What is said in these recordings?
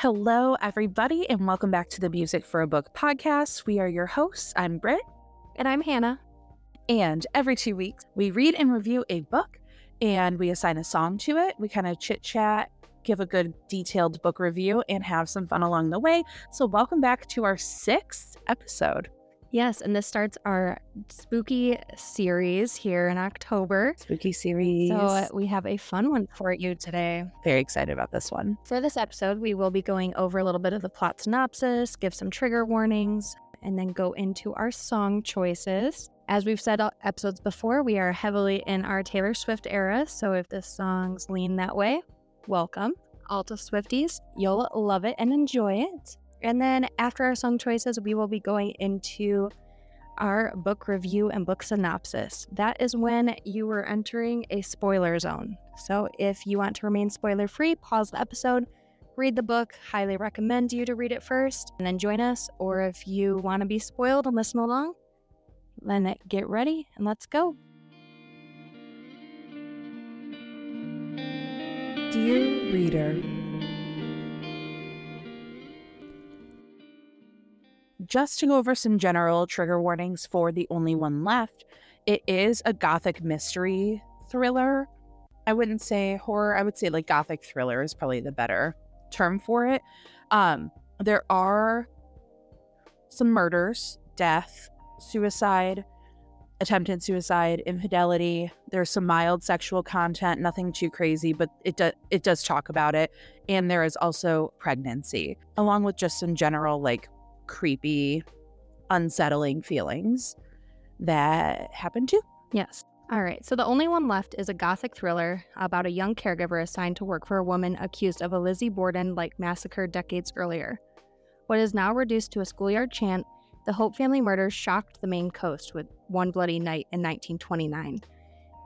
Hello, everybody, and welcome back to the Music for a Book podcast. We are your hosts. I'm Britt. And I'm Hannah. And every two weeks, we read and review a book and we assign a song to it. We kind of chit chat, give a good detailed book review, and have some fun along the way. So, welcome back to our sixth episode. Yes, and this starts our spooky series here in October. Spooky series. So uh, we have a fun one for you today. Very excited about this one. For this episode, we will be going over a little bit of the plot synopsis, give some trigger warnings, and then go into our song choices. As we've said episodes before, we are heavily in our Taylor Swift era, so if the songs lean that way, welcome. Alta Swifties, you'll love it and enjoy it. And then after our song choices, we will be going into our book review and book synopsis. That is when you are entering a spoiler zone. So if you want to remain spoiler free, pause the episode, read the book. Highly recommend you to read it first and then join us. Or if you want to be spoiled and listen along, then get ready and let's go. Dear reader, just to go over some general trigger warnings for The Only One Left, it is a gothic mystery thriller. I wouldn't say horror, I would say like gothic thriller is probably the better term for it. Um, there are some murders, death, suicide, attempted suicide, infidelity. There's some mild sexual content, nothing too crazy, but it does it does talk about it. And there is also pregnancy, along with just some general like creepy, unsettling feelings that happen too. Yes. All right. So the only one left is a gothic thriller about a young caregiver assigned to work for a woman accused of a Lizzie Borden like massacre decades earlier. What is now reduced to a schoolyard chant, the Hope family murders shocked the Maine coast with one bloody night in 1929.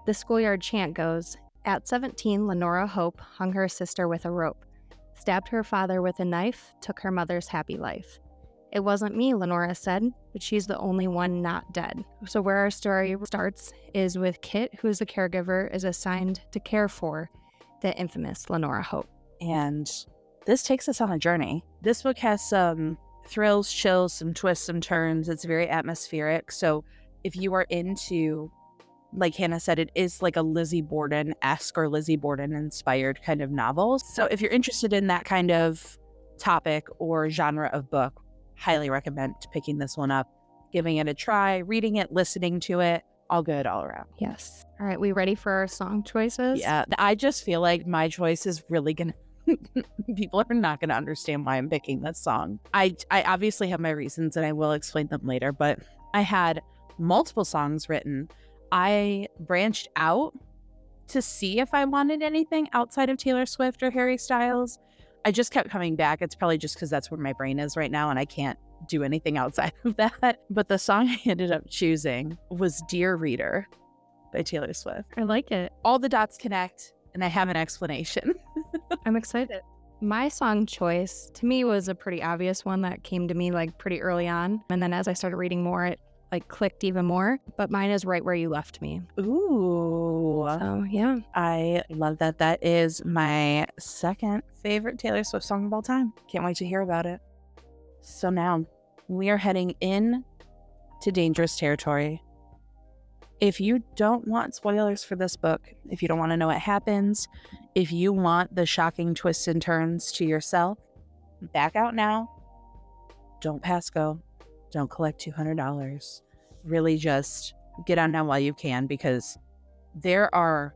The schoolyard chant goes At 17, Lenora Hope hung her sister with a rope, stabbed her father with a knife, took her mother's happy life. It wasn't me, Lenora said, but she's the only one not dead. So, where our story starts is with Kit, who is the caregiver, is assigned to care for the infamous Lenora Hope. And this takes us on a journey. This book has some thrills, chills, some twists, some turns. It's very atmospheric. So, if you are into, like Hannah said, it is like a Lizzie Borden esque or Lizzie Borden inspired kind of novel. So, if you're interested in that kind of topic or genre of book, highly recommend picking this one up, giving it a try, reading it, listening to it. All good all around. Yes. All right. We ready for our song choices? Yeah. I just feel like my choice is really going to. People are not going to understand why I'm picking this song. I, I obviously have my reasons and I will explain them later, but I had multiple songs written. I branched out to see if I wanted anything outside of Taylor Swift or Harry Styles. I just kept coming back. It's probably just because that's where my brain is right now and I can't do anything outside of that. But the song I ended up choosing was Dear Reader by Taylor Swift. I like it. All the dots connect and I have an explanation. I'm excited. My song choice to me was a pretty obvious one that came to me like pretty early on. And then as I started reading more, it like clicked even more. But mine is right where you left me. Ooh. So yeah. I love that. That is my second favorite Taylor Swift song of all time. Can't wait to hear about it. So now we are heading in to dangerous territory. If you don't want spoilers for this book, if you don't want to know what happens, if you want the shocking twists and turns to yourself, back out now. Don't pass go. Don't collect $200 really just get on now while you can because there are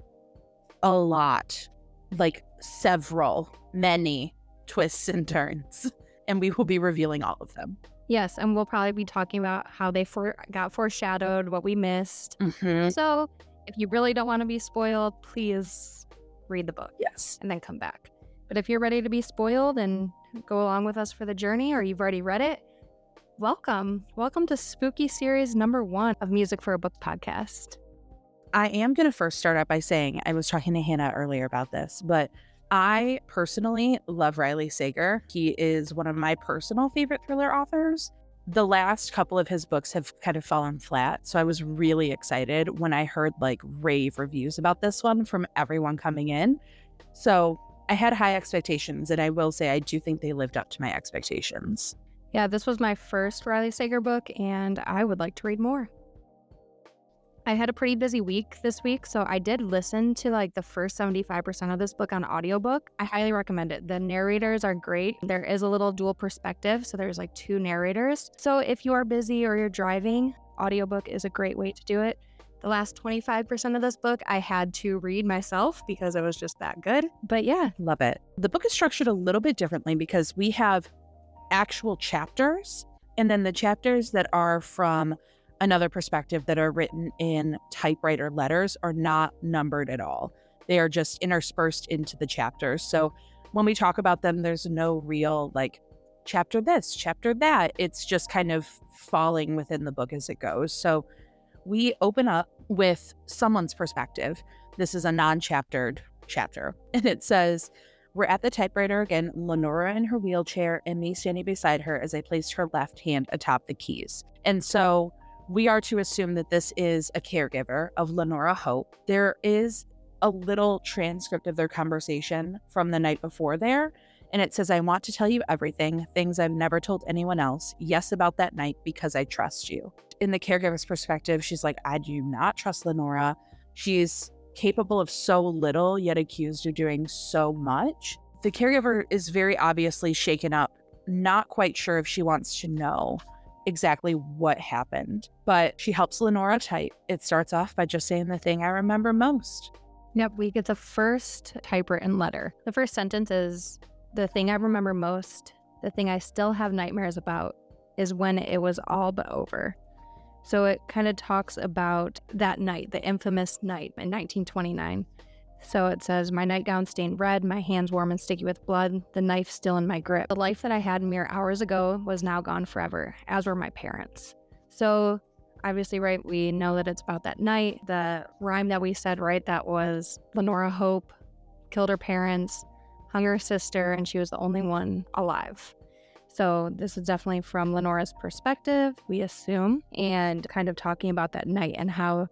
a lot, like several, many twists and turns, and we will be revealing all of them. Yes, and we'll probably be talking about how they for- got foreshadowed, what we missed. Mm-hmm. So, if you really don't want to be spoiled, please read the book. Yes. And then come back. But if you're ready to be spoiled and go along with us for the journey, or you've already read it, welcome. Welcome to Spooky Series number one of Music for a Book podcast. I am going to first start out by saying I was talking to Hannah earlier about this, but I personally love Riley Sager. He is one of my personal favorite thriller authors. The last couple of his books have kind of fallen flat. So I was really excited when I heard like rave reviews about this one from everyone coming in. So I had high expectations, and I will say I do think they lived up to my expectations. Yeah, this was my first Riley Sager book, and I would like to read more. I had a pretty busy week this week, so I did listen to like the first 75% of this book on audiobook. I highly recommend it. The narrators are great. There is a little dual perspective, so there's like two narrators. So if you are busy or you're driving, audiobook is a great way to do it. The last 25% of this book I had to read myself because it was just that good. But yeah, love it. The book is structured a little bit differently because we have actual chapters and then the chapters that are from another perspective that are written in typewriter letters are not numbered at all. They are just interspersed into the chapters. So when we talk about them, there's no real like chapter this, chapter that. It's just kind of falling within the book as it goes. So we open up with someone's perspective. This is a non chaptered chapter. And it says, We're at the typewriter again, Lenora in her wheelchair, and me standing beside her as I placed her left hand atop the keys. And so we are to assume that this is a caregiver of Lenora Hope. There is a little transcript of their conversation from the night before there. And it says, I want to tell you everything, things I've never told anyone else. Yes, about that night because I trust you. In the caregiver's perspective, she's like, I do not trust Lenora. She's capable of so little, yet accused of doing so much. The caregiver is very obviously shaken up, not quite sure if she wants to know exactly what happened. But she helps Lenora type. It starts off by just saying the thing I remember most. Yep, we get the first typewritten letter. The first sentence is The thing I remember most, the thing I still have nightmares about, is when it was all but over. So it kind of talks about that night, the infamous night in 1929. So it says, My nightgown stained red, my hands warm and sticky with blood, the knife still in my grip. The life that I had mere hours ago was now gone forever, as were my parents. So obviously, right, we know that it's about that night. The rhyme that we said, right, that was Lenora Hope killed her parents, hung her sister, and she was the only one alive. So, this is definitely from Lenora's perspective, we assume, and kind of talking about that night and how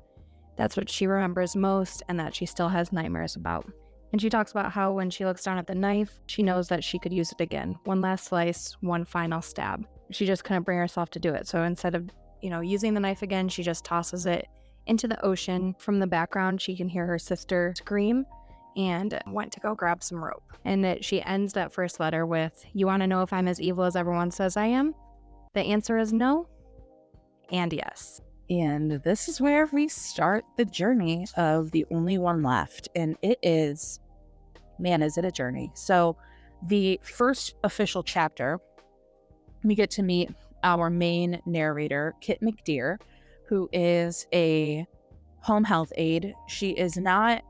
that's what she remembers most and that she still has nightmares about. And she talks about how when she looks down at the knife, she knows that she could use it again. One last slice, one final stab. She just couldn't bring herself to do it. So instead of, you know, using the knife again, she just tosses it into the ocean. From the background, she can hear her sister scream and went to go grab some rope. And that she ends that first letter with, You want to know if I'm as evil as everyone says I am? The answer is no and yes. And this is where we start the journey of the only one left. And it is, man, is it a journey? So, the first official chapter, we get to meet our main narrator, Kit McDeere, who is a home health aide. She is not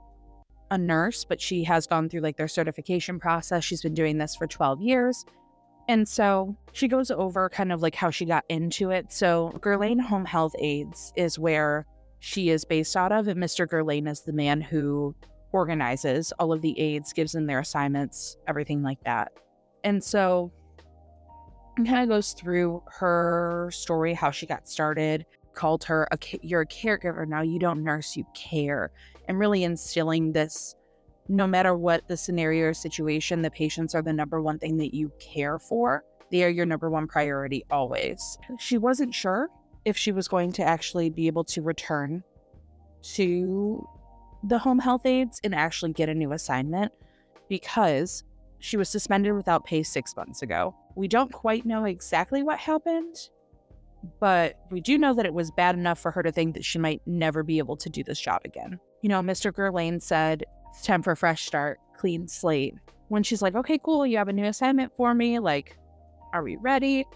a nurse, but she has gone through like their certification process. She's been doing this for 12 years. And so she goes over kind of like how she got into it. So Guerlain Home Health Aides is where she is based out of, and Mr. Guerlain is the man who organizes all of the aides, gives them their assignments, everything like that. And so it kind of goes through her story, how she got started, called her a you're a caregiver now, you don't nurse, you care, and really instilling this no matter what the scenario or situation, the patients are the number one thing that you care for. They are your number one priority always. She wasn't sure if she was going to actually be able to return to the home health aides and actually get a new assignment because she was suspended without pay six months ago. We don't quite know exactly what happened, but we do know that it was bad enough for her to think that she might never be able to do this job again. You know, Mr. Guerlain said it's time for a fresh start, clean slate. When she's like, okay, cool, you have a new assignment for me. Like, are we ready?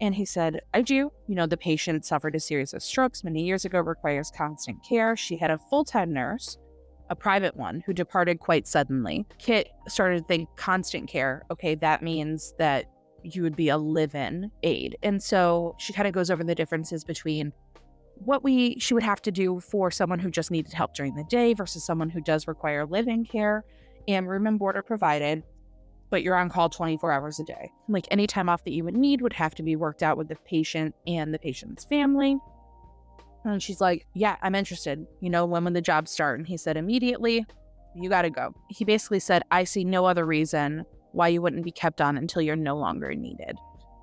And he said, I do. You know, the patient suffered a series of strokes many years ago, requires constant care. She had a full time nurse, a private one, who departed quite suddenly. Kit started to think constant care. Okay, that means that you would be a live in aide. And so she kind of goes over the differences between what we she would have to do for someone who just needed help during the day versus someone who does require living care and room and board are provided but you're on call 24 hours a day. Like any time off that you would need would have to be worked out with the patient and the patient's family. And she's like yeah i'm interested. You know when would the job start? And he said immediately. You got to go. He basically said, I see no other reason why you wouldn't be kept on until you're no longer needed,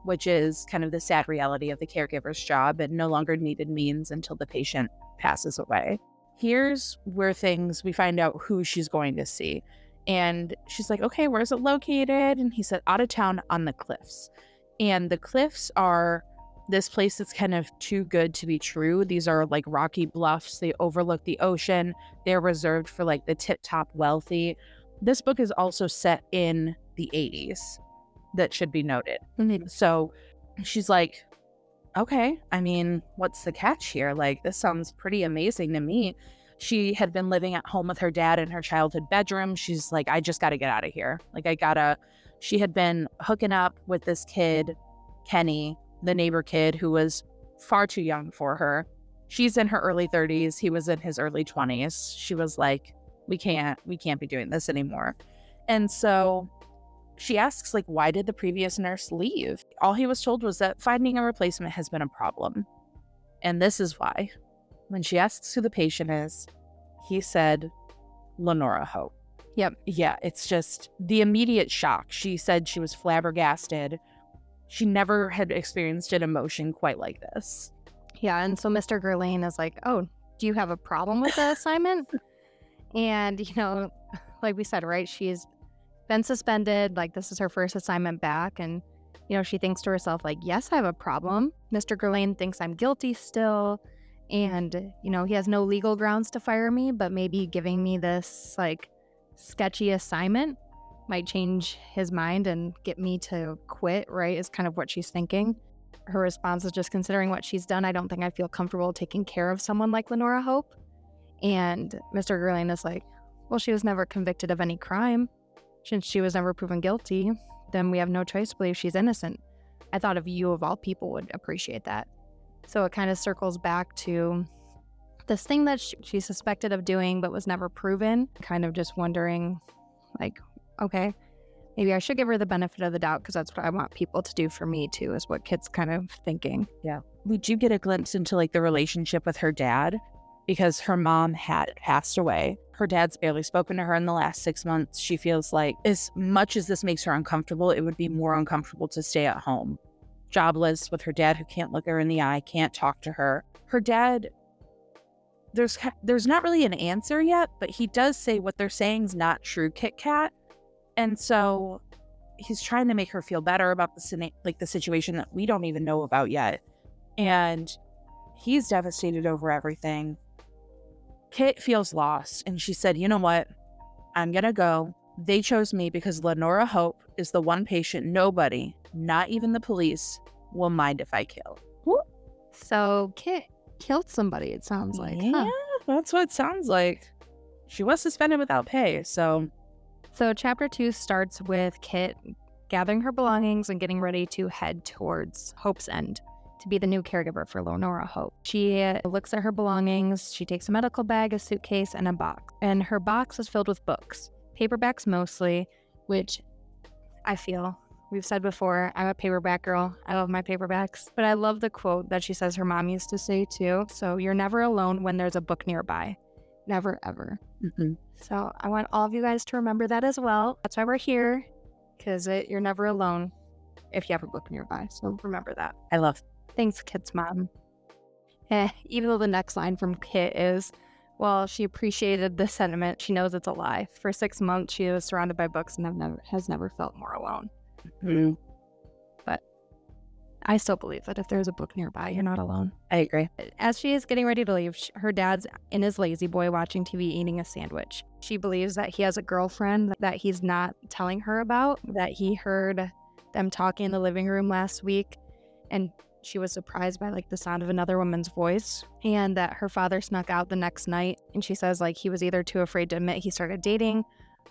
which is kind of the sad reality of the caregiver's job. And no longer needed means until the patient passes away. Here's where things we find out who she's going to see. And she's like, okay, where's it located? And he said, out of town on the cliffs. And the cliffs are this place that's kind of too good to be true. These are like rocky bluffs, they overlook the ocean, they're reserved for like the tip top wealthy. This book is also set in the 80s, that should be noted. Mm-hmm. So she's like, okay, I mean, what's the catch here? Like, this sounds pretty amazing to me. She had been living at home with her dad in her childhood bedroom. She's like, I just got to get out of here. Like, I gotta. She had been hooking up with this kid, Kenny, the neighbor kid who was far too young for her. She's in her early 30s. He was in his early 20s. She was like, we can't, we can't be doing this anymore. And so she asks, like, why did the previous nurse leave? All he was told was that finding a replacement has been a problem. And this is why. When she asks who the patient is, he said, Lenora Hope. Yep. Yeah, it's just the immediate shock. She said she was flabbergasted. She never had experienced an emotion quite like this. Yeah. And so Mr. Gerlain is like, oh, do you have a problem with the assignment? and, you know, like we said, right? She's been suspended. Like, this is her first assignment back. And, you know, she thinks to herself, like, yes, I have a problem. Mr. Gerlain thinks I'm guilty still. And, you know, he has no legal grounds to fire me, but maybe giving me this, like, sketchy assignment might change his mind and get me to quit, right? Is kind of what she's thinking. Her response is just considering what she's done, I don't think I feel comfortable taking care of someone like Lenora Hope. And Mr. Gerlain is like, well, she was never convicted of any crime. Since she was never proven guilty, then we have no choice to believe she's innocent. I thought of you, of all people, would appreciate that. So it kind of circles back to this thing that she suspected of doing but was never proven. Kind of just wondering, like, okay, maybe I should give her the benefit of the doubt because that's what I want people to do for me too, is what Kit's kind of thinking. Yeah. We do get a glimpse into like the relationship with her dad because her mom had passed away. Her dad's barely spoken to her in the last six months. She feels like, as much as this makes her uncomfortable, it would be more uncomfortable to stay at home, jobless with her dad who can't look her in the eye, can't talk to her. Her dad, there's there's not really an answer yet, but he does say what they're saying is not true, Kit Kat. And so he's trying to make her feel better about the like the situation that we don't even know about yet. And he's devastated over everything. Kit feels lost and she said, "You know what? I'm going to go. They chose me because Lenora Hope is the one patient nobody, not even the police, will mind if I kill." So Kit killed somebody, it sounds like. Yeah, huh? that's what it sounds like. She was suspended without pay, so so, chapter two starts with Kit gathering her belongings and getting ready to head towards Hope's End to be the new caregiver for Lenora Hope. She looks at her belongings. She takes a medical bag, a suitcase, and a box. And her box is filled with books, paperbacks mostly, which I feel we've said before, I'm a paperback girl. I love my paperbacks. But I love the quote that she says her mom used to say too. So, you're never alone when there's a book nearby. Never, ever. Mm-hmm. So I want all of you guys to remember that as well. That's why we're here, because you're never alone if you have a book nearby. So remember that. I love. Thanks, Kit's mom. Eh, even though the next line from Kit is, well, she appreciated the sentiment. She knows it's a lie. For six months, she was surrounded by books and have never, has never felt more alone. Mm-hmm. I still believe that if there's a book nearby, you're not alone. I agree. As she is getting ready to leave, her dad's in his La-Z-Boy watching TV eating a sandwich. She believes that he has a girlfriend that he's not telling her about, that he heard them talking in the living room last week and she was surprised by like the sound of another woman's voice and that her father snuck out the next night and she says like he was either too afraid to admit he started dating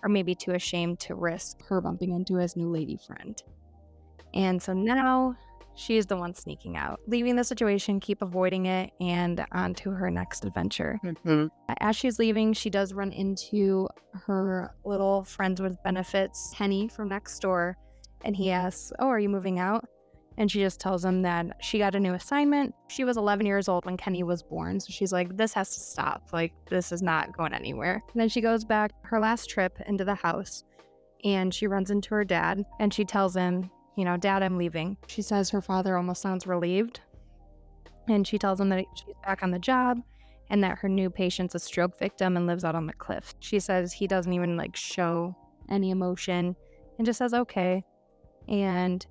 or maybe too ashamed to risk her bumping into his new lady friend. And so now she is the one sneaking out, leaving the situation, keep avoiding it, and on to her next adventure. Mm-hmm. As she's leaving, she does run into her little friends with benefits, Kenny from next door, and he asks, Oh, are you moving out? And she just tells him that she got a new assignment. She was 11 years old when Kenny was born. So she's like, this has to stop. Like, this is not going anywhere. And then she goes back her last trip into the house and she runs into her dad and she tells him, you know, Dad, I'm leaving. She says her father almost sounds relieved. And she tells him that she's back on the job and that her new patient's a stroke victim and lives out on the cliff. She says he doesn't even like show any emotion and just says, okay. And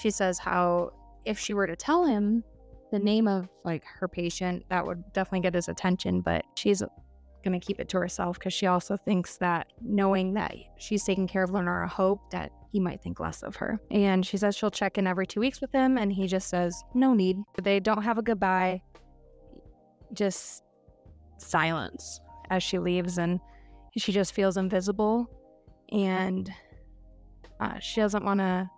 she says how if she were to tell him the name of like her patient, that would definitely get his attention, but she's going to keep it to herself because she also thinks that knowing that she's taking care of Lenora Hope, that he might think less of her. And she says she'll check in every two weeks with him, and he just says, no need. They don't have a goodbye, just silence as she leaves, and she just feels invisible. And uh, she doesn't want to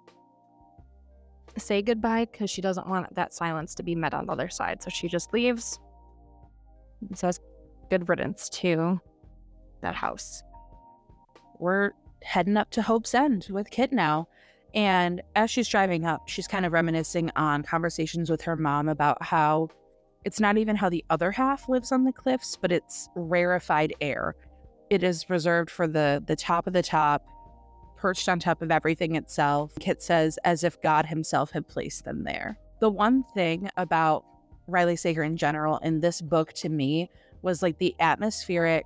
say goodbye because she doesn't want that silence to be met on the other side. So she just leaves. And says good riddance to that house. We're heading up to Hope's End with Kit now. And as she's driving up, she's kind of reminiscing on conversations with her mom about how it's not even how the other half lives on the cliffs, but it's rarefied air. It is reserved for the the top of the top, perched on top of everything itself. Kit says as if God himself had placed them there. The one thing about Riley Sager in general in this book to me was like the atmospheric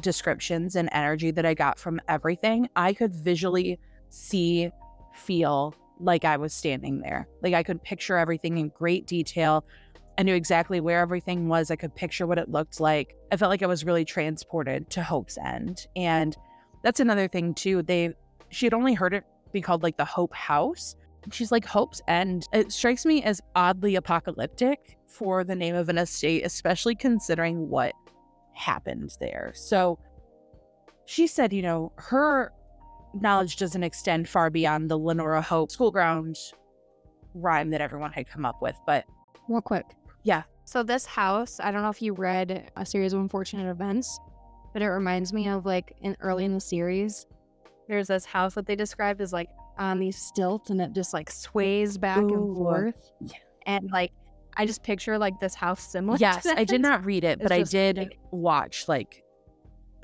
descriptions and energy that I got from everything. I could visually see, feel like I was standing there. Like I could picture everything in great detail. I knew exactly where everything was. I could picture what it looked like. I felt like I was really transported to Hope's End. And that's another thing too. They she had only heard it be called like the Hope House. She's like Hope's End. It strikes me as oddly apocalyptic for the name of an estate, especially considering what happened there. So she said, you know, her knowledge doesn't extend far beyond the Lenora Hope school ground rhyme that everyone had come up with. But real quick. Yeah. So this house, I don't know if you read a series of unfortunate events, but it reminds me of like in early in the series, there's this house that they described as like on these stilts and it just like sways back Ooh. and forth. Yeah. And like I just picture like this house similar. Yes, I did not read it, but I did like, watch like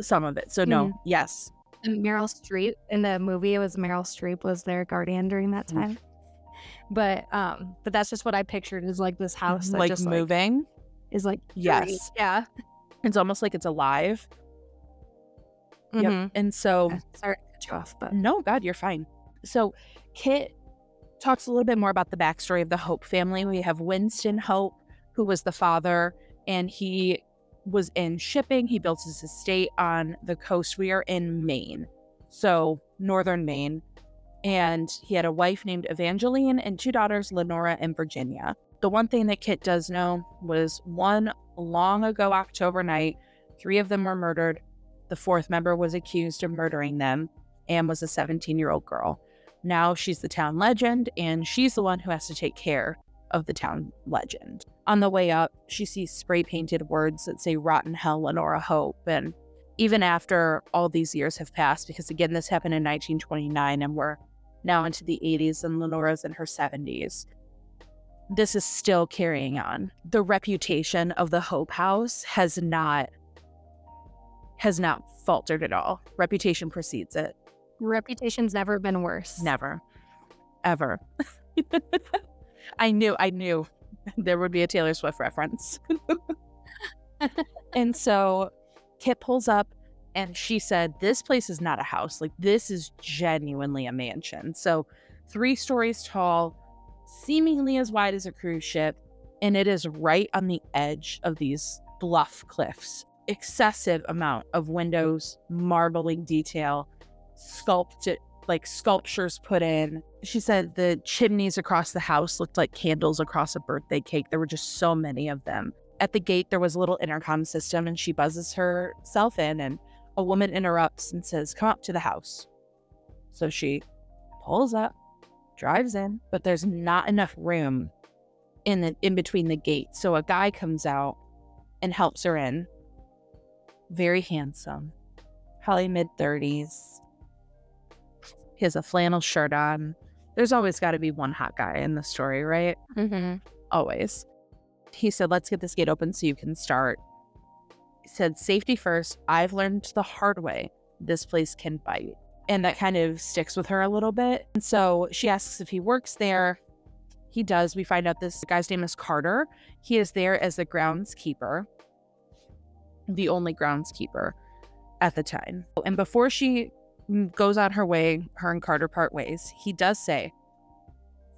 some of it. So no, mm-hmm. yes. And Meryl Streep in the movie, it was Meryl Streep was their guardian during that time. Mm-hmm. But um, but that's just what I pictured is like this house that like just moving. Like, is like yes, yeah. It's almost like it's alive. Mm-hmm. Yep. And so sorry cut you off, but no, God, you're fine. So Kit talks a little bit more about the backstory of the Hope family. We have Winston Hope, who was the father, and he was in shipping. He built his estate on the coast. We are in Maine, so northern Maine. And he had a wife named Evangeline and two daughters, Lenora and Virginia. The one thing that Kit does know was one long ago October night, three of them were murdered. The fourth member was accused of murdering them and was a 17 year old girl. Now she's the town legend, and she's the one who has to take care of the town legend. On the way up, she sees spray painted words that say Rotten Hell Lenora Hope. And even after all these years have passed, because again, this happened in 1929 and we're now into the 80s and Lenora's in her 70s, this is still carrying on. The reputation of the Hope House has not has not faltered at all. Reputation precedes it. Reputation's never been worse. Never. Ever. I knew, I knew there would be a Taylor Swift reference. and so Kit pulls up and she said, This place is not a house. Like, this is genuinely a mansion. So, three stories tall, seemingly as wide as a cruise ship. And it is right on the edge of these bluff cliffs. Excessive amount of windows, marbling detail, sculpted like sculptures put in. She said the chimneys across the house looked like candles across a birthday cake. There were just so many of them. At the gate, there was a little intercom system, and she buzzes herself in, and a woman interrupts and says, Come up to the house. So she pulls up, drives in, but there's not enough room in the in between the gate. So a guy comes out and helps her in. Very handsome, probably mid 30s, he has a flannel shirt on, There's always got to be one hot guy in the story, right? Mm-hmm. Always. He said, Let's get this gate open so you can start. He said, Safety first. I've learned the hard way. This place can bite. And that kind of sticks with her a little bit. And so she asks if he works there. He does. We find out this guy's name is Carter. He is there as the groundskeeper, the only groundskeeper at the time. And before she goes on her way, her and Carter part ways, he does say,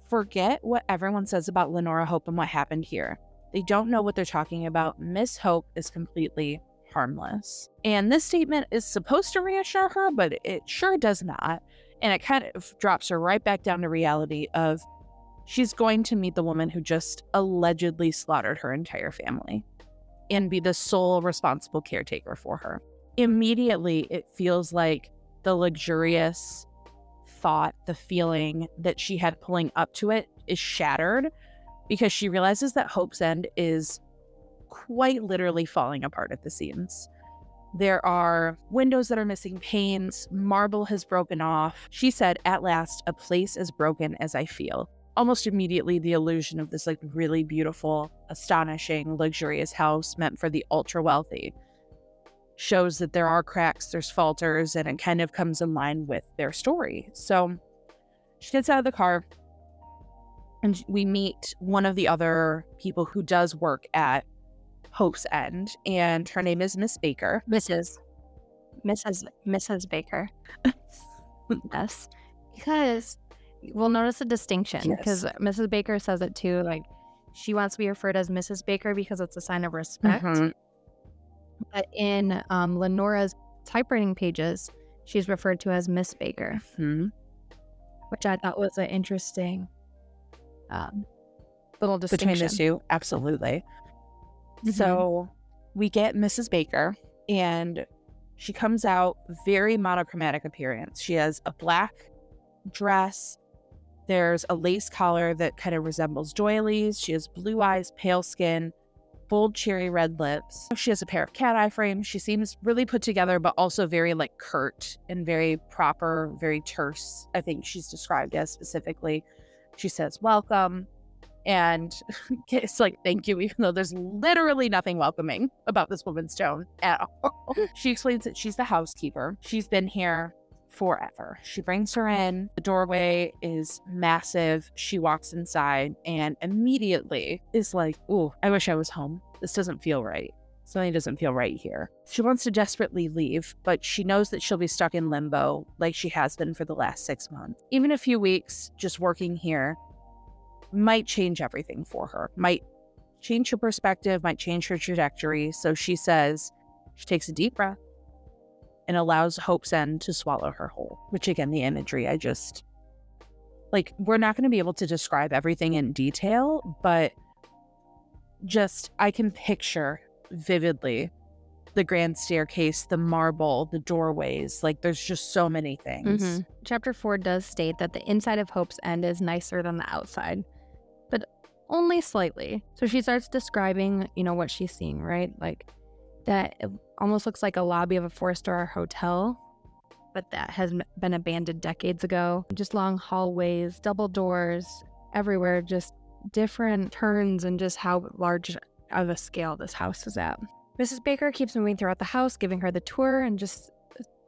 Forget what everyone says about Lenora Hope and what happened here. They don't know what they're talking about. Miss Hope is completely harmless. And this statement is supposed to reassure her, but it sure does not. And it kind of drops her right back down to reality of she's going to meet the woman who just allegedly slaughtered her entire family and be the sole responsible caretaker for her. Immediately, it feels like the luxurious thought, the feeling that she had pulling up to it is shattered because she realizes that Hope's End is quite literally falling apart at the seams. There are windows that are missing panes, marble has broken off. She said, At last, a place as broken as I feel. Almost immediately, the illusion of this like really beautiful, astonishing, luxurious house meant for the ultra wealthy shows that there are cracks, there's falters, and it kind of comes in line with their story. So she gets out of the car and we meet one of the other people who does work at Hope's End, and her name is Miss Baker. Mrs. Mrs. Mrs. Baker. yes. Because we'll notice a distinction because Yes. Mrs. Baker says it too. Like she wants to be referred as Mrs. Baker because it's a sign of respect. Mhm. But in um, Lenora's typewriting pages, she's referred to as Miss Baker, Mhm. which I thought was an interesting um, little distinction Between the two, absolutely. Mhm. So we get Mrs. Baker, and she comes out very monochromatic appearance. She has a black dress. There's a lace collar that kind of resembles doilies. She has blue eyes, pale skin, bold cherry red lips. She has a pair of cat eye frames. She seems really put together, but also very like curt and very proper, very terse. I think she's described as specifically. She says, Welcome. And it's like, thank you, even though there's literally nothing welcoming about this woman's tone at all. she explains that she's the housekeeper. She's been here forever. She brings her in. The doorway is massive. She walks inside and immediately is like, Ooh, I wish I was home. This doesn't feel right. Something doesn't feel right here. She wants to desperately leave, but she knows that she'll be stuck in limbo like she has been for the last six months. Even a few weeks just working here might change everything for her, might change her perspective, might change her trajectory. So she says, she takes a deep breath and allows Hope's End to swallow her whole, which again, the imagery, I just like, we're not going to be able to describe everything in detail, but just I can picture vividly the grand staircase, the marble, the doorways. Like, there's just so many things. Mhm. Chapter 4 does state that the inside of Hope's End is nicer than the outside, but only slightly. So she starts describing, you know, what she's seeing, right? Like that uh, almost looks like a lobby of a four star hotel, but that has been abandoned decades ago. Just long hallways, double doors everywhere, just different turns and just how large of a scale this house is at. Mrs. Baker keeps moving throughout the house, giving her the tour and just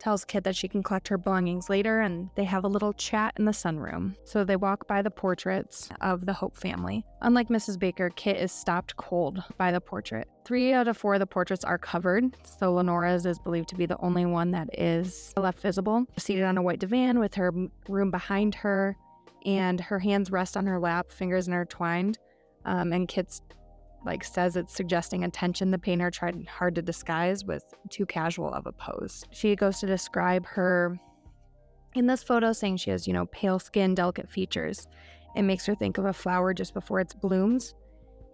tells Kit that she can collect her belongings later, and they have a little chat in the sunroom. So they walk by the portraits of the Hope family. Unlike Mrs. Baker, Kit is stopped cold by the portrait. Three out of four of the portraits are covered, so Lenora's is believed to be the only one that is left visible. Seated on a white divan with her room behind her, and her hands rest on her lap, fingers intertwined. Um, and Kit's like says it's suggesting a tension the painter tried hard to disguise with too casual of a pose. She goes to describe her in this photo saying she has, you know, pale skin, delicate features. It makes her think of a flower just before it blooms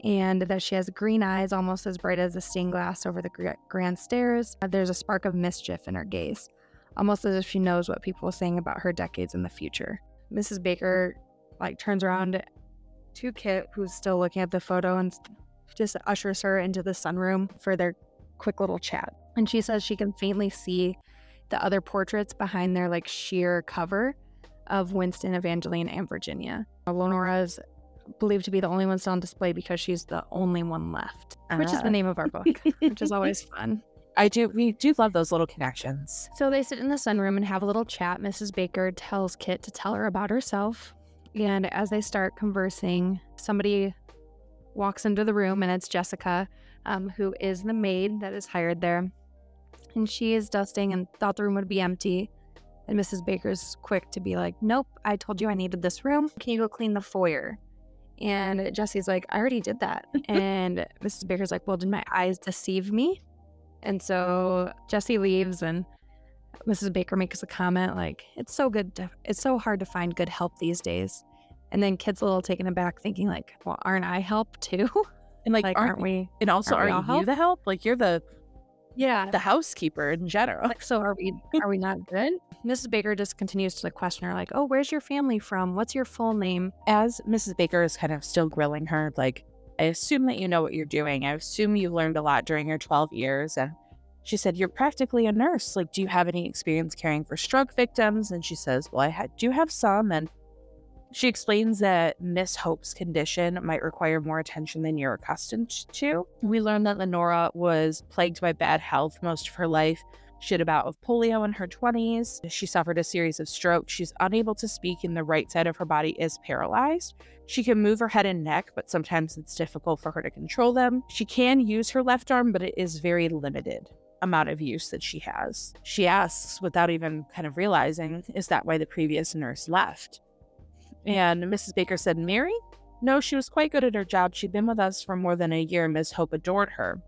and that she has green eyes almost as bright as the stained glass over the grand stairs. Uh, there's a spark of mischief in her gaze, almost as if she knows what people are saying about her decades in the future. Mrs. Baker like turns around to Kit, who's still looking at the photo, and just ushers her into the sunroom for their quick little chat. And she says she can faintly see the other portraits behind their like sheer cover of Winston, Evangeline, and Virginia. Lenora is believed to be the only one still on display because she's the only one left, which is the Ah. name of our book, which is always fun. I do. We do love those little connections. So they sit in the sunroom and have a little chat. Mrs. Baker tells Kit to tell her about herself. And as they start conversing, somebody walks into the room, and it's Jessica, um, who is the maid that is hired there. And she is dusting and thought the room would be empty. And Mrs. Baker's quick to be like, Nope, I told you I needed this room. Can you go clean the foyer? And Jesse's like, I already did that. and Mrs. Baker's like, Well, did my eyes deceive me? And so Jesse leaves, and Mrs. Baker makes a comment like, "It's so good. To, it's so hard to find good help these days." And then Kit's a little taken aback, thinking like, "Well, aren't I help too? And like, like, aren't, aren't we? And also, aren't you help? the help? Like, you're the Yeah. the housekeeper in general. Like, so are we? Are we not good?" Mrs. Baker just continues to question her, like, "Oh, where's your family from? What's your full name?" As Mrs. Baker is kind of still grilling her, like, I assume that you know what you're doing. I assume you've learned a lot during your 12 years. And she said, You're practically a nurse. Like, do you have any experience caring for stroke victims? And she says, Well, I ha- do have some. And she explains that Miss Hope's condition might require more attention than you're accustomed to. We learn that Lenora was plagued by bad health most of her life. She had a bout of polio in her 20s. She suffered a series of strokes. She's unable to speak, and the right side of her body is paralyzed. She can move her head and neck, but sometimes it's difficult for her to control them. She can use her left arm, but it is very limited amount of use that she has. She asks, without even kind of realizing, is that why the previous nurse left? And Mrs. Baker said, Mary? No, she was quite good at her job. She'd been with us for more than a year. Miss Hope adored her.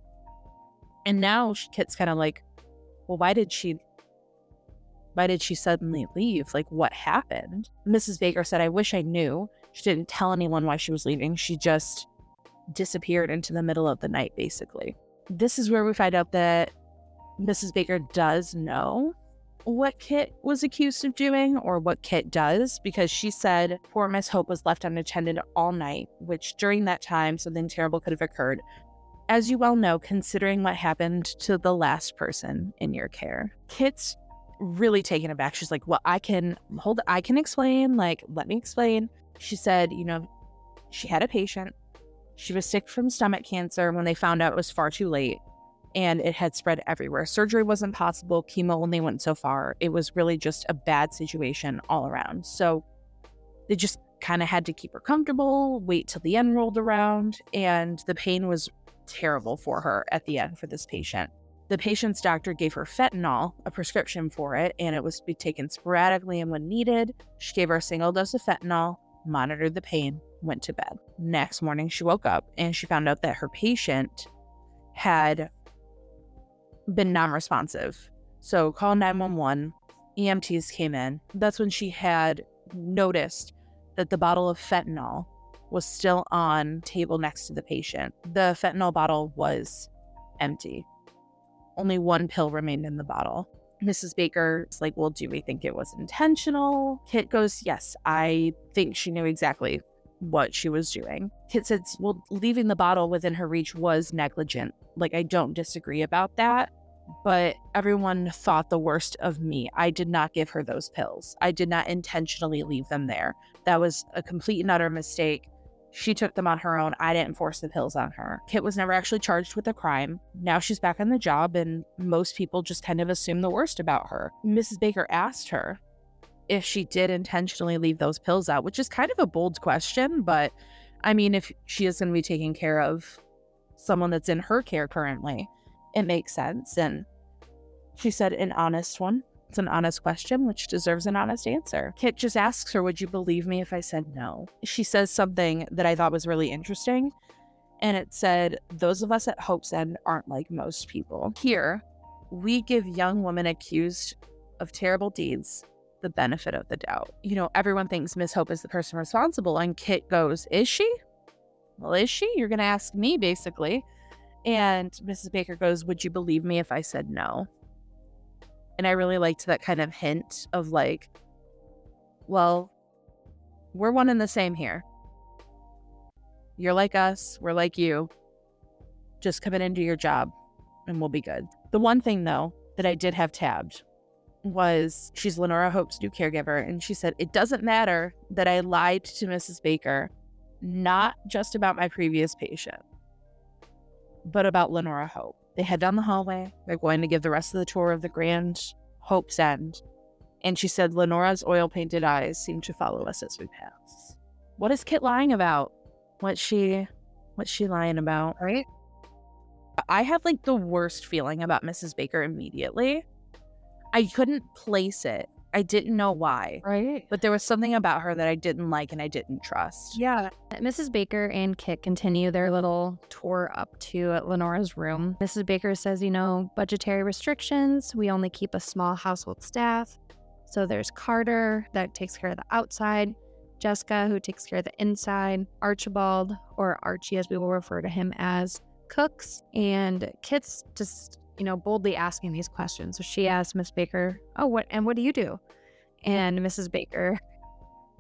And now Kit's kind of like, well, why did she why did she suddenly leave? Like what happened? Mrs. Baker said, I wish I knew. She didn't tell anyone why she was leaving. She just disappeared into the middle of the night, basically. This is where we find out that Mrs. Baker does know what Kit was accused of doing or what Kit does because she said poor Miss Hope was left unattended all night, which during that time something terrible could have occurred. As you well know, considering what happened to the last person in your care, Kit's really taken aback. She's like, Well, I can hold, I can explain. Like, let me explain. She said, You know, she had a patient. She was sick from stomach cancer when they found out it was far too late and it had spread everywhere. Surgery wasn't possible. Chemo only went so far. It was really just a bad situation all around. So they just kind of had to keep her comfortable, wait till the end rolled around, and the pain was terrible for her at the end for this patient. The patient's doctor gave her fentanyl, a prescription for it, and it was to be taken sporadically and when needed. She gave her a single dose of fentanyl, monitored the pain, went to bed. Next morning, she woke up and she found out that her patient had been non responsive. So call 911. EMTs came in. That's when she had noticed that the bottle of fentanyl was still on table next to the patient. The fentanyl bottle was empty. Only one pill remained in the bottle. Mrs. Baker is like, Well, do we think it was intentional? Kit goes, Yes, I think she knew exactly what she was doing. Kit says, Well, leaving the bottle within her reach was negligent. Like, I don't disagree about that. But everyone thought the worst of me. I did not give her those pills. I did not intentionally leave them there. That was a complete and utter mistake. She took them on her own. I didn't force the pills on her. Kit was never actually charged with a crime. Now she's back on the job, and most people just kind of assume the worst about her. Mrs. Baker asked her if she did intentionally leave those pills out, which is kind of a bold question, but I mean, if she is going to be taking care of someone that's in her care currently, it makes sense. And she said, an honest one. It's an honest question, which deserves an honest answer. Kit just asks her, Would you believe me if I said no? She says something that I thought was really interesting. And it said, Those of us at Hope's End aren't like most people. Here, we give young women accused of terrible deeds the benefit of the doubt. You know, everyone thinks Miss Hope is the person responsible. And Kit goes, Is she? Well, is she? You're going to ask me, basically. And Mrs. Baker goes, Would you believe me if I said no? And I really liked that kind of hint of like, well, we're one and the same here. You're like us, we're like you. Just come in and do your job and we'll be good. The one thing though that I did have tabbed was she's Lenora Hope's new caregiver. And she said, It doesn't matter that I lied to Mrs. Baker, not just about my previous patient, but about Lenora Hope. They head down the hallway. They're going to give the rest of the tour of the Grand Hope's End. And she said, Lenora's oil painted eyes seem to follow us as we pass. What is Kit lying about? What's she what's she lying about? Right? I had like the worst feeling about Mrs. Baker immediately. I couldn't place it. I didn't know why. Right. But there was something about her that I didn't like and I didn't trust. Yeah. Mrs. Baker and Kit continue their little tour up to Lenora's room. Mrs. Baker says, you know, budgetary restrictions. We only keep a small household staff. So there's Carter that takes care of the outside, Jessica, who takes care of the inside, Archibald, or Archie, as we will refer to him as, cooks, and Kit's just, you know, boldly asking these questions. So she asks Miss Baker, Oh, what and what do you do? And Mrs. Baker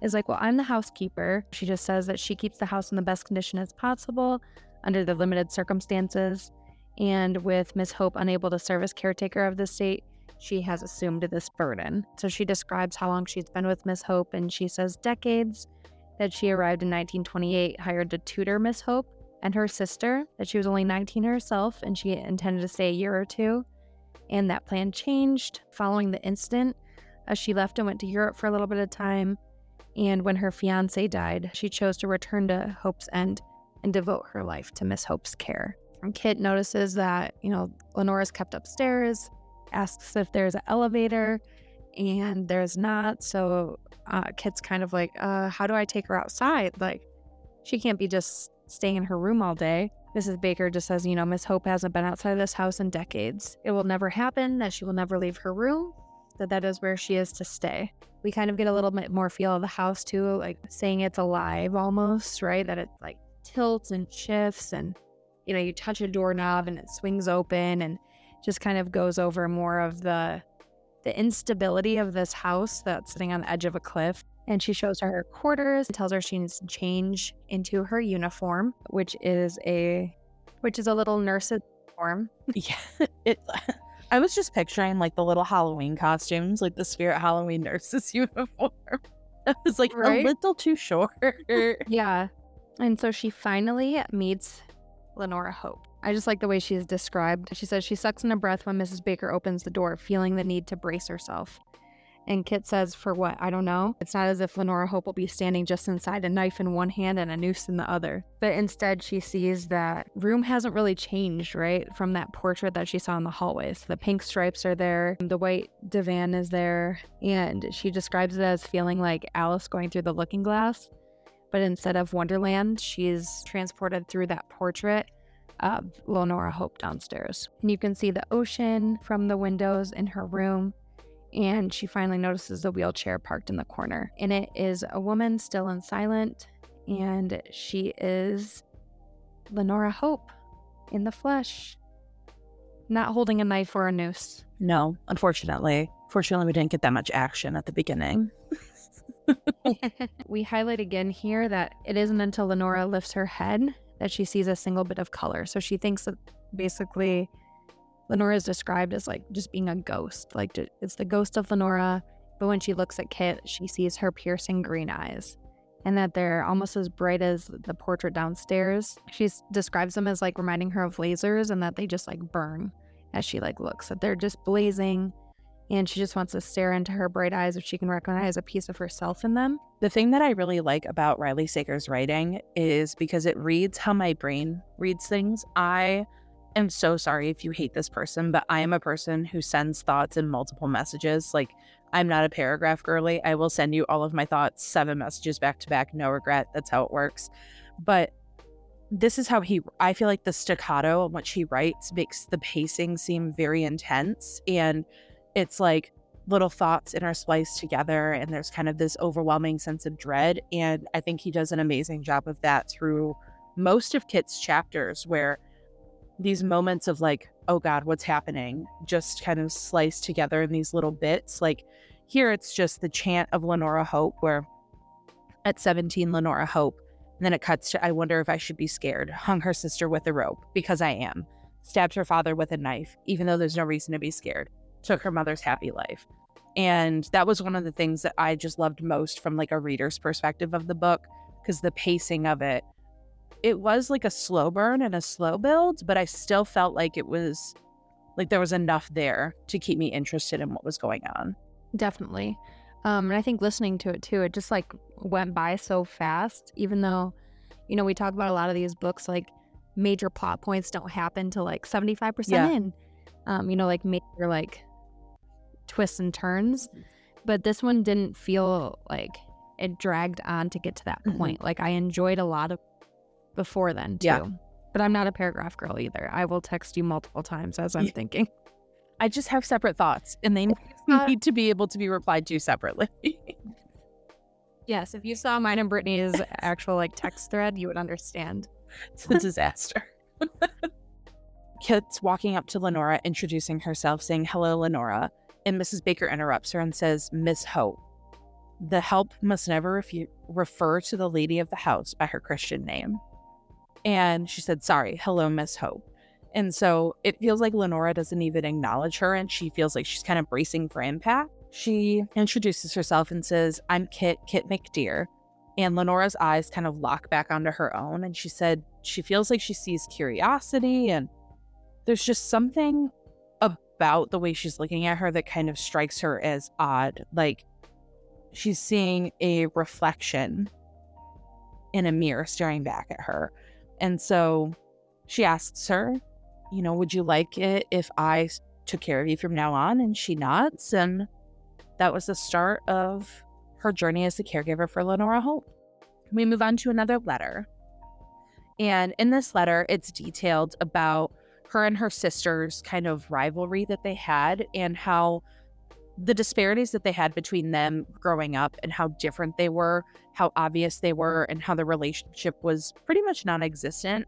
is like, Well, I'm the housekeeper. She just says that she keeps the house in the best condition as possible under the limited circumstances. And with Miss Hope unable to serve as caretaker of the state, she has assumed this burden. So she describes how long she's been with Miss Hope, and she says decades that she arrived in 1928, hired to tutor Miss Hope and her sister, that she was only 19 herself and she intended to stay a year or two. And that plan changed following the incident as she left and went to Europe for a little bit of time. And when her fiance died, she chose to return to Hope's End and devote her life to Miss Hope's care. And Kit notices that, you know, Lenora's kept upstairs, asks if there's an elevator, and there's not. So uh, Kit's kind of like, uh, how do I take her outside? Like, she can't be just staying in her room all day. Mrs. Baker just says, you know, Miss Hope hasn't been outside of this house in decades. It will never happen that she will never leave her room, that that is where she is to stay. We kind of get a little bit more feel of the house too, like saying it's alive almost, right? That it like tilts and shifts and you know, you touch a doorknob and it swings open and just kind of goes over more of the the instability of this house that's sitting on the edge of a cliff and she shows her her quarters and tells her she needs to change into her uniform, which is a which is a little nurse uniform. Yeah. It I was just picturing like the little Halloween costumes, like the spirit Halloween nurses uniform. I was like Right? a little too short. Yeah. And so she finally meets Lenora Hope. I just like the way she's described. She says she sucks in a breath when Mrs. Baker opens the door, feeling the need to brace herself. And Kit says, For what? I don't know. It's not as if Lenora Hope will be standing just inside a knife in one hand and a noose in the other. But instead, she sees that room hasn't really changed, right? From that portrait that she saw in the hallways. The pink stripes are there, the white divan is there, and she describes it as feeling like Alice going through the looking glass. But instead of Wonderland, she's transported through that portrait of Lenora Hope downstairs. And you can see the ocean from the windows in her room. And she finally notices the wheelchair parked in the corner. And it is a woman still and silent. And she is Lenora Hope in the flesh, not holding a knife or a noose. no, unfortunately. Fortunately, we didn't get that much action at the beginning. we highlight again here that it isn't until Lenora lifts her head that she sees a single bit of color. So she thinks that basically Lenora is described as like just being a ghost. Like it's the ghost of Lenora. But when she looks at Kit, she sees her piercing green eyes and that they're almost as bright as the portrait downstairs. She describes them as like reminding her of lasers and that they just like burn as she like looks, that they're just blazing and she just wants to stare into her bright eyes if she can recognize a piece of herself in them. The thing that I really like about Riley Sager's writing is because it reads how my brain reads things. I am so sorry if you hate this person, but I am a person who sends thoughts in multiple messages. Like, I'm not a paragraph girly. I will send you all of my thoughts, seven messages back to back, no regret. That's how it works. But this is how he, I feel like the staccato on which he writes makes the pacing seem very intense. And it's like, little thoughts interspliced together and there's kind of this overwhelming sense of dread and i think he does an amazing job of that through most of kit's chapters where these moments of like oh god what's happening? just kind of sliced together in these little bits. Like here it's just the chant of lenora hope where at 17 lenora hope and then it cuts to i wonder if i should be scared hung her sister with a rope because i am stabbed her father with a knife even though there's no reason to be scared took her mother's happy life. And that was one of the things that I just loved most from like a reader's perspective of the book because the pacing of it it was like a slow burn and a slow build, but I still felt like it was like there was enough there to keep me interested in what was going on. Definitely. Um, and I think listening to it too, it just like went by so fast, even though, you know, we talk about a lot of these books, like major plot points don't happen to like 75% yeah. in, um, you know, like major like twists and turns. But this one didn't feel like it dragged on to get to that mm-hmm. point. Like I enjoyed a lot of before then too. Yeah. But I'm not a paragraph girl either. I will text you multiple times as I'm yeah. thinking. I just have separate thoughts and they need to be able to be replied to separately. yes, if you saw mine and Brittany's actual like text thread, you would understand. It's a disaster. Kit's walking up to Lenora, introducing herself, saying, Hello, Lenora. And Mrs. Baker interrupts her and says, Miss Hope. The help must never refu- refer to the lady of the house by her Christian name. And she said, Sorry, hello, Miss Hope. And so it feels like Lenora doesn't even acknowledge her and she feels like she's kind of bracing for impact. She introduces herself and says, I'm Kit, Kit McDeere. And Lenora's eyes kind of lock back onto her own. And she said she feels like she sees curiosity and there's just something about the way she's looking at her that kind of strikes her as odd. Like she's seeing a reflection in a mirror staring back at her. And so she asks her, you know, would you like it if I took care of you from now on? And she nods. And that was the start of her journey as the caregiver for Lenora Hope. We move on to another letter. And in this letter, it's detailed about her and her sister's kind of rivalry that they had and how the disparities that they had between them growing up and how different they were, how obvious they were, and how the relationship was pretty much non existent.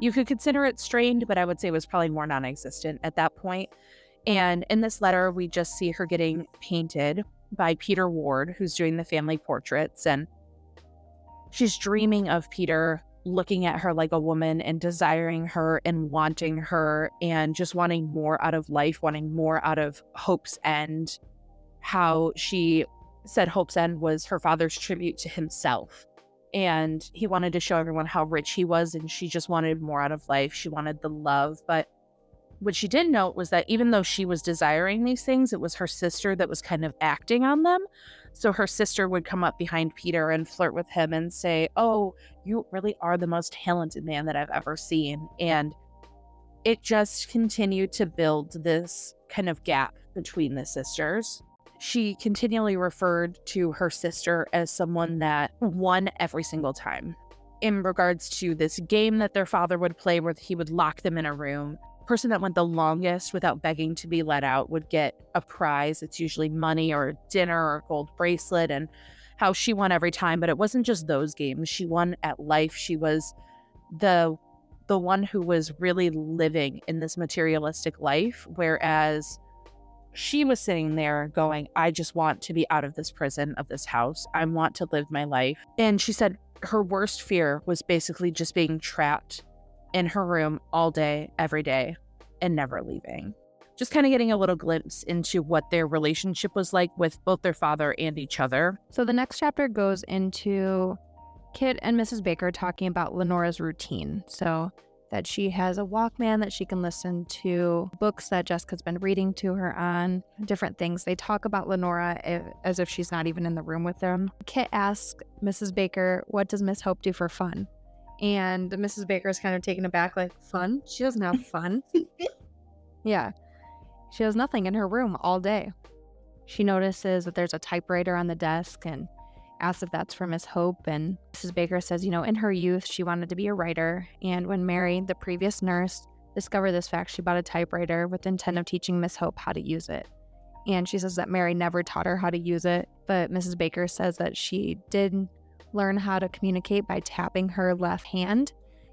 You could consider it strained, but I would say it was probably more non existent at that point. And in this letter, we just see her getting painted by Peter Ward, who's doing the family portraits. And she's dreaming of Peter looking at her like a woman and desiring her and wanting her and just wanting more out of life, wanting more out of Hope's End. How she said Hope's End was her father's tribute to himself. And he wanted to show everyone how rich he was, and she just wanted more out of life. She wanted the love. But what she did note was that even though she was desiring these things, it was her sister that was kind of acting on them. So her sister would come up behind Peter and flirt with him and say, Oh, you really are the most talented man that I've ever seen. And it just continued to build this kind of gap between the sisters. She continually referred to her sister as someone that won every single time. In regards to this game that their father would play, where he would lock them in a room person that went the longest without begging to be let out would get a prize. It's usually money or dinner or a gold bracelet, and how she won every time. But it wasn't just those games. She won at life. She was the the one who was really living in this materialistic life, whereas she was sitting there going, I just want to be out of this prison of this house. I want to live my life. And she said her worst fear was basically just being trapped in her room all day, every day, and never leaving. Just kind of getting a little glimpse into what their relationship was like with both their father and each other. So the next chapter goes into Kit and Mrs. Baker talking about Lenora's routine. So that she has a Walkman that she can listen to, books that Jessica's been reading to her on, different things. They talk about Lenora as if she's not even in the room with them. Kit asks Mrs. Baker, What does Miss Hope do for fun? And Mrs. Baker is kind of taken aback, like, fun? She doesn't have fun. yeah. She has nothing in her room all day. She notices that there's a typewriter on the desk and asks if that's for Miss Hope. And Mrs. Baker says, you know, in her youth, she wanted to be a writer. And when Mary, the previous nurse, discovered this fact, she bought a typewriter with the intent of teaching Miss Hope how to use it. And she says that Mary never taught her how to use it, but Mrs. Baker says that she did learn how to communicate by tapping her left hand.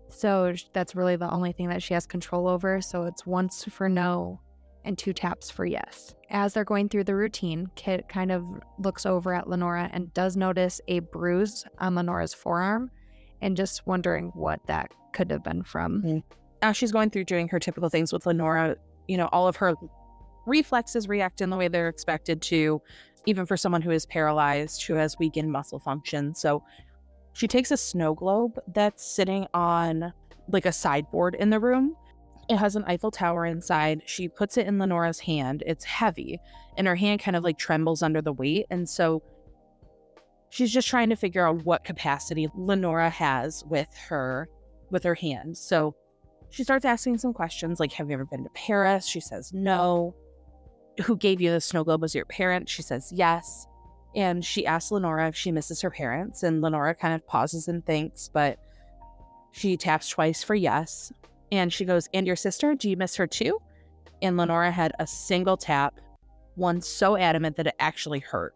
So that's really the only thing that she has control over. So it's once for no and two taps for yes. As they're going through the routine, Kit kind of looks over at Lenora and does notice a bruise on Lenora's forearm and just wondering what that could have been from. Mm-hmm. As she's going through doing her typical things with Lenora, you know, all of her reflexes react in the way they're expected to, even for someone who is paralyzed, who has weakened muscle function. So she takes a snow globe that's sitting on like a sideboard in the room. It has an Eiffel Tower inside. She puts it in Lenora's hand. It's heavy, and her hand kind of like trembles under the weight. And so she's just trying to figure out what capacity Lenora has with her with her hand. So she starts asking some questions like, Have you ever been to Paris? She says no. Who gave you the snow globe? Was your parent? She says yes. And she asks Lenora if she misses her parents. And Lenora kind of pauses and thinks, but she taps twice for yes. And she goes, And your sister? Do you miss her too? And Lenora had a single tap, one so adamant that it actually hurt.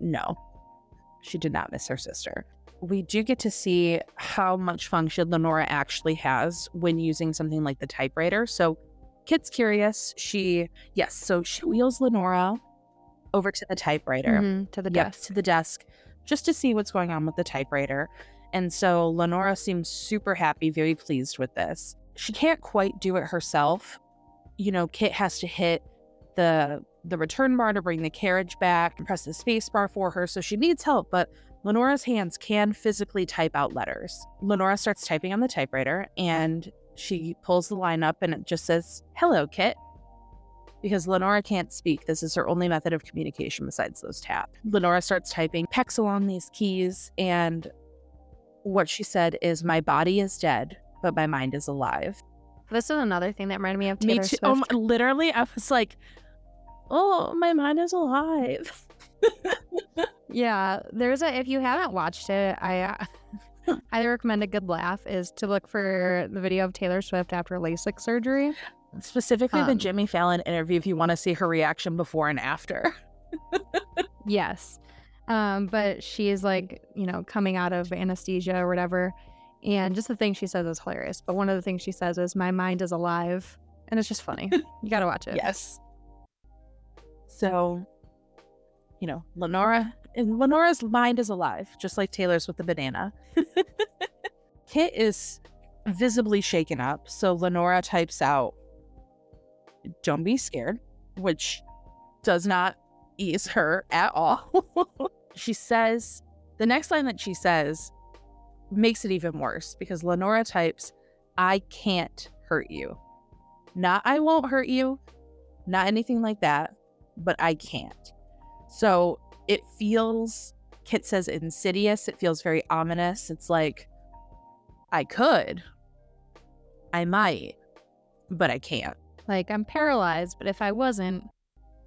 No, she did not miss her sister we do get to see how much function Lenora actually has when using something like the typewriter. So Kit's curious. She, yes, so she wheels Lenora over to the typewriter, mm-hmm, to the yep, desk. to the desk, just to see what's going on with the typewriter. And so Lenora seems super happy, very pleased with this. She can't quite do it herself. You know, Kit has to hit the the return bar to bring the carriage back and press the space bar for her. So she needs help, but Lenora's hands can physically type out letters. Lenora starts typing on the typewriter and she pulls the line up and it just says, Hello, Kit. Because Lenora can't speak. This is her only method of communication besides those tap. Lenora starts typing, pecks along these keys, and what she said is, My body is dead, but my mind is alive. This is another thing that reminded me of Taylor me too. Swift. Oh, literally, I was like, Oh, my mind is alive. Yeah, there's a. If you haven't watched it, I uh, highly recommend a good laugh is to look for the video of Taylor Swift after LASIK surgery. Specifically, Um, the Jimmy Fallon interview. If you want to see her reaction before and after. Yes, um, but she's like you know coming out of anesthesia or whatever, and just the thing she says is hilarious. But one of the things she says is, "My mind is alive," and it's just funny. You got to watch it. Yes. So, you know, Lenora and Lenora's mind is alive, just like Taylor's with the banana. Kit is visibly shaken up, so Lenora types out, Don't be scared, which does not ease her at all. she says, the next line that she says makes it even worse because Lenora types, I can't hurt you. Not I won't hurt you, not anything like that, but I can't. So it feels, Kit says insidious. It feels very ominous. It's like, I could, I might, but I can't. Like I'm paralyzed, but if I wasn't,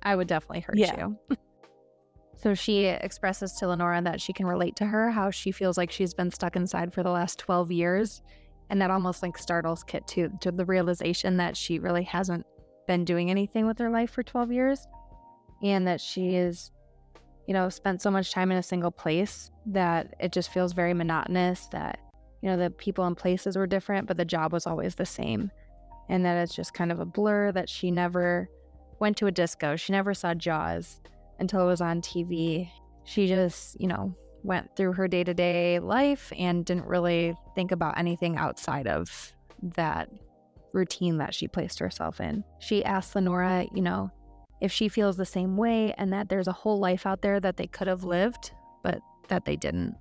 I would definitely hurt Yeah. you. so she expresses to Lenora that she can relate to her, how she feels like she's been stuck inside for the last 12 years. And that almost like startles Kit to, to the realization that she really hasn't been doing anything with her life for 12 years. And that she is, you know, spent so much time in a single place that it just feels very monotonous that, you know, the people and places were different, but the job was always the same and that it's just kind of a blur that she never went to a disco. She never saw Jaws until it was on TV. She just, you know, went through her day to day life and didn't really think about anything outside of that routine that she placed herself in. She asked Lenora, you know, if she feels the same way and that there's a whole life out there that they could have lived, but that they didn't.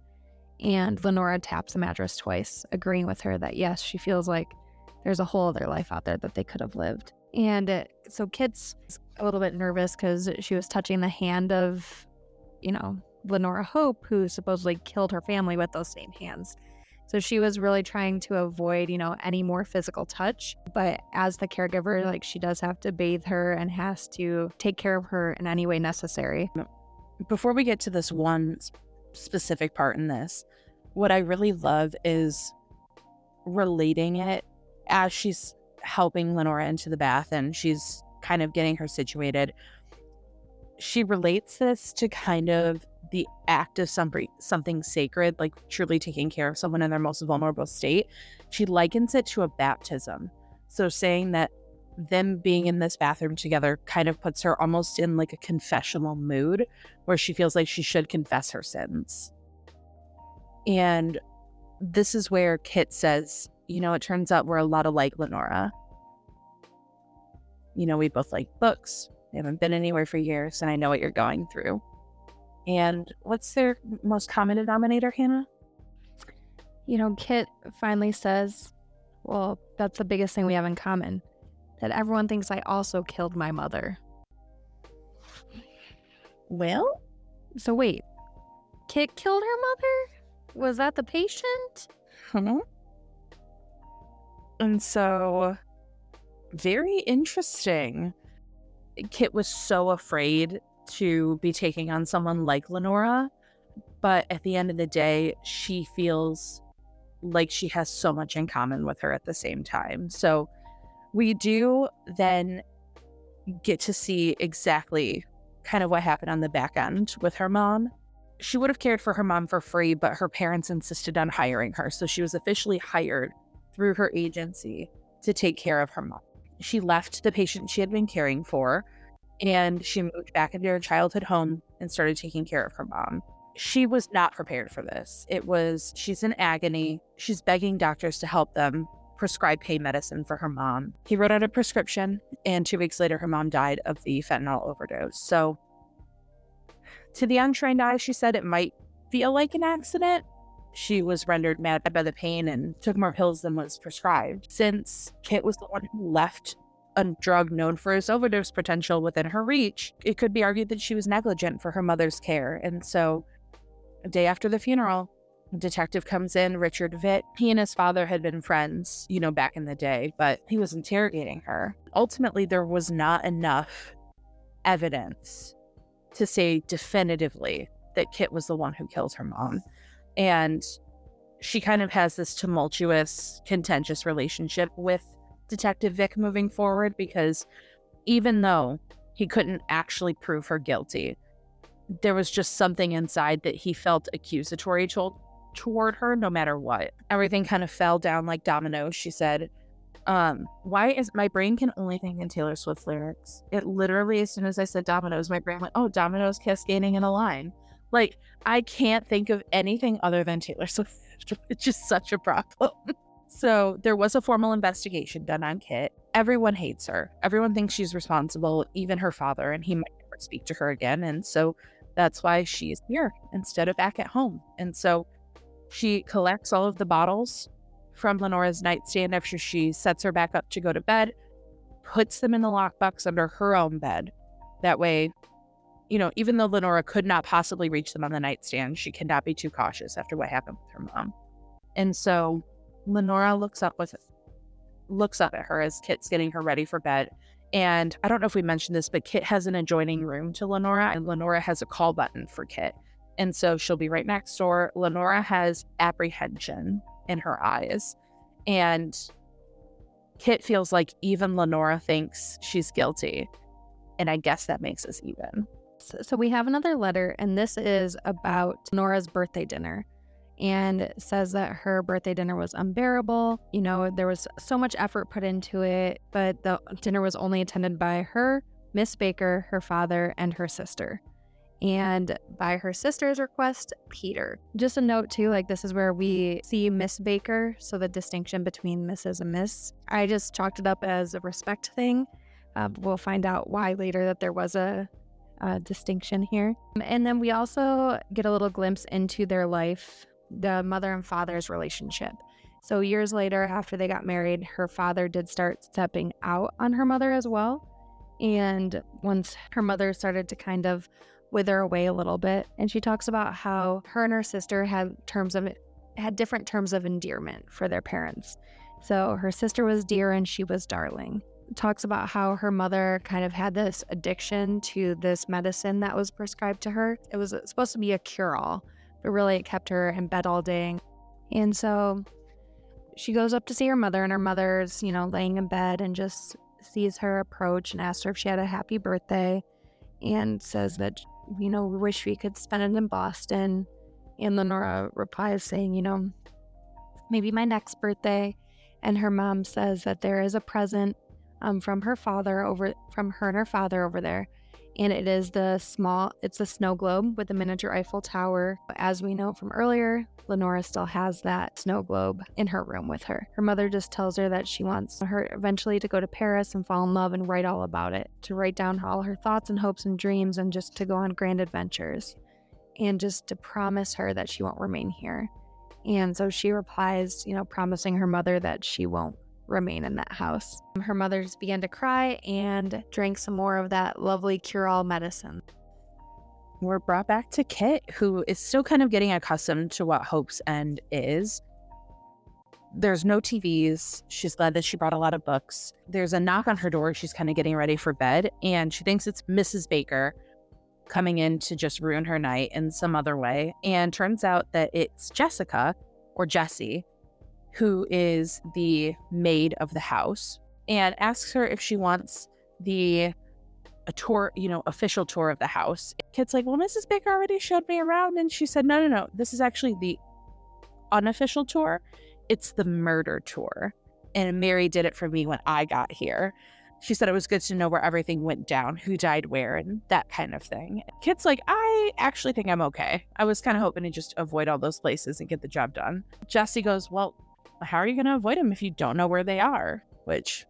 And Lenora taps the mattress twice, agreeing with her that yes, she feels like there's a whole other life out there that they could have lived. And uh, so Kit's a little bit nervous because she was touching the hand of, you know, Lenora Hope, who supposedly killed her family with those same hands. So she was really trying to avoid, you know, any more physical touch. But as the caregiver, like she does have to bathe her and has to take care of her in any way necessary. Before we get to this one specific part in this, what I really love is relating it as she's helping Lenora into the bath and she's kind of getting her situated. She relates this to kind of the act of something something sacred, like truly taking care of someone in their most vulnerable state. She likens it to a baptism. So saying that them being in this bathroom together kind of puts her almost in like a confessional mood where she feels like she should confess her sins. And this is where Kit says, you know, it turns out we're a lot alike, Lenora. You know, we both like books. We haven't been anywhere for years, and I know what you're going through. And what's their most common denominator, Hannah? You know, Kit finally says, Well, that's the biggest thing we have in common that everyone thinks I also killed my mother. Well, so wait, Kit killed her mother? Was that the patient? Hmm. And so, very interesting. Kit was so afraid to be taking on someone like Lenora, but at the end of the day, she feels like she has so much in common with her at the same time. So, we do then get to see exactly kind of what happened on the back end with her mom. She would have cared for her mom for free, but her parents insisted on hiring her. So she was officially hired through her agency to take care of her mom. She left the patient she had been caring for and she moved back into her childhood home and started taking care of her mom. She was not prepared for this. It was, she's in agony. She's begging doctors to help them prescribe pain medicine for her mom. He wrote out a prescription, and two weeks later, her mom died of the fentanyl overdose. So, to the untrained eye, she said it might feel like an accident. She was rendered mad by the pain and took more pills than was prescribed. Since Kit was the one who left a drug known for its overdose potential within her reach, it could be argued that she was negligent for her mother's care. And so, a day after the funeral, detective comes in, Richard Vick. He and his father had been friends, you know, back in the day, but he was interrogating her. Ultimately, there was not enough evidence to say definitively that Kit was the one who killed her mom. And she kind of has this tumultuous, contentious relationship with Detective Vick moving forward because even though he couldn't actually prove her guilty, there was just something inside that he felt accusatory told, toward her no matter what. Everything kind of fell down like dominoes, she said. Um, why is my brain can only think in Taylor Swift lyrics? It literally, as soon as I said dominoes, my brain went, oh, dominoes cascading in a line. Like, I can't think of anything other than Taylor Swift. It's just such a problem. So, there was a formal investigation done on Kit. Everyone hates her. Everyone thinks she's responsible, even her father, and he might never speak to her again. And so, that's why she's here instead of back at home. And so, she collects all of the bottles from Lenora's nightstand after she sets her back up to go to bed, puts them in the lockbox under her own bed. That way, you know, even though Lenora could not possibly reach them on the nightstand, she cannot be too cautious after what happened with her mom. And so Lenora looks up with looks up at her as Kit's getting her ready for bed. And I don't know if we mentioned this, but Kit has an adjoining room to Lenora, and Lenora has a call button for Kit. And so she'll be right next door. Lenora has apprehension in her eyes. And Kit feels like even Lenora thinks she's guilty. And I guess that makes us even. So we have another letter, and this is about Nora's birthday dinner. And says that her birthday dinner was unbearable. You know, there was so much effort put into it, but the dinner was only attended by her, Miss Baker, her father, and her sister and by her sister's request, Peter. Just a note too, like this is where we see Miss Baker, so the distinction between Mrs. and Miss. I just chalked it up as a respect thing. Uh, we'll find out why later that there was a, a distinction here. And then we also get a little glimpse into their life, the mother and father's relationship. So, years later, after they got married, her father did start stepping out on her mother as well. And once her mother started to kind of wither away a little bit. And she talks about how her and her sister had terms of had different terms of endearment for their parents. So her sister was dear and she was darling. Talks about how her mother kind of had this addiction to this medicine that was prescribed to her. It was supposed to be a cure all, but really it kept her in bed all day. And so she goes up to see her mother, and her mother's, you know, laying in bed and just sees her approach and asks her if she had a happy birthday and says that you know, we wish we could spend it in Boston. And Lenora replies saying, you know, maybe my next birthday. And her mom says that there is a present um, from her father over from her and her father over there. And it is the small it's the snow globe with the miniature Eiffel Tower. As we know from earlier, Lenora still has that snow globe in her room with her. Her mother just tells her that she wants her eventually to go to Paris and fall in love and write all about it, to write down all her thoughts and hopes and dreams and just to go on grand adventures and just to promise her that she won't remain here. And so she replies, you know, promising her mother that she won't remain in that house. Her mother just began to cry and drank some more of that lovely cure all medicine. We're brought back to Kit, who is still kind of getting accustomed to what Hope's End is. There's no TVs. She's glad that she brought a lot of books. There's a knock on her door. She's kind of getting ready for bed, and she thinks it's Mrs. Baker coming in to just ruin her night in some other way. And turns out that it's Jessica or Jessie, who is the maid of the house, and asks her if she wants the a tour, you know, official tour of the house. Kit's like, well, Mrs. Baker already showed me around. And she said, no, no, no. This is actually the unofficial tour. It's the murder tour. And Mary did it for me when I got here. She said it was good to know where everything went down, who died where, and that kind of thing. Kit's like, I actually think I'm okay. I was kind of hoping to just avoid all those places and get the job done. Jesse goes, Well, how are you going to avoid them if you don't know where they are? Which,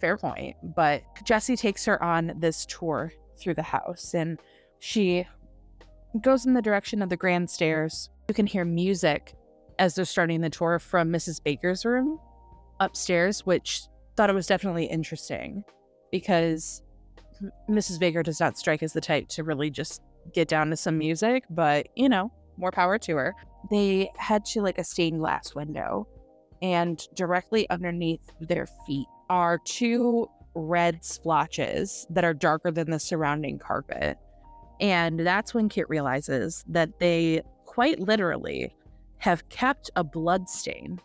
fair point. But Jesse takes her on this tour through the house and she goes in the direction of the grand stairs. You can hear music as they're starting the tour from Mrs. Baker's room upstairs, which thought it was definitely interesting because Mrs. Baker does not strike as the type to really just get down to some music, but you know, more power to her. They head to like a stained glass window, and directly underneath their feet are two red splotches that are darker than the surrounding carpet. And that's when Kit realizes that they quite literally have kept a blood stain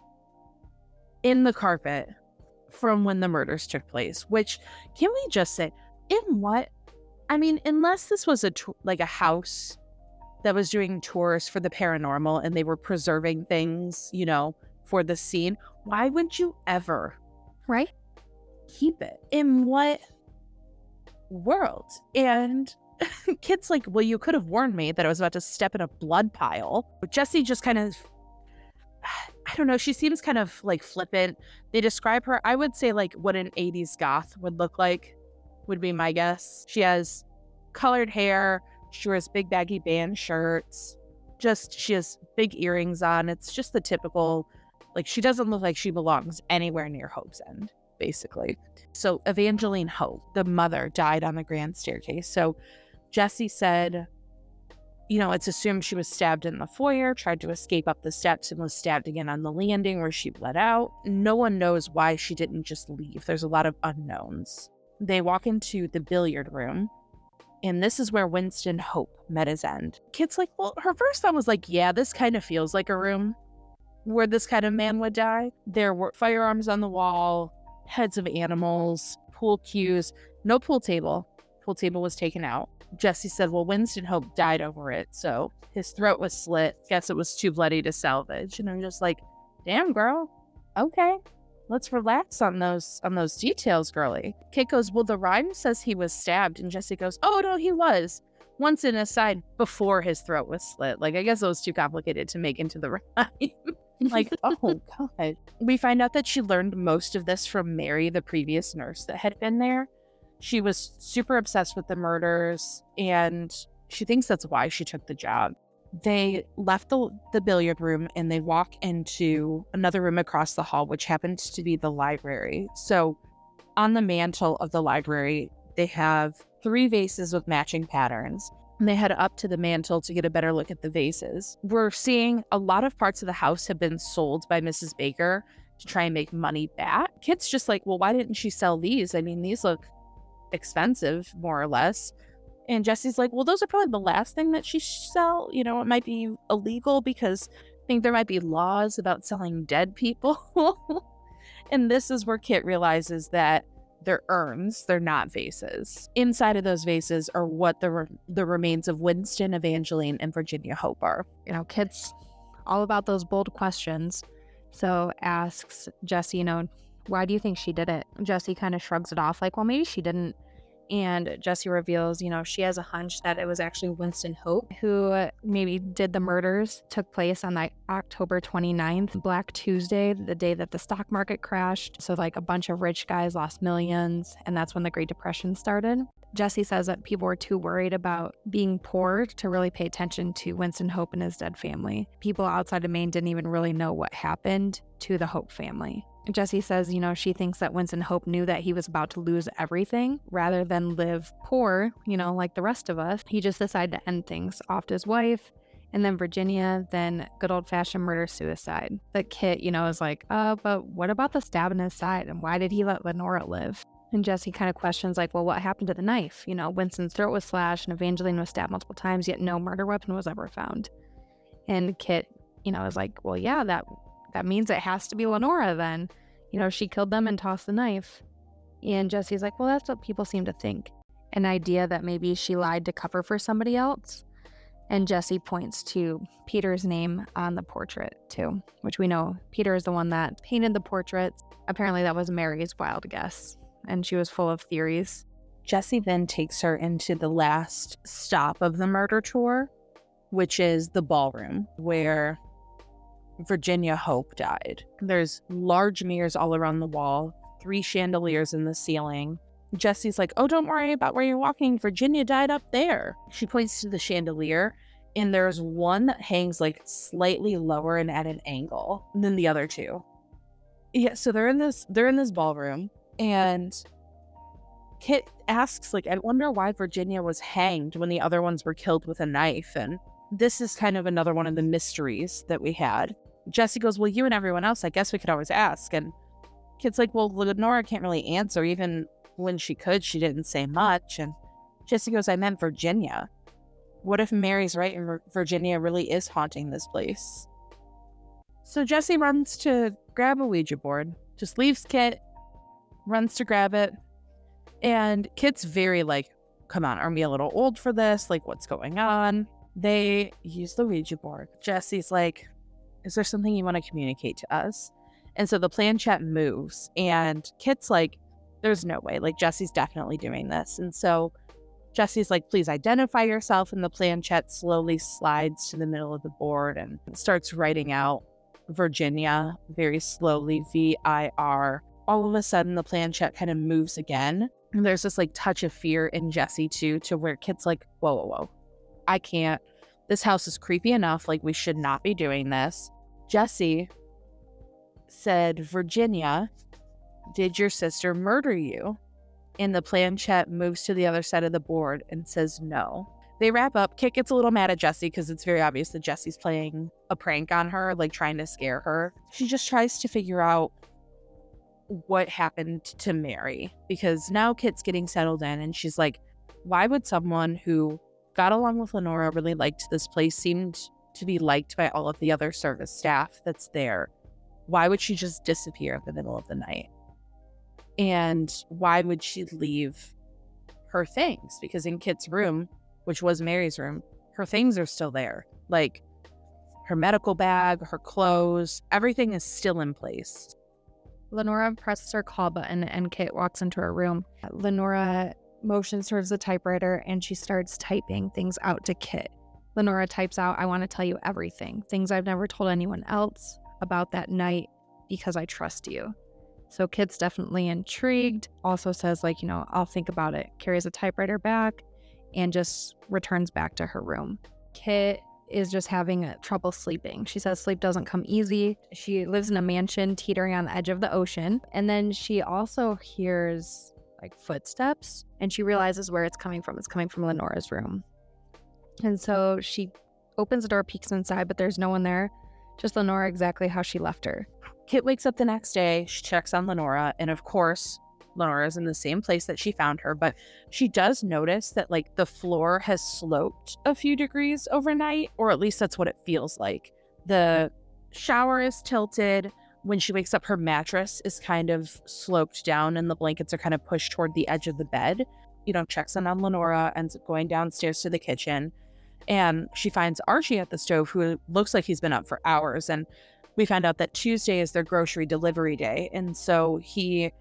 in the carpet from when the murders took place, which can we just say, in what? I mean, unless this was a like a house that was doing tours for the paranormal and they were preserving things, you know, for the scene, why would you ever, right? Keep it in what world? And Kit's like, well, you could have warned me that I was about to step in a blood pile. But Jessie just kind of I don't know, she seems kind of like flippant. They describe her, I would say, like what an 80s goth would look like, would be my guess. She has colored hair, she wears big baggy band shirts, just she has big earrings on. It's just the typical, like, she doesn't look like she belongs anywhere near Hope's End, basically. So, Evangeline Hope, the mother, died on the grand staircase. So, Jesse said you know, it's assumed she was stabbed in the foyer, tried to escape up the steps, and was stabbed again on the landing where she bled out. No one knows why she didn't just leave. There's a lot of unknowns. They walk into the billiard room, and this is where Winston Hope met his end. Kit's like, well, her first thought was like, yeah, this kind of feels like a room where this kind of man would die. There were firearms on the wall, heads of animals, pool cues, no pool table. Pool table was taken out. Jesse said, Well, Winston Hope died over it. So his throat was slit. Guess it was too bloody to salvage. And I'm just like, Damn, girl. Okay. Let's relax on those on those details, girly. Kate goes, Well, the rhyme says he was stabbed. And Jesse goes, Oh no, he was. Once in a side before his throat was slit. Like I guess it was too complicated to make into the rhyme. like, oh God. We find out that she learned most of this from Mary, the previous nurse that had been there. She was super obsessed with the murders, and she thinks that's why she took the job. They left the, the billiard room and they walk into another room across the hall, which happens to be the library. So, on the mantle of the library, they have three vases with matching patterns. And they head up to the mantle to get a better look at the vases. We're seeing a lot of parts of the house have been sold by Mrs. Baker to try and make money back. Kit's just like, well, why didn't she sell these? I mean, these look expensive, more or less. And Jesse's like, well, those are probably the last thing that she sell. You know, it might be illegal because I think there might be laws about selling dead people. and this is where Kit realizes that they're urns, they're not vases. Inside of those vases are what the re- the remains of Winston, Evangeline, and Virginia Hope are. You know, Kit's all about those bold questions. So asks Jesse, you know, why do you think she did it? Jesse kind of shrugs it off, like, well, maybe she didn't And Jesse reveals, you know, she has a hunch that it was actually Winston Hope who maybe did the murders, took place on that October 29th, Black Tuesday, the day that the stock market crashed. So, like, a bunch of rich guys lost millions, and that's when the Great Depression started. Jesse says that people were too worried about being poor to really pay attention to Winston Hope and his dead family. People outside of Maine didn't even really know what happened to the Hope family. Jesse says, you know, she thinks that Winston Hope knew that he was about to lose everything rather than live poor, you know, like the rest of us. He just decided to end things, offed his wife, and then Virginia, then good old fashioned murder suicide. The Kit, you know, is like, uh, but what about the stab in his side? And why did he let Lenora live? And Jesse kind of questions, like, well, what happened to the knife? You know, Winston's throat was slashed and Evangeline was stabbed multiple times, yet no murder weapon was ever found. And Kit, you know, is like, well, yeah, that that means it has to be Lenora then. You know, she killed them and tossed the knife. And Jesse's like, well, that's what people seem to think. An idea that maybe she lied to cover for somebody else. And Jesse points to Peter's name on the portrait, too, which we know Peter is the one that painted the portrait. Apparently, that was Mary's wild guess, and she was full of theories. Jesse then takes her into the last stop of the murder tour, which is the ballroom, where Virginia Hope died. There's large mirrors all around the wall, three chandeliers in the ceiling. Jesse's like, Oh, don't worry about where you're walking. Virginia died up there. She points to the chandelier, and there's one that hangs like slightly lower and at an angle than the other two. Yeah, so they're in this they're in this ballroom and Kit asks, like, I wonder why Virginia was hanged when the other ones were killed with a knife. And this is kind of another one of the mysteries that we had. Jesse goes, Well, you and everyone else, I guess we could always ask. And Kit's like, Well, Lenora can't really answer. Even when she could, she didn't say mm. much. And Jesse goes, I meant Virginia. What if Mary's right and Virginia really is haunting this place? So Jesse runs to grab a Ouija board, just leaves Kit, runs to grab it. And Kit's very like, Come on, are we a little old for this? Like, what's going on? They use the Ouija board. Jesse's like, is there something you want to communicate to us? And so the planchette moves, and Kit's like, there's no way. Like, Jesse's definitely doing this. And so Jesse's like, please identify yourself. And the planchette slowly slides to the middle of the board and starts writing out Virginia very slowly, V I R. All of a sudden, the planchette kind of moves again. And there's this like touch of fear in Jesse, too, to where Kit's like, whoa, whoa, whoa. I can't this house is creepy enough. Like, we should not be doing this. Jesse said, Virginia, did your sister murder you? And the planchette moves to the other side of the board and says no. They wrap up. Kit gets a little mad at Jesse because it's very obvious that Jesse's playing a prank on her, like trying to scare her. She just tries to figure out what happened to Mary because now Kit's getting settled in and she's like, why would someone who got along with Lenora, really liked this place, seemed to be liked by all of the other service staff that's there. Why would she just disappear in the middle of the night? And why would she leave her things? Because in Kit's room, which was Mary's room, her things are still there. Like her medical bag, her clothes, everything is still in place. Lenora presses her call button and Kit walks into her room. Lenora motions towards the typewriter and she starts typing things out to Kit. Lenora types out, I want to tell you everything, things I've never told anyone else about that night because I trust you. So Kit's definitely intrigued. Also says, like, you know, I'll think about it. Carries a typewriter back and just returns back to her room. Kit is just having uh, trouble sleeping. She says sleep doesn't come easy. She lives in a mansion teetering on the edge of the ocean. And then she also hears like footsteps and she realizes where it's coming from. It's coming from Lenora's room. And so she opens the door, peeks inside, but there's no one there. Just Lenora exactly how she left her. Kit wakes up the next day, she checks on Lenora, and of course, Lenora is in the same place that she found her, but she does notice that like the floor has sloped a few degrees overnight, or at least that's what it feels like. The shower is tilted, when she wakes up, her mattress is kind of sloped down and the blankets are kind of pushed toward the edge of the bed. You know, checks in on Lenora, ends up going downstairs to the kitchen. And she finds Archie at the stove, who looks like he's been up for hours. And we found out that Tuesday is their grocery delivery day. And so he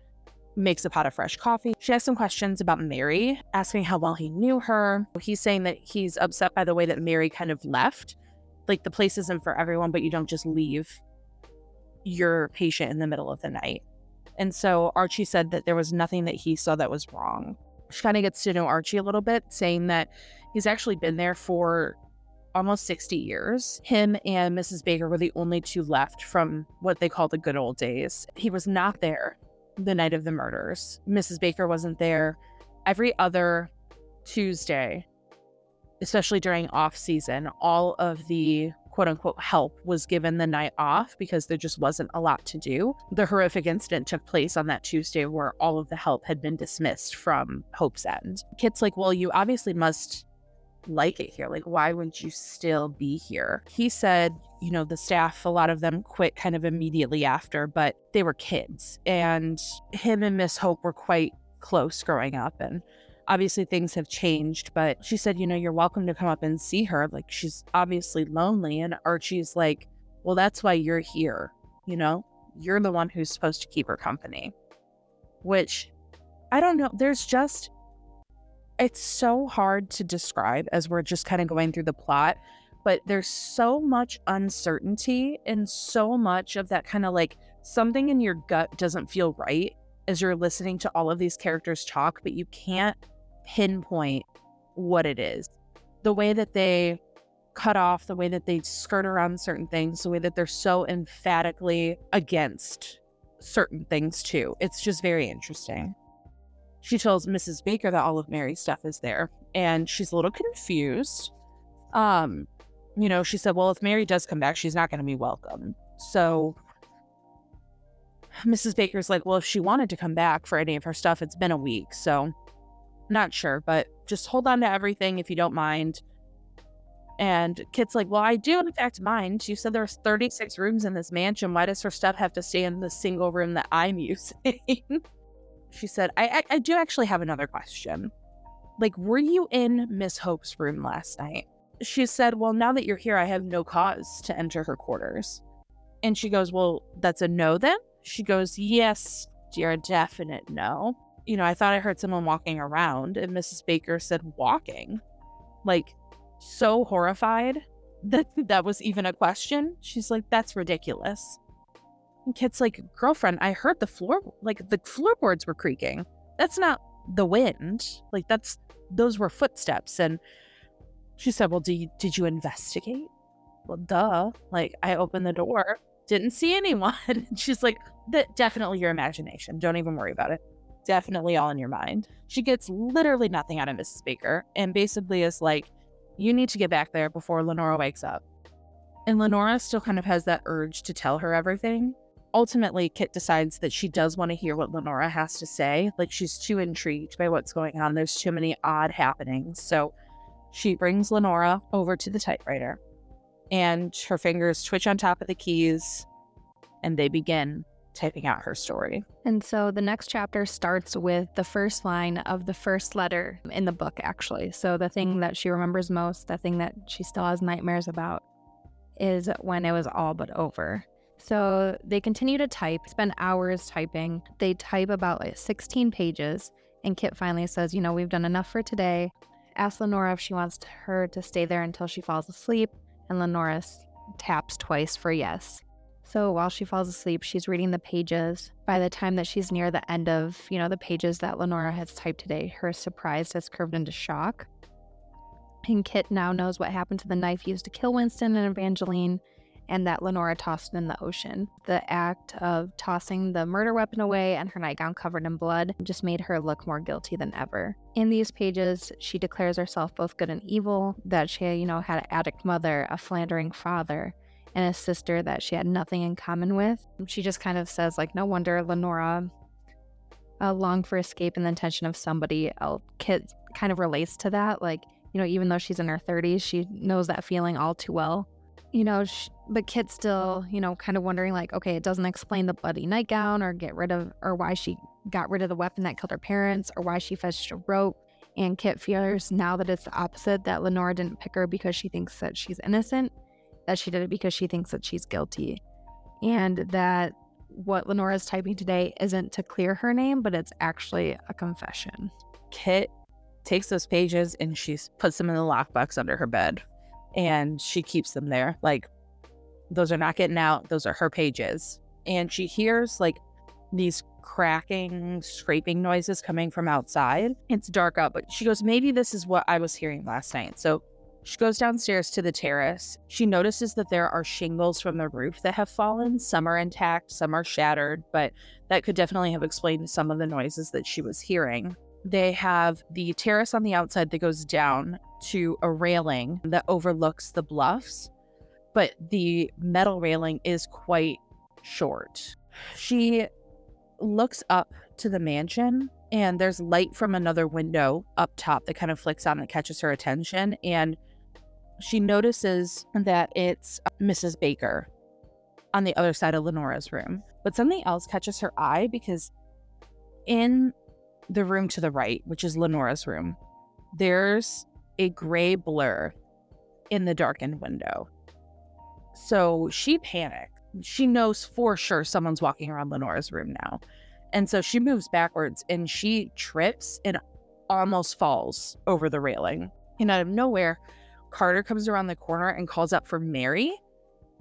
makes a pot of fresh coffee. She has some questions about Mary, asking how well he knew her. He's saying that he's upset by the way that Mary kind of left. Like the place isn't for everyone, but you don't just leave your patient in the middle of the night. And so Archie said that there was nothing that he saw that was wrong. She kind of gets to know Archie a little bit, saying that he's actually been there for almost 60 years. Him and Mrs. Baker were the only two left from what they call the good old days. He was not there the night of the murders. Mrs. Baker wasn't there. Every other Tuesday, especially during off season, all of the quote unquote help was given the night off because there just wasn't a lot to do. The horrific incident took place on that Tuesday where all of the help had been dismissed from Hope's End. Kit's like, Well, you obviously must like it here. Like, why wouldn't you still be here? He said, you know, the staff, a lot of them quit kind of immediately after, but they were kids. And him and Miss Hope were quite close growing up. And obviously things have changed, but she said, you know, you're welcome to come up and see her. Like, she's obviously lonely. And Archie's like, well, that's why you're here. You know, you're the one who's supposed to keep her company, which I don't know. There's just, it's so hard to describe as we're just kind of going through the plot, but there's so much uncertainty and so much of that kind of like something in your gut doesn't feel right as you're listening to all of these characters talk, but you can't pinpoint what it is. The way that they cut off, the way that they skirt around certain things, the way that they're so emphatically against certain things too. It's just very interesting. She tells Mrs. Baker that all of Mary's stuff is there, and she's a little confused. Um, you know, she said, Well, if Mary does come back, she's not going to be welcome. So Mrs. Baker's like, Well, if she wanted to come back for any of her stuff, it's been a week. So not sure, but just hold on to everything if you don't mind. And Kit's like, Well, I do, in fact, mind. You said there's 36 rooms in this mansion. Why does her stuff have to stay in the single room that I'm using? she said, I, I, I do actually have another question. Like, were you in Miss Hope's room last night? She said, Well, now that you're here, I have no cause to enter her quarters. And she goes, Well, that's a no then? She goes, Yes, dear, definite no. You know, I thought I heard someone walking around, and Mrs. Baker said, Walking. Like, so horrified that that was even a question. She's like, That's ridiculous. And Kit's like, girlfriend, I heard the floor, like the floorboards were creaking. That's not the wind. Like that's those were footsteps. And she said, well, do you, did you investigate? Well, duh. Like I opened the door, didn't see anyone. She's like, that definitely your imagination. Don't even worry about it. Definitely all in your mind. She gets literally nothing out of Mrs. Baker and basically is like, you need to get back there before Lenora wakes up. And Lenora still kind of has that urge to tell her everything ultimately, Kit decides that she does want to hear what Lenora has to say. Like, she's too intrigued by what's going on. There's too many odd happenings. So she brings Lenora over to the typewriter, and her fingers twitch on top of the keys, and they begin typing out her story. And so the next chapter starts with the first line of the first letter in the book, actually. So the thing that she remembers most, the thing that she still has nightmares about, is when it was all but over. So they continue to type, spend hours typing. They type about like 16 pages. And Kit finally says, You know, we've done enough for today. Ask Lenora if she wants her to stay there until she falls asleep. And Lenora taps twice for yes. So while she falls asleep, she's reading the pages. By the time that she's near the end of, you know, the pages that Lenora has typed today, her surprise has curved into shock. And Kit now knows what happened to the knife used to kill Winston and Evangeline and that Lenora tossed it in the ocean. The act of tossing the murder weapon away and her nightgown covered in blood just made her look more guilty than ever. In these pages, she declares herself both good and evil, that she, you know, had an addict mother, a philandering father, and a sister that she had nothing in common with. She just kind of says, like, no wonder Lenora uh, longed for escape and the intention of somebody else. Kit kind of relates to that. Like, you know, even though she's in her 30s, she knows that feeling all too well you know, sh- but Kit's still, you know, kind of wondering like, okay, it doesn't explain the bloody nightgown or get rid of, or why she got rid of the weapon that killed her parents or why she fetched a rope. And Kit fears now that it's the opposite that Lenora didn't pick her because she thinks that she's innocent, that she did it because she thinks that she's guilty. And that what Lenora's typing today isn't to clear her name, but it's actually a confession. Kit takes those pages and she puts them in the lockbox under her bed and she keeps them there. Like, those are not getting out. Those are her pages. And she hears like these cracking, scraping noises coming from outside. It's dark out, but she goes, maybe this is what I was hearing last night. So she goes downstairs to the terrace. She notices that there are shingles from the roof that have fallen. Some are intact, some are shattered, but that could definitely have explained some of the noises that she was hearing. They have the terrace on the outside that goes down to a railing that overlooks the bluffs, but the metal railing is quite short. She looks up to the mansion and there's light from another window up top that kind of flicks on and catches her attention and she notices that it's uh, Mrs. Baker on the other side of Lenora's room. But something else catches her eye because in the room to the right, which is Lenora's room, there's a gray blur in the darkened window. So she panicked. She knows for sure someone's walking around Lenora's room now. And so she moves backwards and she trips and almost falls over the railing. And out of nowhere, Carter comes around the corner and calls out for Mary.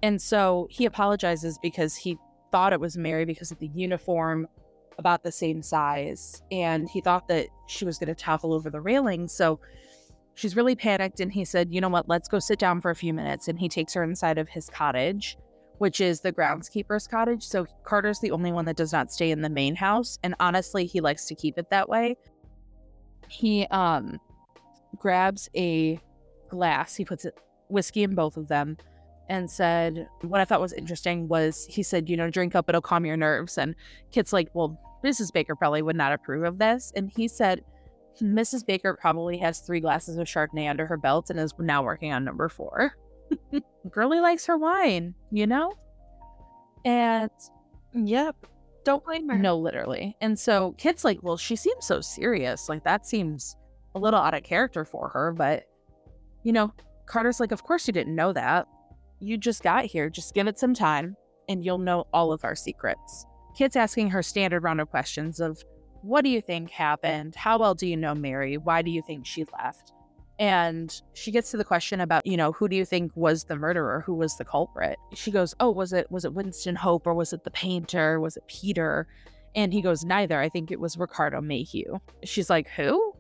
And so he apologizes because he thought it was Mary because of the uniform, about the same size. And he thought that she was going to topple over the railing. So she's really panicked. And he said, You know what? Let's go sit down for a few minutes. And he takes her inside of his cottage, which is the groundskeeper's cottage. So Carter's the only one that does not stay in the main house. And honestly, he likes to keep it that way. He um grabs a glass. He puts whiskey in both of them and said, What I thought was interesting was he said, You know, drink up, it'll calm your nerves. And Kit's like, Well, Mrs. Baker probably would not approve of this. And he said, Mrs. Baker probably has three glasses of Chardonnay under her belt and is now working on number four. Girlie likes her wine, you know? And yep, don't blame her. No, literally. And so Kit's like, Well, she seems so serious. Like, that seems a little out of character for her, but you know, Carter's like, Of course you didn't know that. You just got here. Just give it some time and you'll know all of our secrets. Kit's asking her standard round of questions of what do you think happened? How well do you know Mary? Why do you think she left? And she gets to the question about, you know, who do you think was the murderer? Who was the culprit? She goes, "Oh, was it was it Winston Hope or was it the painter? Was it Peter?" And he goes, "Neither. I think it was Ricardo Mayhew." She's like, "Who?"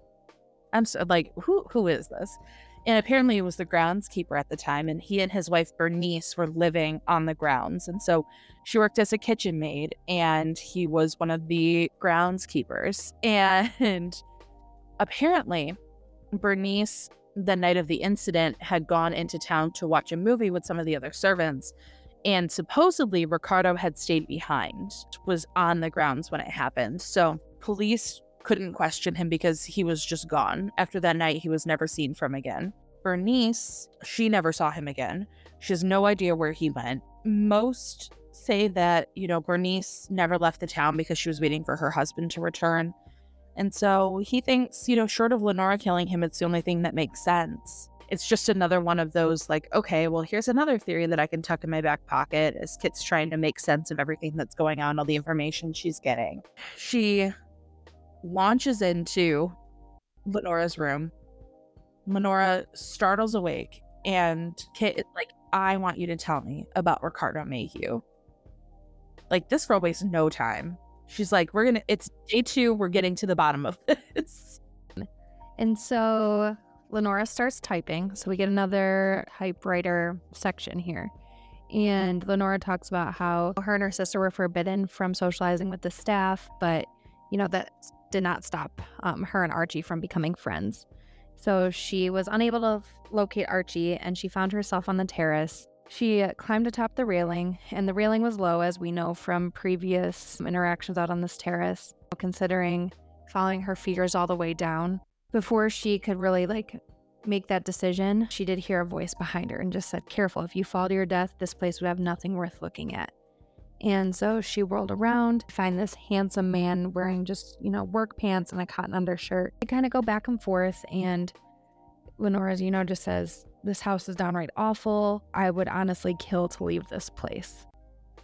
I'm so, like, "Who who is this?" And apparently it was the groundskeeper at the time, and he and his wife Bernice were living on the grounds. And so she worked as a kitchen maid, and he was one of the groundskeepers. And apparently, Bernice, the night of the incident, had gone into town to watch a movie with some of the other servants. And supposedly, Ricardo had stayed behind, was on the grounds when it happened. So police couldn't question him because he was just gone. After that night, he was never seen from again. Bernice, she never saw him again. She has no idea where he went. Most say that, you know, Bernice never left the town because she was waiting for her husband to return. And so he thinks, you know, short of Lenora killing him, it's the only thing that makes sense. It's just another one of those, like, okay, well, here's another theory that I can tuck in my back pocket as Kit's trying to make sense of everything that's going on, all the information she's getting. She launches into Lenora's room. Lenora startles awake, and Kit is like, I want you to tell me about Ricardo Mayhew. Like, this girl wastes no time. She's like, We're gonna, it's day two, we're getting to the bottom of this. And so Lenora starts typing. So we get another typewriter section here. And Lenora talks about how her and her sister were forbidden from socializing with the staff, but you know, that did not stop um, her and Archie from becoming friends. So she was unable to locate Archie and she found herself on the terrace. She climbed atop the railing, and the railing was low, as we know from previous interactions out on this terrace, considering following her figures all the way down. Before she could really like make that decision, she did hear a voice behind her and just said, Careful, if you fall to your death, this place would have nothing worth looking at. And so she whirled around, find this handsome man wearing just, you know, work pants and a cotton undershirt. They kind of go back and forth, and Lenora's, you know, just says, This house is downright awful. I would honestly kill to leave this place.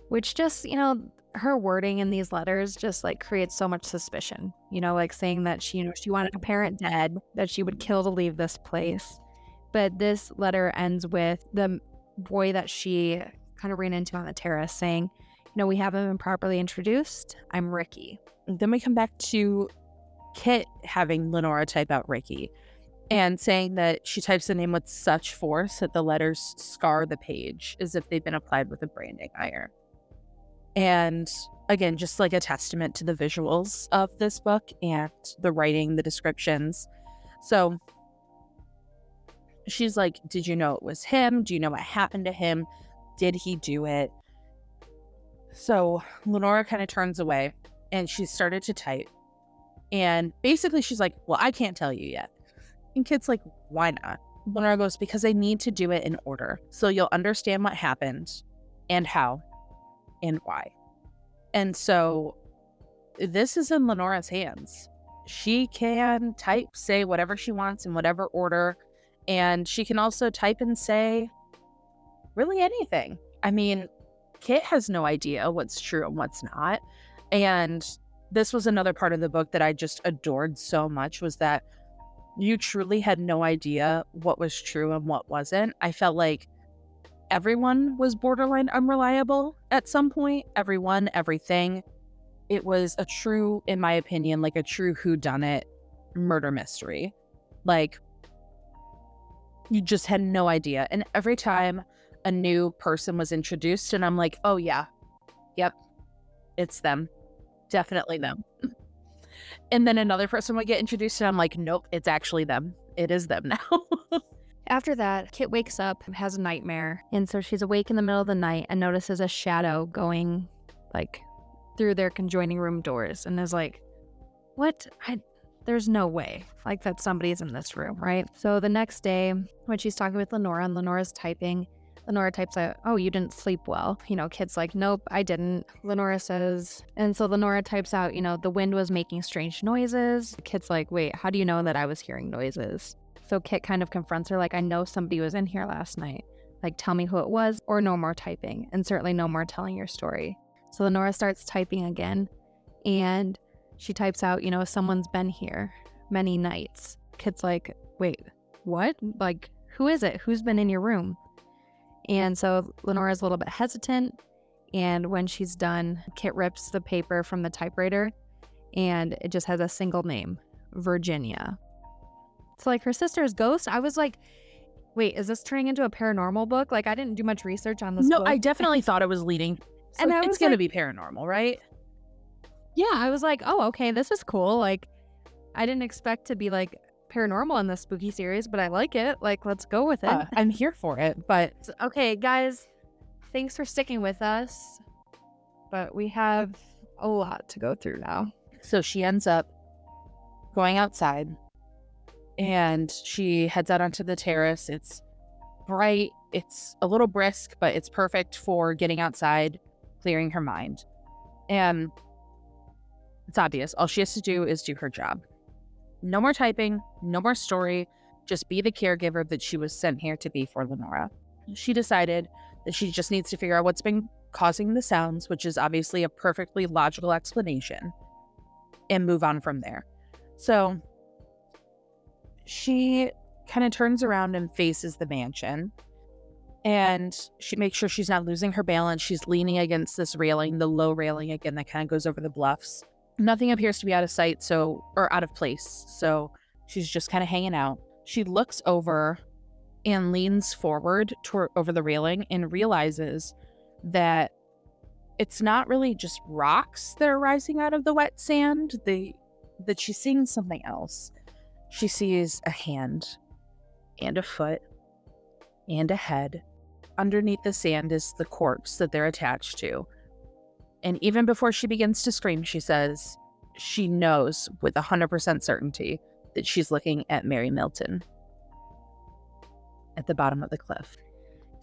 which just, you know, her wording in these letters just like creates so much suspicion. You know, like saying that she, you know, she wanted a parent dead, that she would kill to leave this place. But this letter ends with the boy that she kind of ran into on the terrace saying, know, we haven't been properly introduced. I'm Ricky. Then we come back to Kit having Lenora type out Ricky and saying that she types the name with such force that the letters scar the page as if they've been applied with a branding iron. And again, just like a testament to the visuals of this book and the writing, the descriptions. So she's like, Did you know it was him? Do you know what happened to him? Did he do it? So Lenora kind of turns away and she started to type. And basically, she's like, Well, I can't tell you yet. And Kit's like, Why not? Lenora goes, Because I need to do it in order. So you'll understand what happened and how and why. And so this is in Lenora's hands. She can type, say whatever she wants in whatever order. And she can also type and say really anything. I mean, Kit has no idea what's true and what's not. And this was another part of the book that I just adored so much was that you truly had no idea what was true and what wasn't. I felt like everyone was borderline unreliable at some point. Everyone, everything. It was a true, in my opinion, like a true who done it murder mystery. Like you just had no idea. And every time a new person was introduced, and I'm like, oh yeah, yep, it's them. Definitely them. and then another person would get introduced, and I'm like, nope, it's actually them. It is them now. After that, Kit wakes up, has a nightmare, and so she's awake in the middle of the night and notices a shadow going like through their conjoining room doors and is like, "What? I there's no way like that somebody's in this room, right?" So the next day, when she's talking with Lenora and Lenora's typing, Lenora types out, Oh, you didn't sleep well. You know, Kit's like, Nope, I didn't. Lenora says, and so Lenora types out, You know, the wind was making strange noises. Kit's like, Wait, how do you know that I was hearing noises? So Kit kind of confronts her, like, I know somebody was in here last night. Like, tell me who it was, or no more typing, and certainly no more telling your story. So Lenora starts typing again, and she types out, you know, someone's been here many nights. Kit's like, wait, what? Like, who is it? Who's been in your room? And so Lenora's a little bit hesitant. And when she's done, Kit rips the paper from the typewriter and it just has a single name Virginia. So like her sister's ghost. I was like, wait, is this turning into a paranormal book? Like I didn't do much research on this. No, book. I definitely thought it was leading. So and it's going like, to be paranormal, right? Yeah, I was like, oh, okay, this is cool. Like, I didn't expect to be like paranormal in this spooky series, but I like it. Like, let's go with it. Uh, I'm here for it. But okay, guys, thanks for sticking with us. But we have a lot to go through now. So she ends up going outside and she heads out onto the terrace. It's bright, it's a little brisk, but it's perfect for getting outside, clearing her mind. And it's obvious. All she has to do is do her job. No more typing, no more story, just be the caregiver that she was sent here to be for Lenora. She decided that she just needs to figure out what's been causing the sounds, which is obviously a perfectly logical explanation, and move on from there. So she kind of turns around and faces the mansion. And she makes sure she's not losing her balance. She's leaning against this railing, the low railing again that kind of goes over the bluffs. Nothing appears to be out of sight, so or out of place. So she's just kind of hanging out. She looks over and leans forward toward over the railing and realizes that it's not really just rocks that are rising out of the wet sand. They that she's seeing something else. She sees a hand and a foot and a head. Underneath the sand is the corpse that they're attached to. And even before she begins to scream, she says she knows with 100% certainty that she's looking at Mary Milton at the bottom of the cliff.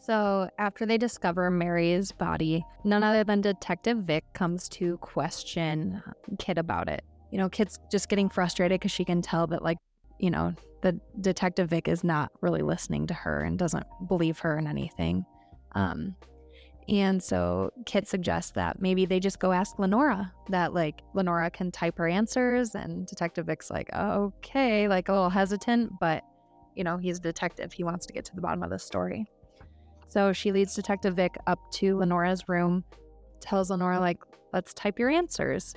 So, after they discover Mary's body, none other than Detective Vick comes to question Kit about it. You know, Kit's just getting frustrated because she can tell that, like, you know, the detective Vick is not really listening to her and doesn't believe her in anything. Um, And so Kit suggests that maybe they just go ask Lenora, that like Lenora can type her answers. And Detective Vick's like, okay, like a little hesitant, but you know, he's a detective. He wants to get to the bottom of the story. So she leads Detective Vick up to Lenora's room, tells Lenora, like, let's type your answers.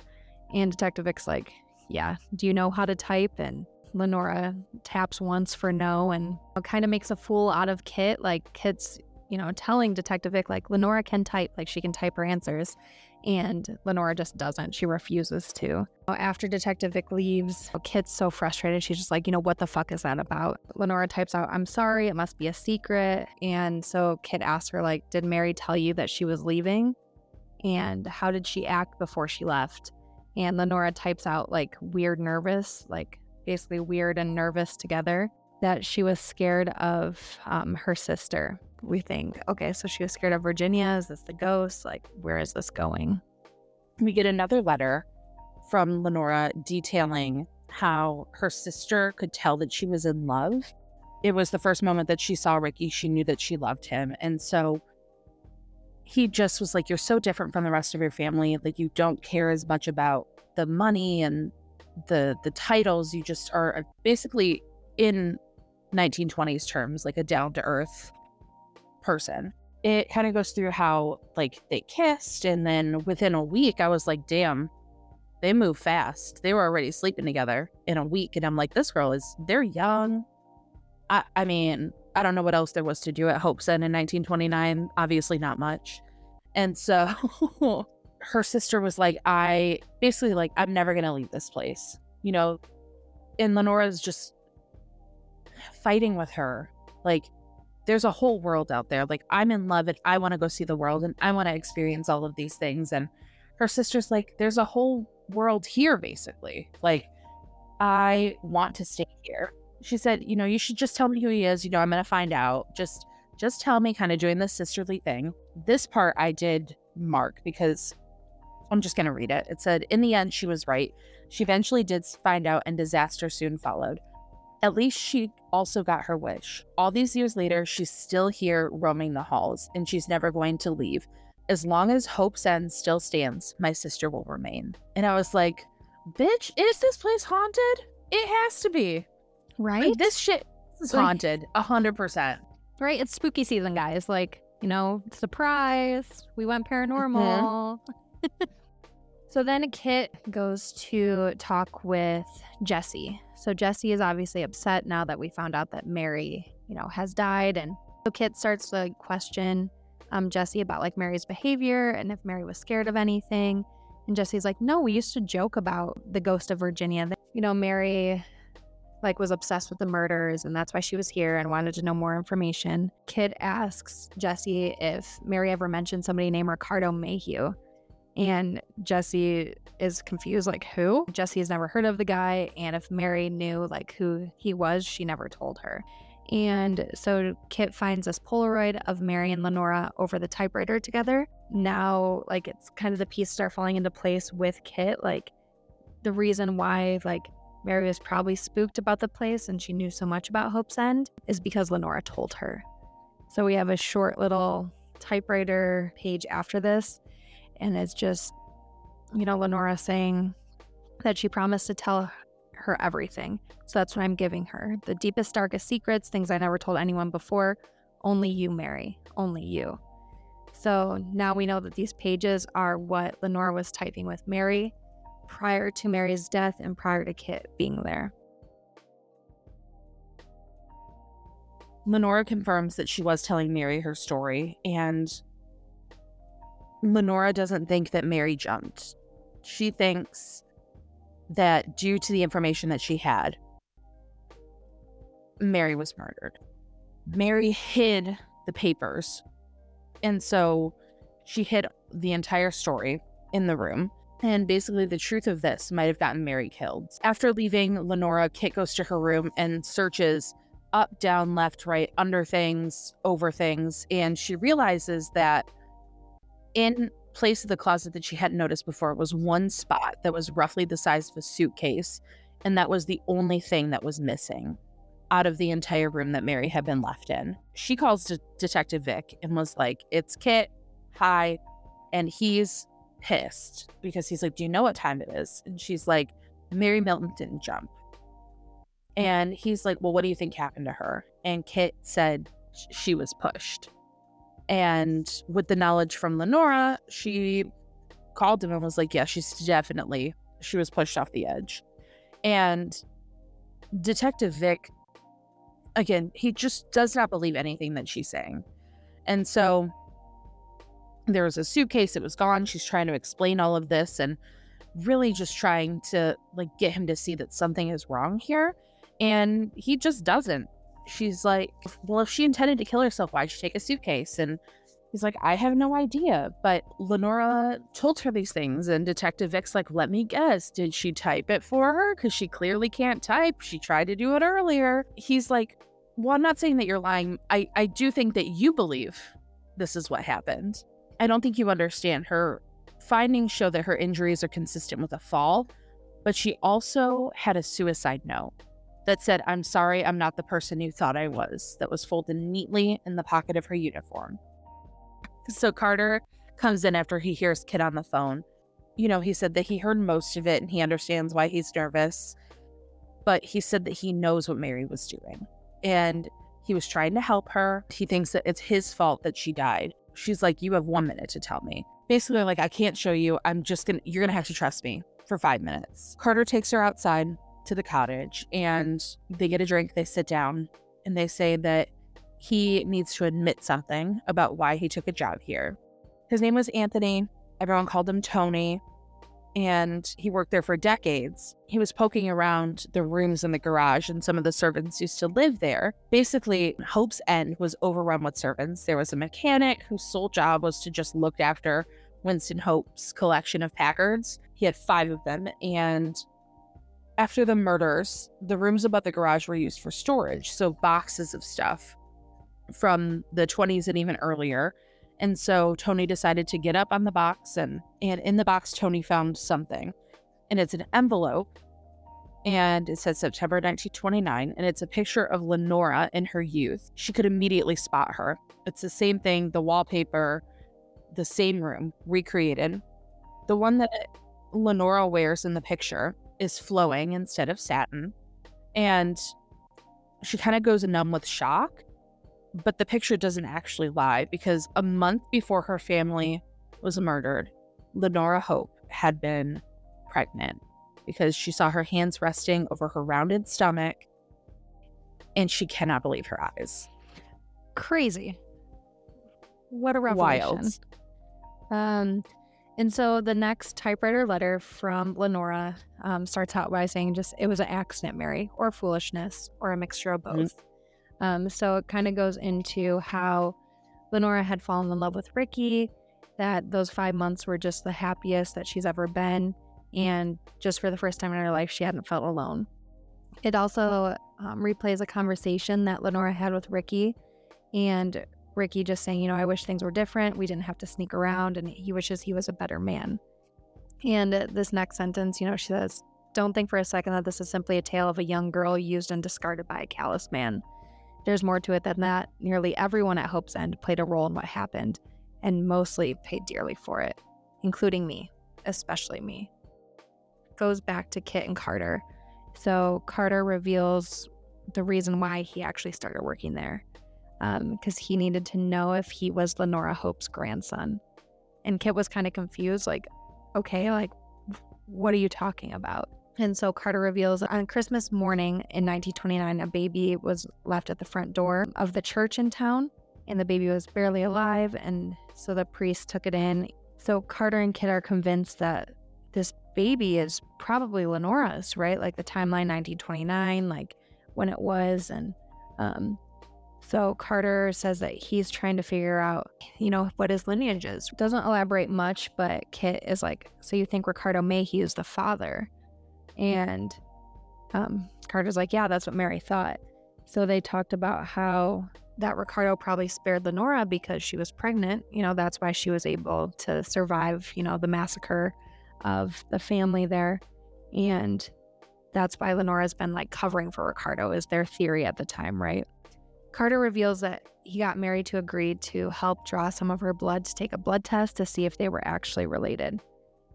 And Detective Vick's like, yeah, do you know how to type? And Lenora taps once for no and kind of makes a fool out of Kit. Like, Kit's you know, telling Detective Vick, like, Lenora can type, like, she can type her answers. And Lenora just doesn't. She refuses to. After Detective Vick leaves, Kit's so frustrated. She's just like, you know, what the fuck is that about? Lenora types out, I'm sorry, it must be a secret. And so Kit asks her, like, did Mary tell you that she was leaving? And how did she act before she left? And Lenora types out, like, weird nervous, like, basically weird and nervous together, that she was scared of um, her sister we think, okay, so she was scared of Virginia. Is this the ghost? Like, where is this going? We get another letter from Lenora detailing how her sister could tell that she was in love. It was the first moment that she saw Ricky, she knew that she loved him. And so he just was like, You're so different from the rest of your family. Like, you don't care as much about the money and the the titles. You just are basically in 1920s terms, like a down to earth person. It kind of goes through how like they kissed, and then within a week, I was like, damn, they move fast. They were already sleeping together in a week. And I'm like, this girl is, they're young. I, I mean, I don't know what else there was to do at Hope's End in 1929. Obviously, not much. And so her sister was like, I basically, like, I'm never going to leave this place, you know? And Lenora's just fighting with her. Like, there's a whole world out there. Like, I'm in love and I want to go see the world and I want to experience all of these things. And her sister's like, there's a whole world here, basically. Like, I want to stay here. She said, you know, you should just tell me who he is. You know, I'm going to find out. Just, just tell me, kind of doing this sisterly thing. This part I did mark because I'm just going to read it. It said, in the end, she was right. She eventually did find out, and disaster soon followed. At least she also got her wish. All these years later, she's still here roaming the halls, and she's never going to leave. As long as Hope's End still stands, my sister will remain. And I was like, bitch, is this place haunted? It has to be. Right? Like, this shit is haunted, a hundred percent. Right? It's spooky season, guys. Like, you know, surprise, we went paranormal. Mm-hmm. so then Kit goes to talk with Jessie, so Jessie is obviously upset now that we found out that Mary, you know, has died. And so Kit starts to question um, Jessie about like Mary's behavior and if Mary was scared of anything. And Jessie's like, no, we used to joke about the ghost of Virginia. You know, Mary like was obsessed with the murders and that's why she was here and wanted to know more information. Kit asks Jessie if Mary ever mentioned somebody named Ricardo Mayhew. And Jessie is confused, like, who? Jessie has never heard of the guy. And if Mary knew, like, who he was, she never told her. And so Kit finds this Polaroid of Mary and Lenora over the typewriter together. Now, like, it's kind of the pieces start falling into place with Kit. Like, the reason why, like, Mary was probably spooked about the place and she knew so much about Hope's End is because Lenora told her. So we have a short little typewriter page after this and it's just, you know, Lenora saying that she promised to tell her everything. So that's what I'm giving her. The deepest, darkest secrets, things I never told anyone before. Only you, Mary. Only you. So now we know that these pages are what Lenora was typing with Mary prior to Mary's death and prior to Kit being there. Lenora confirms that she was telling Mary her story, and Lenora doesn't think that Mary jumped. She thinks that due to the information that she had, Mary was murdered. Mary hid the papers. And so she hid the entire story in the room. And basically, the truth of this might have gotten Mary killed. After leaving Lenora, Kit goes to her room and searches up, down, left, right, under things, over things. And she realizes that in place of the closet that she hadn't noticed before was one spot that was roughly the size of a suitcase, and that was the only thing that was missing out of the entire room that Mary had been left in. She calls to Detective Vick and was like, It's Kit. hi. And he's pissed because he's like, Do you know what time it is? And she's like, Mary Milton didn't jump. And he's like, Well, what do you think happened to her? And Kit said she was pushed. And with the knowledge from Lenora, she called him and was like, Yeah, she's definitely, she was pushed off the edge. And Detective Vick, again, he just does not believe anything that she's saying. And so there was a suitcase, it was gone. She's trying to explain all of this and really just trying to like get him to see that something is wrong here. And he just doesn't. She's like, Well, if she intended to kill herself, why'd she take a suitcase? And he's like, I have no idea. But Lenora told her these things, and Detective Vick's like, Let me guess. Did she type it for her? Because she clearly can't type. She tried to do it earlier. He's like, Well, I'm not saying that you're lying. I, I do think that you believe this is what happened. I don't think you understand. Her findings show that her injuries are consistent with a fall, but she also had a suicide note that said, I'm sorry, I'm not the person you thought I was, that was folded neatly in the pocket of her uniform. So Carter comes in after he hears Kit on the phone. You know, he said that he heard most of it and he understands why he's nervous, but he said that he knows what Mary was doing. And he was trying to help her. He thinks that it's his fault that she died. She's like, You have one minute to tell me. Basically, like, I can't show you. I'm just gonna, you're gonna have to trust me for five minutes. Carter takes her outside to the cottage and they get a drink, they sit down, and they say that he needs to admit something about why he took a job here. His name was Anthony. Everyone called him Tony and he worked there for decades. He was poking around the rooms in the garage, and some of the servants used to live there. Basically, Hope's End was overrun with servants. There was a mechanic whose sole job was to just look after Winston Hope's collection of Packards. He had five of them, and after the murders, the rooms above the garage were used for storage, so boxes of stuff from the 20s and even earlier. And so Tony decided to get up on the box and and in the box Tony found something. And it's an envelope and it says September 1929 and it's a picture of Lenora in her youth. She could immediately spot her. It's the same thing, the wallpaper, the same room recreated. The one that Lenora wears in the picture is flowing instead of satin. And she kind of goes numb with shock but the picture doesn't actually lie because a month before her family was murdered, Lenora Hope had been pregnant because she saw her hands resting over her rounded stomach and she cannot believe her eyes. Crazy. What a revelation. Wild. Um, and so the next typewriter letter from Lenora um, starts out by saying just it was an accident, Mary, or foolishness, or a mixture of mm-hmm. both. Mm-hmm. Um, so it kind of goes into how Lenora had fallen in love with Ricky, that those five months were just the happiest that she's ever been. And just for the first time in her life, she hadn't felt alone. It also um, replays a conversation that Lenora had with Ricky, and Ricky just saying, you know, I wish things were different. We didn't have to sneak around, and he wishes he was a better man. And this next sentence, you know, she says, Don't think for a second that this is simply a tale of a young girl used and discarded by a callous man. There's more to it than that. Nearly everyone at Hope's End played a role in what happened, and mostly paid dearly for it, including me, especially me. Goes back to Kit and Carter. So Carter reveals the reason why he actually started working there, because um, he needed to know if he was Lenora Hope's grandson. And Kit was kind of confused, like, okay, like, what are you talking about? And so Carter reveals on Christmas morning in 1929, a baby was left at the front door of the church in town, and the baby was barely alive. And so the priest took it in. So Carter and Kit are convinced that this baby is probably Lenora's, right? Like the timeline 1929, like when it was. And um, so Carter says that he's trying to figure out, you know, what his lineage is. Doesn't elaborate much, but Kit is like, so you think Ricardo Mayhew is the father? And um, Carter's like, yeah, that's what Mary thought. So they talked about how that Ricardo probably spared Lenora because she was pregnant. You know, that's why she was able to survive, you know, the massacre of the family there. And that's why Lenora's been like covering for Ricardo, is their theory at the time, right? Carter reveals that he got Mary to agree to help draw some of her blood to take a blood test to see if they were actually related.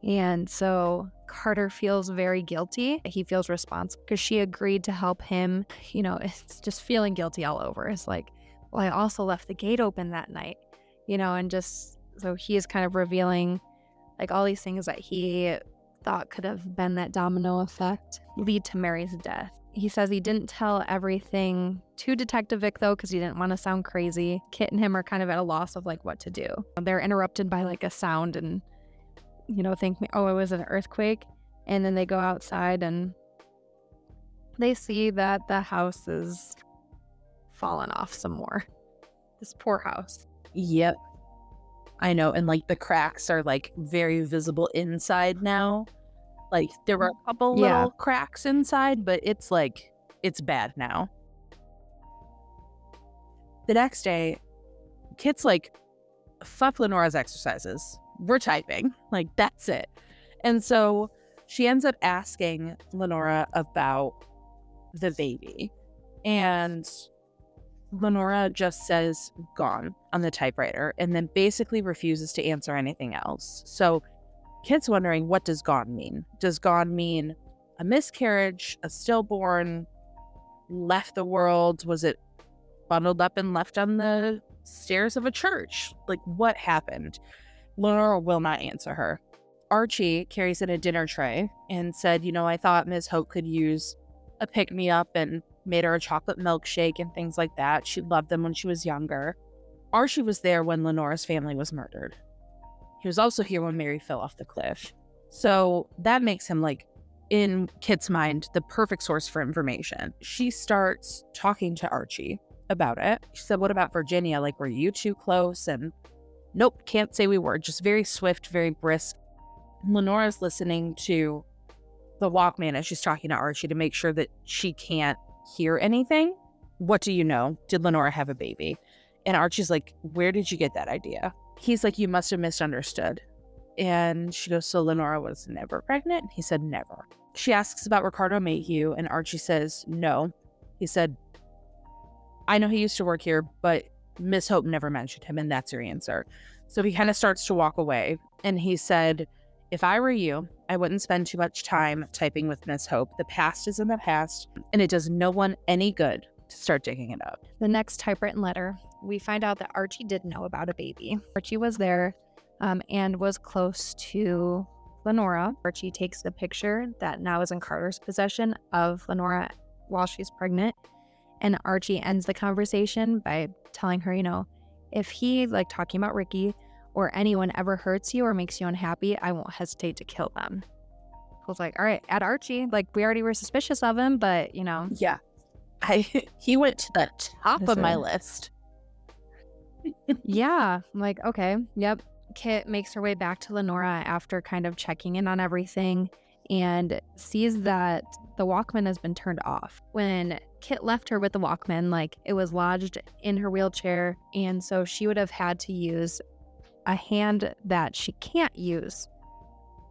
And so Carter feels very guilty. He feels responsible because she agreed to help him. You know, it's just feeling guilty all over. It's like, well, I also left the gate open that night, you know, and just so he is kind of revealing like all these things that he thought could have been that domino effect lead to Mary's death. He says he didn't tell everything to Detective Vick though, because he didn't want to sound crazy. Kit and him are kind of at a loss of like what to do. They're interrupted by like a sound and you know, think, oh, it was an earthquake. And then they go outside and they see that the house is fallen off some more. This poor house. Yep. I know. And like the cracks are like very visible inside now. Like there were a mm-hmm. couple Yeah. little cracks inside, but it's like, it's bad now. The next day, Kit's like, fuck Lenora's exercises. We're typing. Like, that's it. And so she ends up asking Lenora about the baby. And Lenora just says gone on the typewriter and then basically refuses to answer anything else. So Kit's wondering what does gone mean? Does gone mean a miscarriage, a stillborn, left the world? Was it bundled up and left on the stairs of a church? Like what happened? Lenora will not answer her. Archie carries in a dinner tray and said, You know, I thought Ms. Hope could use a pick me up and made her a chocolate milkshake and things like that. She loved them when she was younger. Archie was there when Lenora's family was murdered. He was also here when Mary fell off the cliff. So that makes him like, in Kit's mind, the perfect source for information. She starts talking to Archie about it. She said, What about Virginia? Like, were you too close? And nope, can't say we were. Just very swift, very brisk. Lenora's listening to the Walkman as she's talking to Archie to make sure that she can't hear anything. What do you know? Did Lenora have a baby? And Archie's like, Where did you get that idea? He's like, You must have misunderstood. And she goes, So Lenora was never pregnant? He said, Never. She asks about Ricardo Mayhew, and Archie says, No. He said, I know he used to work here, but Miss Hope never mentioned him, and that's your answer. So he kind of starts to walk away, and he said, If I were you, I wouldn't spend too much time typing with Miss Hope. The past is in the past, and it does no one any good to start digging it up. The next typewritten letter, we find out that Archie did know about a baby. Archie was there um, and was close to Lenora. Archie takes the picture that now is in Carter's possession of Lenora while she's pregnant. And Archie ends the conversation by telling her, you know, if he, like talking about Ricky, or anyone ever hurts you or makes you unhappy, I won't hesitate to kill them. I was like, all right, at Archie, like we already were suspicious of him, but you know, Yeah. I he went to the top of my list. Yeah, I'm like, okay, yep. Kit makes her way back to Lenora after kind of checking in on everything and sees that the Walkman has been turned off. When Kit left her with the Walkman, like it was lodged in her wheelchair, and so she would have had to use a hand that she can't use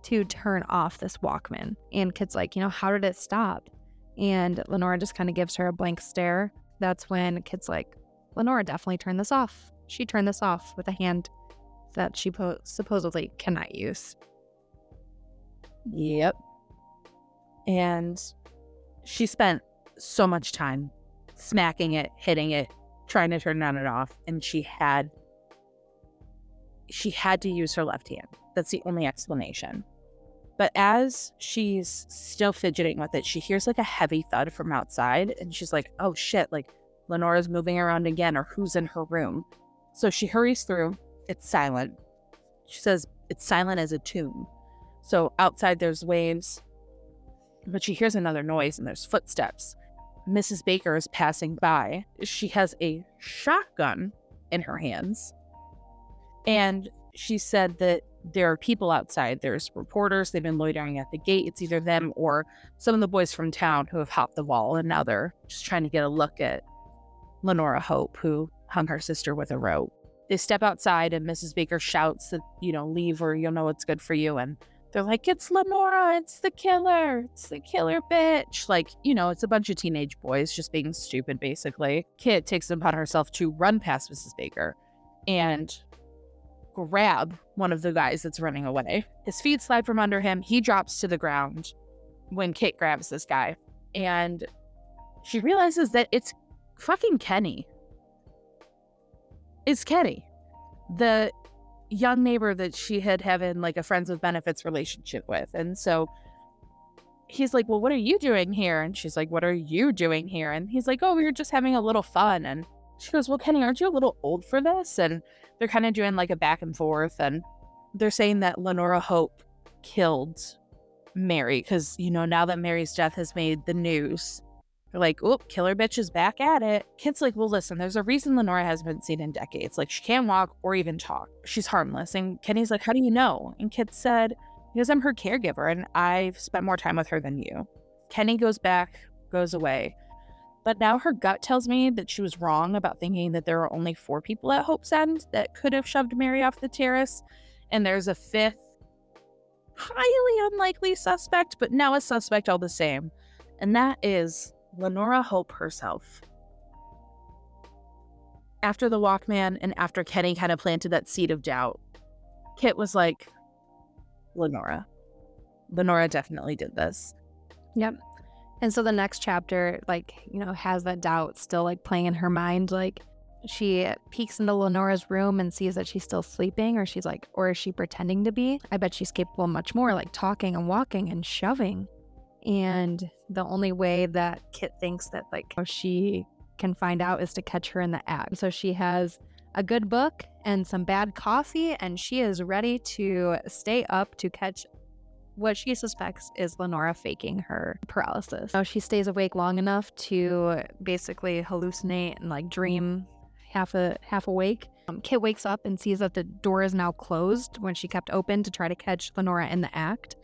to turn off this Walkman. And Kit's like, you know, how did it stop? And Lenora just kind of gives her a blank stare. That's when Kit's like, Lenora definitely turned this off. She turned this off with a hand that she po- supposedly cannot use. Yep. And she spent so much time smacking it, hitting it, trying to turn on and off, and she had she had to use her left hand. That's the only explanation. But as she's still fidgeting with it, she hears like a heavy thud from outside, and she's like, "Oh shit!" Like Lenora's moving around again, or who's in her room? So she hurries through. It's silent. She says, "It's silent as a tomb." So outside there's waves, but she hears another noise and there's footsteps. Mrs. Baker is passing by. She has a shotgun in her hands. And she said that there are people outside. There's reporters. They've been loitering at the gate. It's either them or some of the boys from town who have hopped the wall. And now they're just trying to get a look at Lenora Hope, who hung her sister with a rope. They step outside, and Mrs. Baker shouts that, you know, leave or you'll know what's good for you. And they're like, it's Lenora, it's the killer, it's the killer bitch. Like, you know, it's a bunch of teenage boys just being stupid, basically. Kit takes it upon herself to run past Mrs. Baker and grab one of the guys that's running away. His feet slide from under him. He drops to the ground when Kit grabs this guy. And she realizes that it's fucking Kenny. It's Kenny. The young neighbor that she had having like a friends with benefits relationship with. And so he's like, Well, what are you doing here? And she's like, What are you doing here? And he's like, Oh, we were just having a little fun. And she goes, Well, Kenny, aren't you a little old for this? And they're kind of doing like a back and forth. And they're saying that Lenora Hope killed Mary because, you know, now that Mary's death has made the news, they're like, oh, killer bitch is back at it. Kit's like, well, listen, there's a reason Lenora hasn't been seen in decades. Like, she can't walk or even talk. She's harmless. And Kenny's like, how do you know? And Kit said, because I'm her caregiver and I've spent more time with her than you. Kenny goes back, goes away. But now her gut tells me that she was wrong about thinking that there are only four people at Hope's End that could have shoved Mary off the terrace. And there's a fifth, highly unlikely suspect, but now a suspect all the same. And that is Lenora Hope herself. After the Walkman and after Kenny kind of planted that seed of doubt, Kit was like, Lenora. Lenora definitely did this. Yep. And so the next chapter, like, you know, has that doubt still like playing in her mind. Like, she peeks into Lenora's room and sees that she's still sleeping, or she's like, or is she pretending to be? I bet she's capable much more, like talking and walking and shoving. And the only way that Kit thinks that like she can find out is to catch her in the act. So she has a good book and some bad coffee, and she is ready to stay up to catch what she suspects is Lenora faking her paralysis. Now she stays awake long enough to basically hallucinate and like dream half a half awake. Um, Kit wakes up and sees that the door is now closed when she kept open to try to catch Lenora in the act.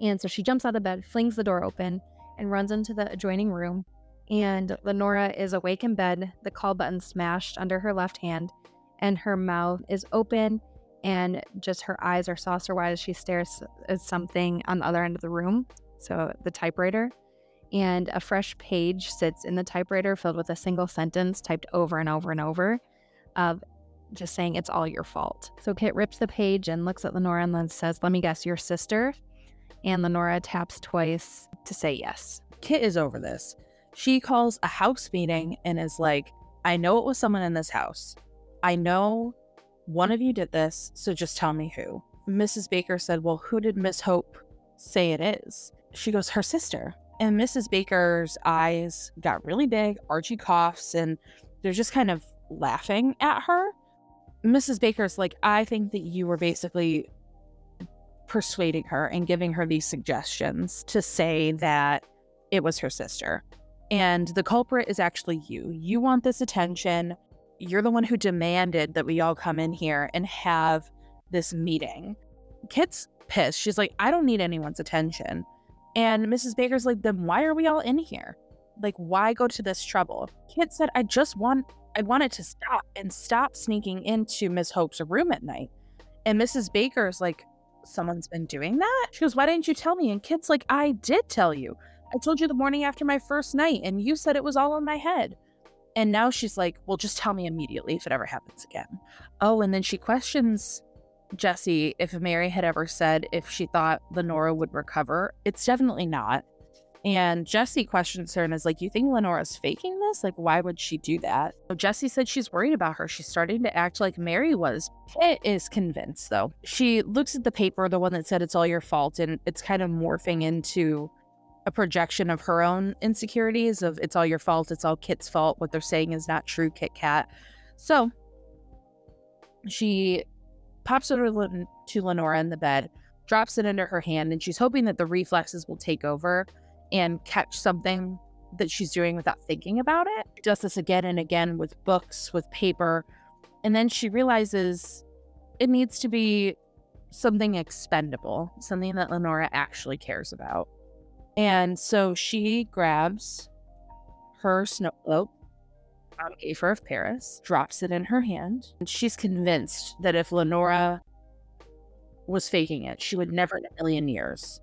And so she jumps out of bed, flings the door open, and runs into the adjoining room. And Lenora is awake in bed, the call button smashed under her left hand, and her mouth is open, and just her eyes are saucer wide as she stares at something on the other end of the room. So the typewriter. And a fresh page sits in the typewriter filled with a single sentence typed over and over and over of just saying, It's all your fault. So Kit rips the page and looks at Lenora and then says, Let me guess, your sister? And Lenora taps twice to say yes. Kit is over this. She calls a house meeting and is like, I know it was someone in this house. I know one of you did this, so just tell me who. Mrs. Baker said, Well, who did Miss Hope say it is? She goes, Her sister. And Mrs. Baker's eyes got really big. Archie coughs and they're just kind of laughing at her. Mrs. Baker's like, I think that you were basically persuading her and giving her these suggestions to say that it was her sister. And the culprit is actually you. You want this attention. You're the one who demanded that we all come in here and have this meeting. Kit's pissed. She's like, I don't need anyone's attention. And Mrs. Baker's like, then why are we all in here? Like, why go to this trouble? Kit said, I just want, I wanted to stop and stop sneaking into Miss Hope's room at night. And Mrs. Baker's like, someone's been doing that? She goes, Why didn't you tell me? And Kit's like, I did tell you. I told you the morning after my first night, and you said it was all in my head. And now she's like, Well, just tell me immediately if it ever happens again. Oh, and then she questions Jessie if Mary had ever said if she thought Lenora would recover. It's definitely not. And Jessie questions her and is like, You think Lenora's faking this? Like, why would she do that? So Jessie said she's worried about her. She's starting to act like Mary was. Is convinced, though. She looks at the paper, the one that said it's all your fault, and it's kind of morphing into a projection of her own insecurities of it's all your fault, it's all Kit's fault. What they're saying is not true, Kit Kat. So she pops it over to Lenora in the bed, drops it into her hand, and she's hoping that the reflexes will take over and catch something that she's doing without thinking about it. She does this again and again with books, with paper. And then she realizes it needs to be something expendable, something that Lenora actually cares about. And so she grabs her snow globe on Afer of Paris, drops it in her hand, and she's convinced that if Lenora was faking it. She would never in a million years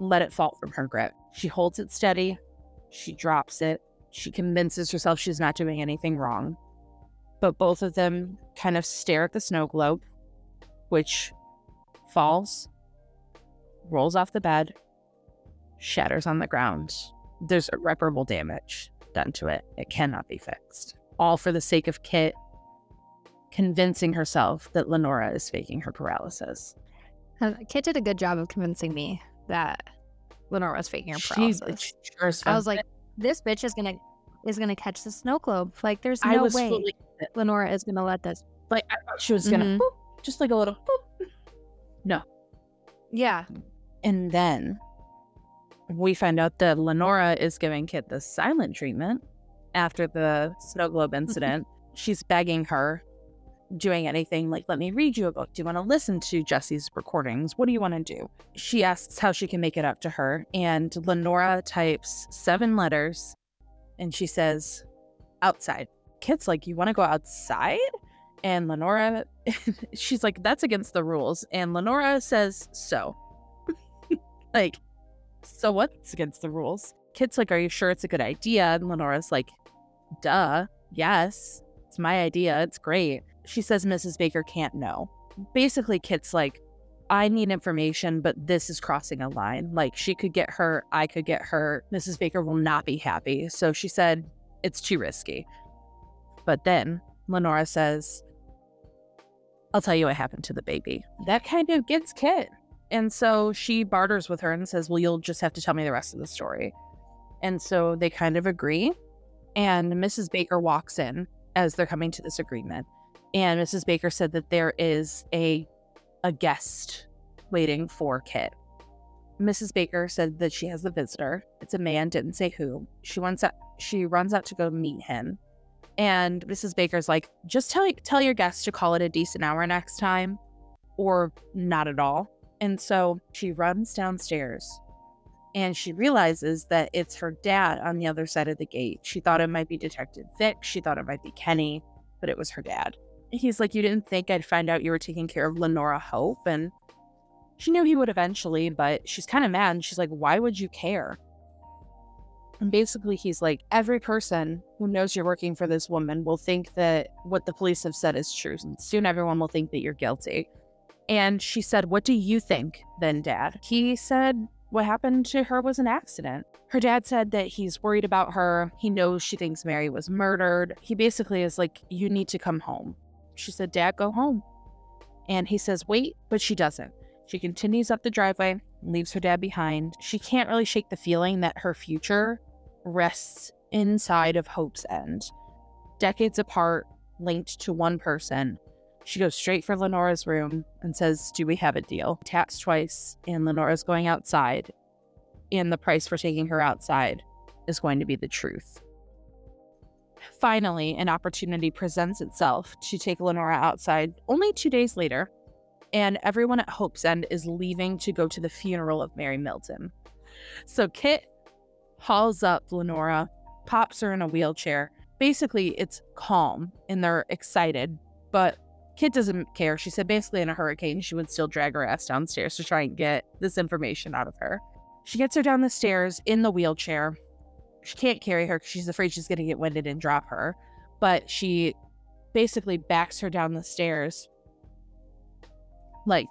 let it fall from her grip. She holds it steady, she drops it, she convinces herself she's not doing anything wrong. But both of them kind of stare at the snow globe, which falls, rolls off the bed, shatters on the ground. There's irreparable damage done to it. It cannot be fixed. All for the sake of Kit convincing herself that Lenora is faking her paralysis. Uh, Kit did a good job of convincing me that Lenora was faking her She's- paralysis. sure I was like, this bitch is gonna is gonna catch the snow globe. Like, there's no way fully Lenora is gonna let this. like, I thought she was gonna Mhm. boop, just like a little boop. No. Yeah, And then we find out that Lenora is giving Kit the silent treatment after the snow globe incident. She's begging her, doing anything like, let me read you a book. Do you want to listen to Jessie's recordings? What do you want to do? She asks how she can make it up to her. And Lenora types seven letters and she says, outside. Kit's like, you want to go outside? And Lenora, she's like, that's against the rules. And Lenora says, so. like, so what's against the rules? Kit's like, are you sure it's a good idea? And Lenora's like, duh, yes, it's my idea. It's great. She says Mrs. Baker can't know. Basically, Kit's like, I need information, but this is crossing a line. Like, she could get her, I could get her. Mrs. Baker will not be happy. So she said, it's too risky. But then Lenora says, I'll tell you what happened to the baby. That kind of gets Kit. And so she barters with her and says, Well, you'll just have to tell me the rest of the story. And so they kind of agree. And Mrs. Baker walks in as they're coming to this agreement. And Mrs. Baker said that there is a a guest waiting for Kit. Mrs. Baker said that she has a visitor. It's a man, didn't say who. She wants out, she runs out to go meet him. And Mrs. Baker's like, just tell tell your guests to call it a decent hour next time, or not at all. And so she runs downstairs and she realizes that it's her dad on the other side of the gate. She thought it might be Detective Vick. She thought it might be Kenny, but it was her dad. He's like, You didn't think I'd find out you were taking care of Lenora Hope? And she knew he would eventually, but she's kind of mad. And she's like, Why would you care? And basically, he's like, Every person who knows you're working for this woman will think that what the police have said is true. And soon everyone will think that you're guilty. And she said, What do you think then, Dad? He said, What happened to her was an accident. Her dad said that he's worried about her. He knows she thinks Mary was murdered. He basically is like, You need to come home. She said, Dad, go home. And he says, Wait, but she doesn't. She continues up the driveway, leaves her dad behind. She can't really shake the feeling that her future rests inside of Hope's End. Decades apart, linked to one person, she goes straight for Lenora's room and says, Do we have a deal? Taps twice, and Lenora's going outside. And the price for taking her outside is going to be the truth. Finally, an opportunity presents itself to take Lenora outside only two days later, and everyone at Hope's End is leaving to go to the funeral of Mary Milton. So Kit hauls up Lenora, pops her in a wheelchair. Basically, it's calm and they're excited, but Kit doesn't care. She said basically in a hurricane, she would still drag her ass downstairs to try and get this information out of her. She gets her down the stairs in the wheelchair. She can't carry her because she's afraid she's going to get winded and drop her. But she basically backs her down the stairs. Like,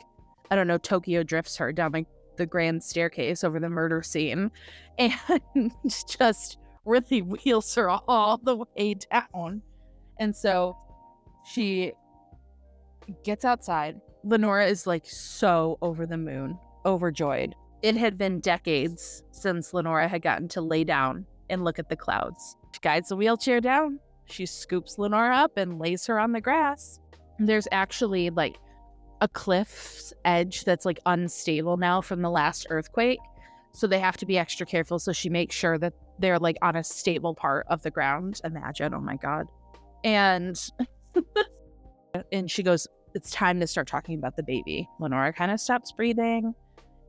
I don't know, Tokyo drifts her down like the grand staircase over the murder scene and just really wheels her all the way down. And so she gets outside. Lenora is like so over the moon, overjoyed. It had been decades since Lenora had gotten to lay down and look at the clouds. She guides the wheelchair down. She scoops Lenora up and lays her on the grass. There's actually like a cliff's edge that's like unstable now from the last earthquake. So they have to be extra careful. So she makes sure that they're like on a stable part of the ground. Imagine, oh my God. And and she goes, It's time to start talking about the baby. Lenora kind of stops breathing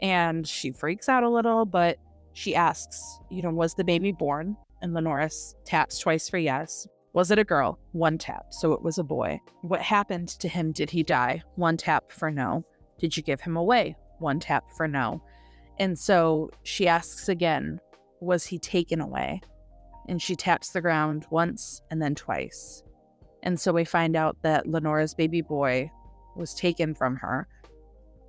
and she freaks out a little, but she asks, you know, was the baby born? And Lenora taps twice for yes. Was it a girl? One tap. So it was a boy. What happened to him? Did he die? One tap for no. Did you give him away? One tap for no. And so she asks again, Was he taken away? And she taps the ground once and then twice. And so we find out that Lenora's baby boy was taken from her.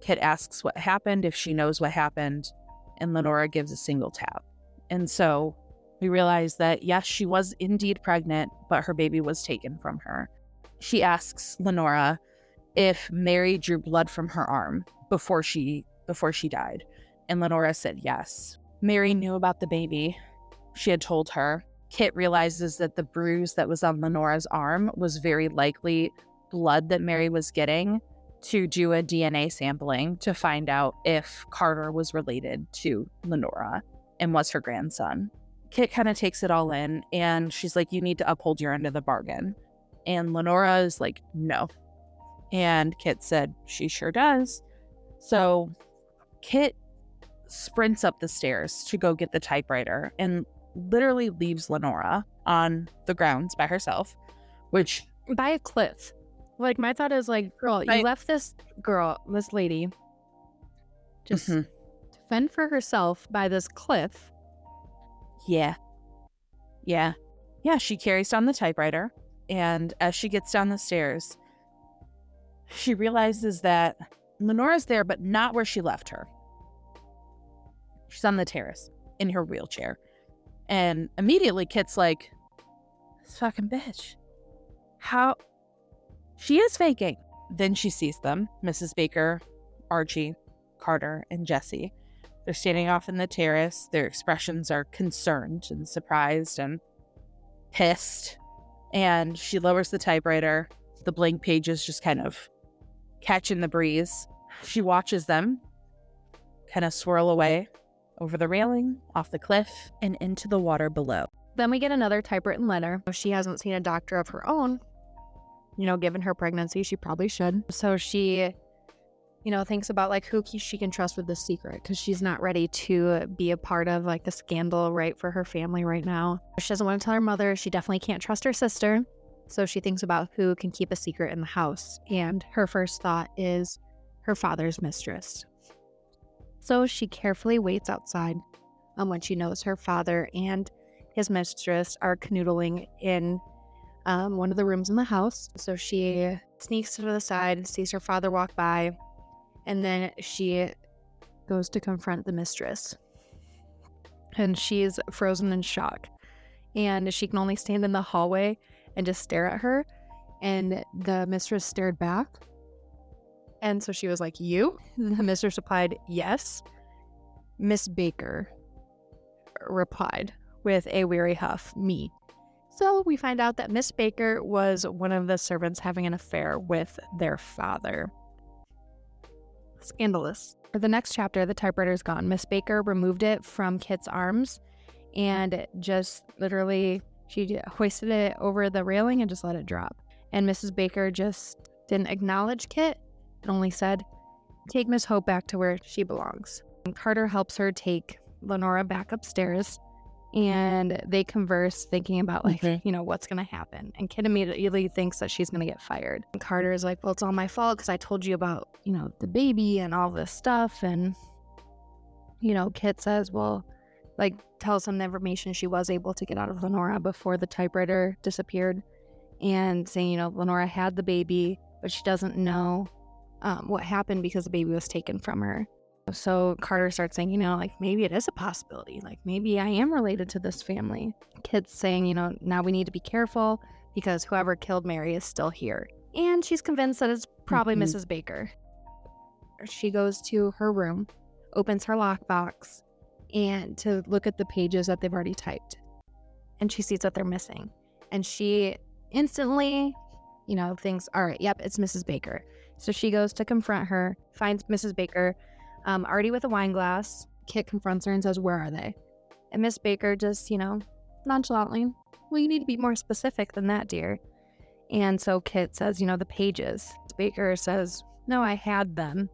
Kit asks what happened, if she knows what happened, and Lenora gives a single tap. And so we realize that yes, she was indeed pregnant, but her baby was taken from her. She asks Lenora if Mary drew blood from her arm before she before she died, and Lenora said yes. Mary knew about the baby. She had told her. Kit realizes that the bruise that was on Lenora's arm was very likely blood that Mary was getting to do a DNA sampling to find out if Carter was related to Lenora and was her grandson. Kit kind of takes it all in and she's like, You need to uphold your end of the bargain. And Lenora is like, No. And Kit said, She sure does. So Kit sprints up the stairs to go get the typewriter and literally leaves Lenora on the grounds by herself, which by a cliff. Like my thought is like, girl, you left this girl, this lady, just mm-hmm. to fend for herself by this cliff yeah. Yeah. Yeah, she carries down the typewriter. And as she gets down the stairs, she realizes that Lenora's there, but not where she left her. She's on the terrace in her wheelchair. And immediately Kit's like, this fucking bitch. How? She is faking. Then she sees them Mrs. Baker, Archie, Carter, and Jessie. They're standing off in the terrace. Their expressions are concerned and surprised and pissed. And she lowers the typewriter. The blank pages just kind of catch in the breeze. She watches them kind of swirl away over the railing, off the cliff, and into the water below. Then we get another typewritten letter. She hasn't seen a doctor of her own. You know, given her pregnancy, she probably should. So she you know, thinks about like who she can trust with the secret because she's not ready to be a part of like the scandal, right, for her family right now. She doesn't want to tell her mother. She definitely can't trust her sister. So she thinks about who can keep a secret in the house. And her first thought is her father's mistress. So she carefully waits outside um, when she knows her father and his mistress are canoodling in um, one of the rooms in the house. So she sneaks to the side, sees her father walk by, and then she goes to confront the mistress. And she's frozen in shock. And she can only stand in the hallway and just stare at her. And the mistress stared back. And so she was like, You? The mistress replied, Yes. Miss Baker replied with a weary huff, Me. So we find out that Miss Baker was one of the servants having an affair with their father. Scandalous. For the next chapter, the typewriter's gone. Miss Baker removed it from Kit's arms and just literally she hoisted it over the railing and just let it drop. And Mrs. Baker just didn't acknowledge Kit and only said, Take Miss Hope back to where she belongs. And Carter helps her take Lenora back upstairs and they converse thinking about like you know what's gonna happen and kit immediately thinks that she's gonna get fired. And carter is like well it's all my fault because i told you about you know the baby and all this stuff and you know kit says well like tells him the information she was able to get out of lenora before the typewriter disappeared and saying you know lenora had the baby but she doesn't know um, what happened because the baby was taken from her so Carter starts saying, you know, like maybe it is a possibility. Like maybe I am related to this family. Kit's saying, you know, now we need to be careful because whoever killed Mary is still here. And she's convinced that it's probably mm-hmm. Mrs. Baker. She goes to her room, opens her lockbox, and to look at the pages that they've already typed. And she sees that they're missing. And she instantly, you know, thinks, all right, yep, it's Mrs. Baker. So she goes to confront her, finds Mrs. Baker um, already with a wine glass. Kit confronts her and says, Where are they? And Miss Baker just, you know, nonchalantly, Well, you need to be more specific than that, dear. And so Kit says, You know, the pages. Baker says, No, I had them.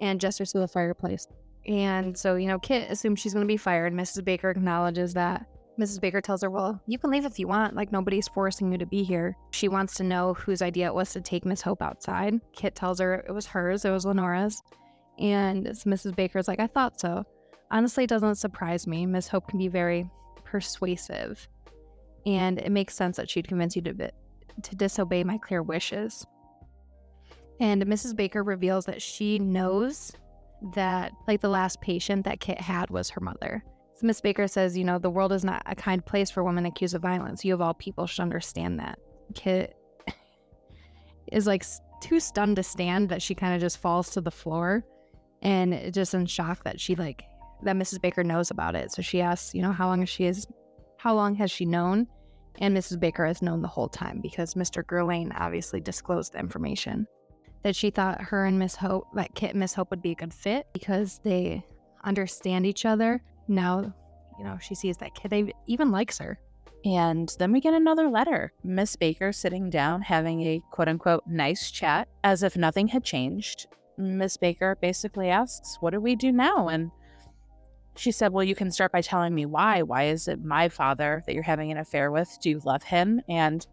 And gestures to the fireplace. And so, you know, Kit assumes she's going to be fired. Mrs. Baker acknowledges that. Mrs. Baker tells her, Well, you can leave if you want. Like, nobody's forcing you to be here. She wants to know whose idea it was to take Miss Hope outside. Kit tells her it was hers, it was Lenora's. And Mrs. Baker's like, I thought so. Honestly, it doesn't surprise me. Miss Hope can be very persuasive. And it makes sense that she'd convince you to, to disobey my clear wishes. And Mrs. Baker reveals that she knows that, like, the last patient that Kit had was her mother. So Miss Baker says, you know, the world is not a kind place for women accused of violence. You of all people should understand that. Kit is like too stunned to stand that she kind of just falls to the floor and just in shock that she like that Mrs. Baker knows about it. So she asks, you know, how long she is how long has she known? And Mrs. Baker has known the whole time because Mr. Gerlain obviously disclosed the information. That she thought her and Miss Hope, that Kit and Miss Hope would be a good fit because they understand each other now, you know, she sees that Kit even likes her. And then we get another letter. Miss Baker sitting down having a quote unquote nice chat as if nothing had changed. Miss Baker basically asks, What do we do now? And she said, Well, you can start by telling me why. Why is it my father that you're having an affair with? Do you love him? And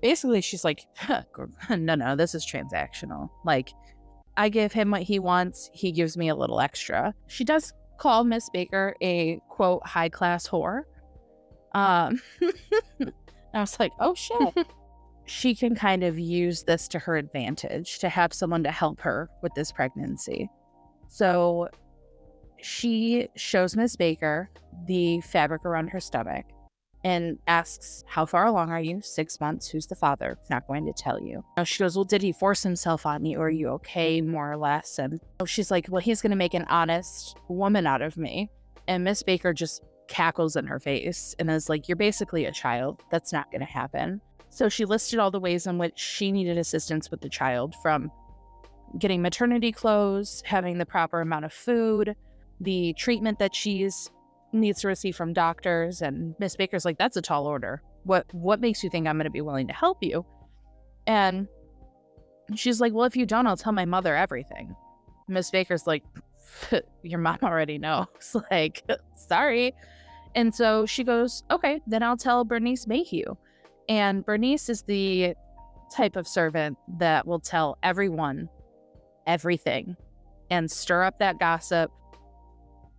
basically, she's like, No, no, this is transactional. Like, I give him what he wants, he gives me a little extra. She does call Miss Baker a quote high class whore. Um, I was like, oh shit. she can kind of use this to her advantage to have someone to help her with this pregnancy. So she shows Miss Baker the fabric around her stomach and asks, How far along are you? Six months. Who's the father? Not going to tell you. She goes, Well, did he force himself on you? Are you okay, more or less? And she's like, Well, he's going to make an honest woman out of me. And Miss Baker just cackles in her face and is like, You're basically a child. That's not going to happen. So she listed all the ways in which she needed assistance with the child from getting maternity clothes, having the proper amount of food, the treatment that she's needs to receive from doctors. And Miss Baker's like, that's a tall order. What what makes you think I'm going to be willing to help you? And she's like, well, if you don't, I'll tell my mother everything. Miss Baker's like, your mom already knows. like, sorry. And so she goes, okay, then I'll tell Bernice Mayhew. And Bernice is the type of servant that will tell everyone everything and stir up that gossip,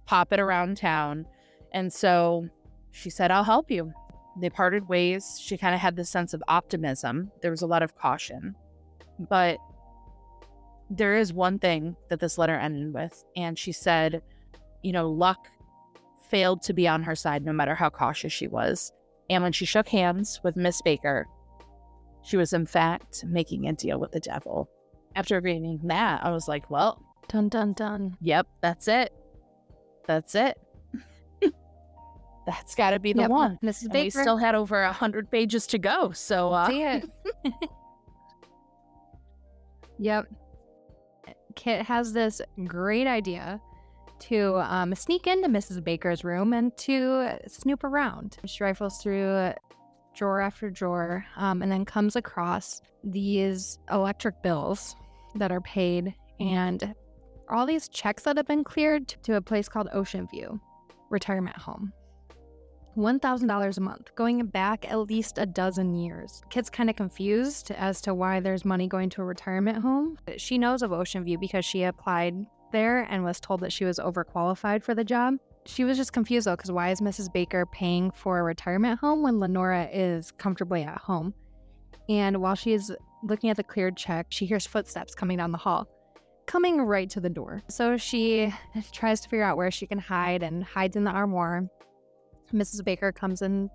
pop it around town, and so she said, I'll help you. They parted ways. She kind of had this sense of optimism. There was a lot of caution. But there is one thing that this letter ended with. And she said, you know, luck failed to be on her side no matter how cautious she was. And when she shook hands with Miss Baker, she was in fact making a deal with the devil. After reading that, I was like, well, dun dun dun. Yep, that's it. That's it that's got to be the yep. one. Mrs. Baker. we still had over a hundred pages to go. So uh... see it. yep. Kit has this great idea to um, sneak into Mrs. Baker's room and to snoop around. She rifles through drawer after drawer um, and then comes across these electric bills that are paid and all these checks that have been cleared to a place called Ocean View retirement home. $1,000 a month, going back at least a dozen years. Kit's kind of confused as to why there's money going to a retirement home. She knows of Ocean View because she applied there and was told that she was overqualified for the job. She was just confused though, because why is Mrs. Baker paying for a retirement home when Lenora is comfortably at home? And while she is looking at the cleared check, she hears footsteps coming down the hall, coming right to the door. So she tries to figure out where she can hide and hides in the armoire Mrs. Baker comes into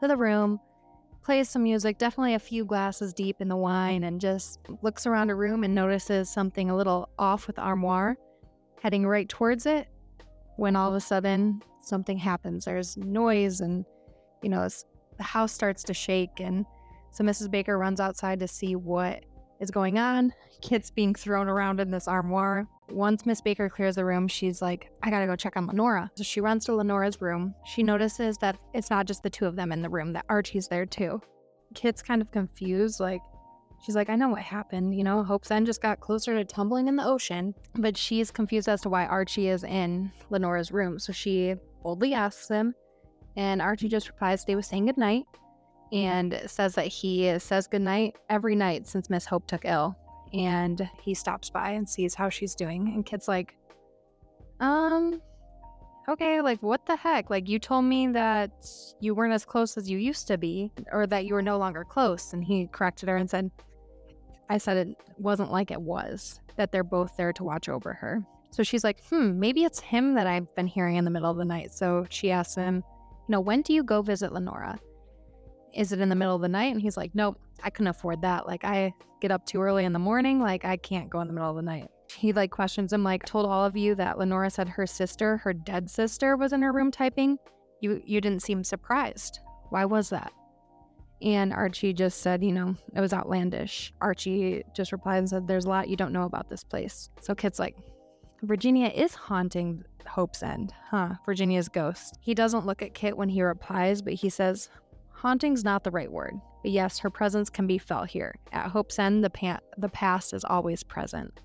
the room, plays some music, definitely a few glasses deep in the wine, and just looks around a room and notices something a little off with the armoire, heading right towards it. When all of a sudden something happens, there's noise, and you know the house starts to shake, and so Mrs. Baker runs outside to see what is going on. Kids being thrown around in this armoire. Once Miss Baker clears the room, she's like, I gotta go check on Lenora. So she runs to Lenora's room. She notices that it's not just the two of them in the room, that Archie's there too. Kit's kind of confused, like, she's like, I know what happened. You know, Hope's End just got closer to tumbling in the ocean, but she's confused as to why Archie is in Lenora's room. So she boldly asks him, And Archie just replies they was saying goodnight and says that he says goodnight every night since Miss Hope took ill. And he stops by and sees how she's doing. And Kit's like, um, okay, like what the heck? Like you told me that you weren't as close as you used to be, or that you were no longer close. And he corrected her and said, I said it wasn't like it was, that they're both there to watch over her. So she's like, hmm, maybe it's him that I've been hearing in the middle of the night. So she asks him, you know, when do you go visit Lenora? Is it in the middle of the night? And he's like, nope, I couldn't afford that. Like, I get up too early in the morning. Like, I can't go in the middle of the night. He like questions him, like, told all of you that Lenora said her sister, her dead sister, was in her room typing. You you didn't seem surprised. Why was that? And Archie just said, you know, it was outlandish. Archie just replied and said, There's a lot you don't know about this place. So Kit's like, Virginia is haunting Hope's End, huh? Virginia's ghost. He doesn't look at Kit when he replies, but he says, Haunting's not the right word. But yes, her presence can be felt here. At Hope's End, the, pa- the past is always present.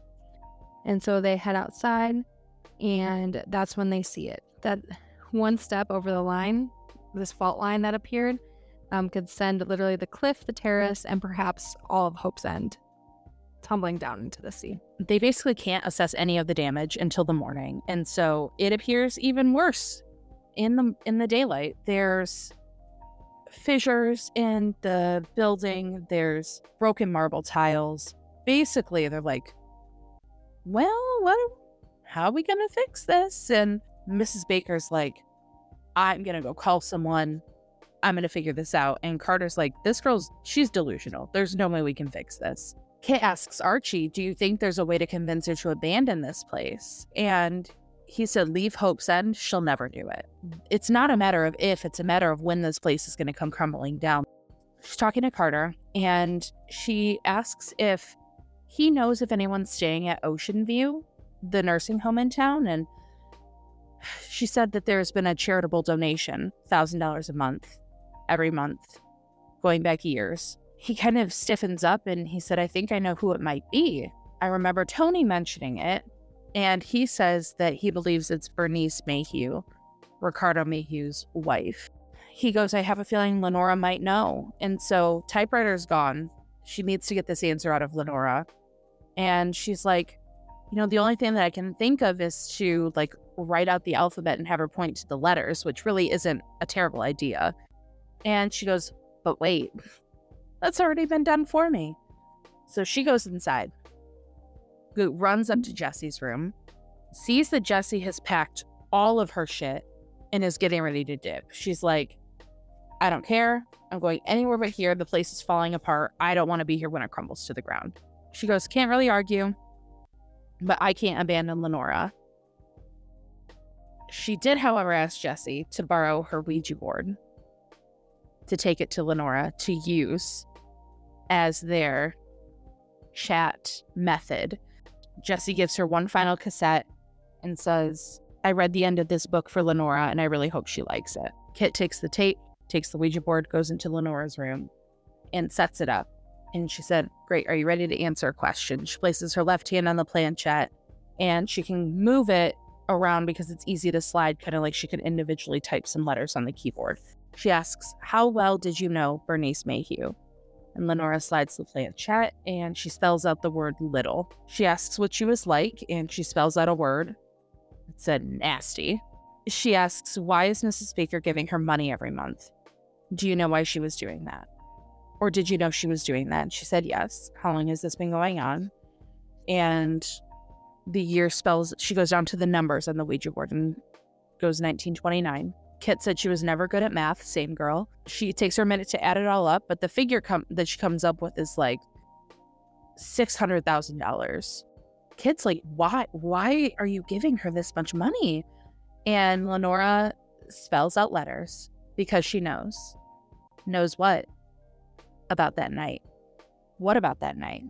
And so they head outside, and that's when they see it. That one step over the line, this fault line that appeared, um, could send literally the cliff, the terrace, and perhaps all of Hope's End tumbling down into the sea. They basically can't assess any of the damage until the morning, and so it appears even worse in the in the daylight. There's fissures in the building. There's broken marble tiles. Basically, they're like, "Well, what? How are we gonna fix this?" And Mrs. Baker's like, "I'm gonna go call someone." I'm going to figure this out. And Carter's like, this girl's, she's delusional. There's no way we can fix this. Kit asks Archie, do you think there's a way to convince her to abandon this place? And he said, leave Hope's End. She'll never do it. It's not a matter of if, it's a matter of when this place is going to come crumbling down. She's talking to Carter and she asks if he knows if anyone's staying at Ocean View, the nursing home in town. And she said that there's been a charitable donation, $1,000 a month, every month, going back years. He kind of stiffens up and he said, I think I know who it might be. I remember Tony mentioning it, and he says that he believes it's Bernice Mayhew, Ricardo Mayhew's wife. He goes, I have a feeling Lenora might know. And so typewriter's gone. She needs to get this answer out of Lenora. And she's like, you know, the only thing that I can think of is to like write out the alphabet and have her point to the letters, which really isn't a terrible idea. And she goes, But wait, that's already been done for me. So she goes inside, runs up to Jessie's room, sees that Jessie has packed all of her shit and is getting ready to dip. She's like, I don't care. I'm going anywhere but here. The place is falling apart. I don't want to be here when it crumbles to the ground. She goes, Can't really argue, but I can't abandon Lenora. She did, however, ask Jessie to borrow her Ouija board to take it to Lenora to use as their chat method. Jessie gives her one final cassette and says, I read the end of this book for Lenora and I really hope she likes it. Kit takes the tape, takes the Ouija board, goes into Lenora's room, and sets it up. And she said, Great, are you ready to answer a question? She places her left hand on the planchette and she can move it around because it's easy to slide, kind of like she could individually type some letters on the keyboard. She asks, How well did you know Bernice Mayhew? And Lenora slides the planchette and she spells out the word little. She asks what she was like and she spells out a word. It said nasty. She asks, Why is Mrs. Baker giving her money every month? Do you know why she was doing that? Or did you know she was doing that? And she said, Yes. How long has this been going on? And the year spells, she goes down to the numbers on the Ouija board and goes 1929. Kit said she was never good at math, same girl. She takes her a minute to add it all up, but the figure com- that she comes up with is like $600,000. Kit's like, why, why are you giving her this much money? And Lenora spells out letters because she knows. Knows what? About that night. What about that night?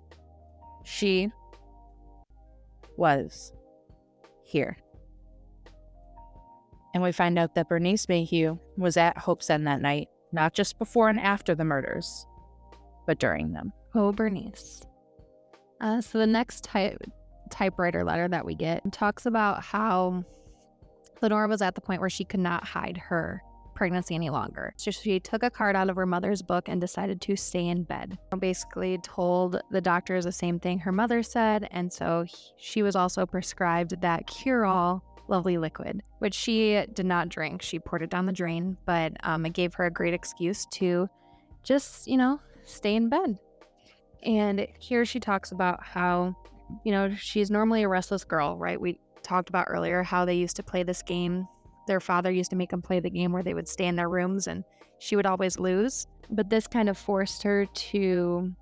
She was here. And we find out that Bernice Mayhew was at Hope's End that night, not just before and after the murders, but during them. Oh, Bernice. Uh, so the next type, typewriter letter that we get talks about how Lenora was at the point where she could not hide her pregnancy any longer. So she took a card out of her mother's book and decided to stay in bed. Basically, told the doctors the same thing her mother said. And so she was also prescribed that cure all lovely liquid, which she did not drink. She poured it down the drain, but um, it gave her a great excuse to just, you know, stay in bed. And here she talks about how, you know, she's normally a restless girl, right? We talked about earlier how they used to play this game. Their father used to make them play the game where they would stay in their rooms and she would always lose. But this kind of forced her to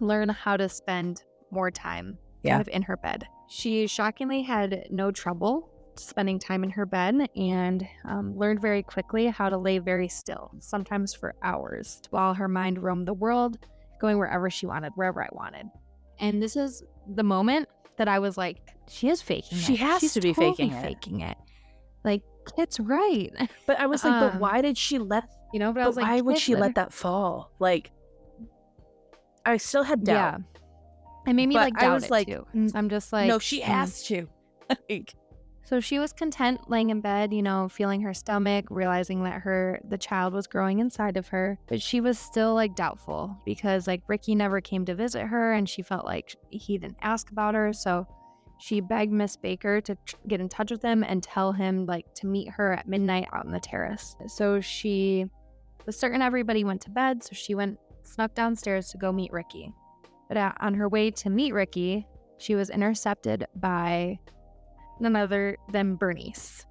learn how to spend more time Yeah. kind of in her bed. She shockingly had no trouble spending time in her bed and um, learned very quickly how to lay very still, sometimes for hours, while her mind roamed the world, going wherever she wanted, wherever I wanted. And this is the moment that I was like, she is faking it. She has She's to be totally faking it." faking it. Like, it's right. But I was like, but Um, why did she let? You know, but, I was like, why would she let that fall? Like, I still had doubt. Yeah. It made me But like I doubt was it like, too. I'm just like, no, she mm. has to. like, So she was content laying in bed, you know, feeling her stomach, realizing that her the child was growing inside of her, but she was still like doubtful because like Ricky never came to visit her and she felt like he didn't ask about her, so she begged Miss Baker to tr- get in touch with him and tell him like to meet her at midnight out on the terrace. So she was certain everybody went to bed, so she went snuck downstairs to go meet Ricky. But on her way to meet Ricky, she was intercepted by none other than Bernice.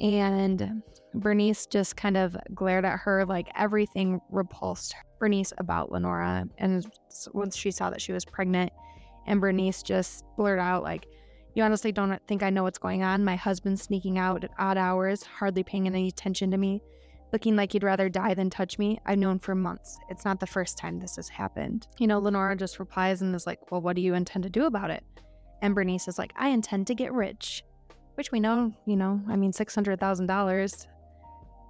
And Bernice just kind of glared at her like everything repulsed Bernice about Lenora. And once she saw that she was pregnant, and Bernice just blurted out, like, You honestly don't think I know what's going on? My husband's sneaking out at odd hours, hardly paying any attention to me, looking like he'd rather die than touch me. I've known for months. It's not the first time this has happened. You know, Lenora just replies and is like, Well, what do you intend to do about it? And Bernice is like, I intend to get rich. Which we know, you know, I mean, $600,000,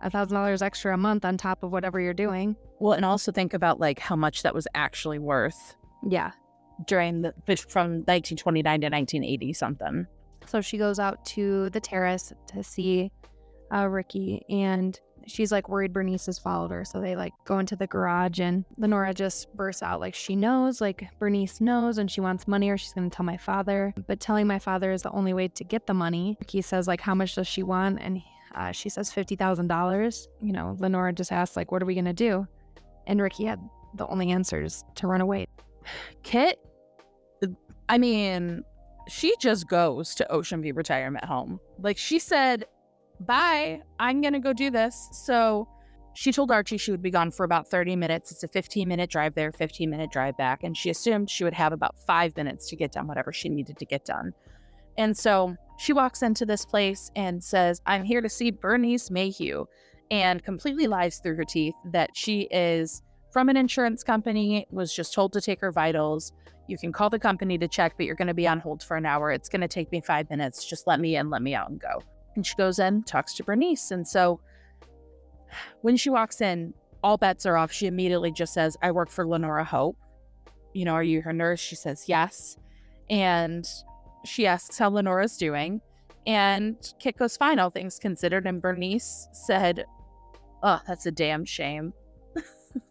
$1,000 extra a month on top of whatever you're doing. well, and also think about like how much that was actually worth Yeah. during the from 1929 to 1980 something. So she goes out to the terrace to see uh, Ricky, and she's like worried Bernice has followed her. So they like go into the garage, and Lenora just bursts out like she knows, like Bernice knows, and she wants money, or she's gonna tell my father. But telling my father is the only way to get the money. Ricky says like, how much does she want? And uh, she says fifty thousand dollars. You know, Lenora just asks like, what are we gonna do? And Ricky had the only answers to run away. Kit, I mean, she just goes to Ocean View Retirement Home. Like she said, bye, I'm going to go do this. So she told Archie she would be gone for about 30 minutes. It's a 15 minute drive there, 15 minute drive back. And she assumed she would have about five minutes to get done whatever she needed to get done. And so she walks into this place and says, I'm here to see Bernice Mayhew, and completely lies through her teeth that she is from an insurance company, was just told to take her vitals. You can call the company to check, but you're going to be on hold for an hour. It's going to take me five minutes. Just let me in, let me out, and go. And she goes in, talks to Bernice. And so when she walks in, all bets are off. She immediately just says, I work for Lenora Hope. You know, are you her nurse? She says, yes. And she asks how Lenora's doing. And Kit goes, fine, all things considered. And Bernice said, oh, that's a damn shame.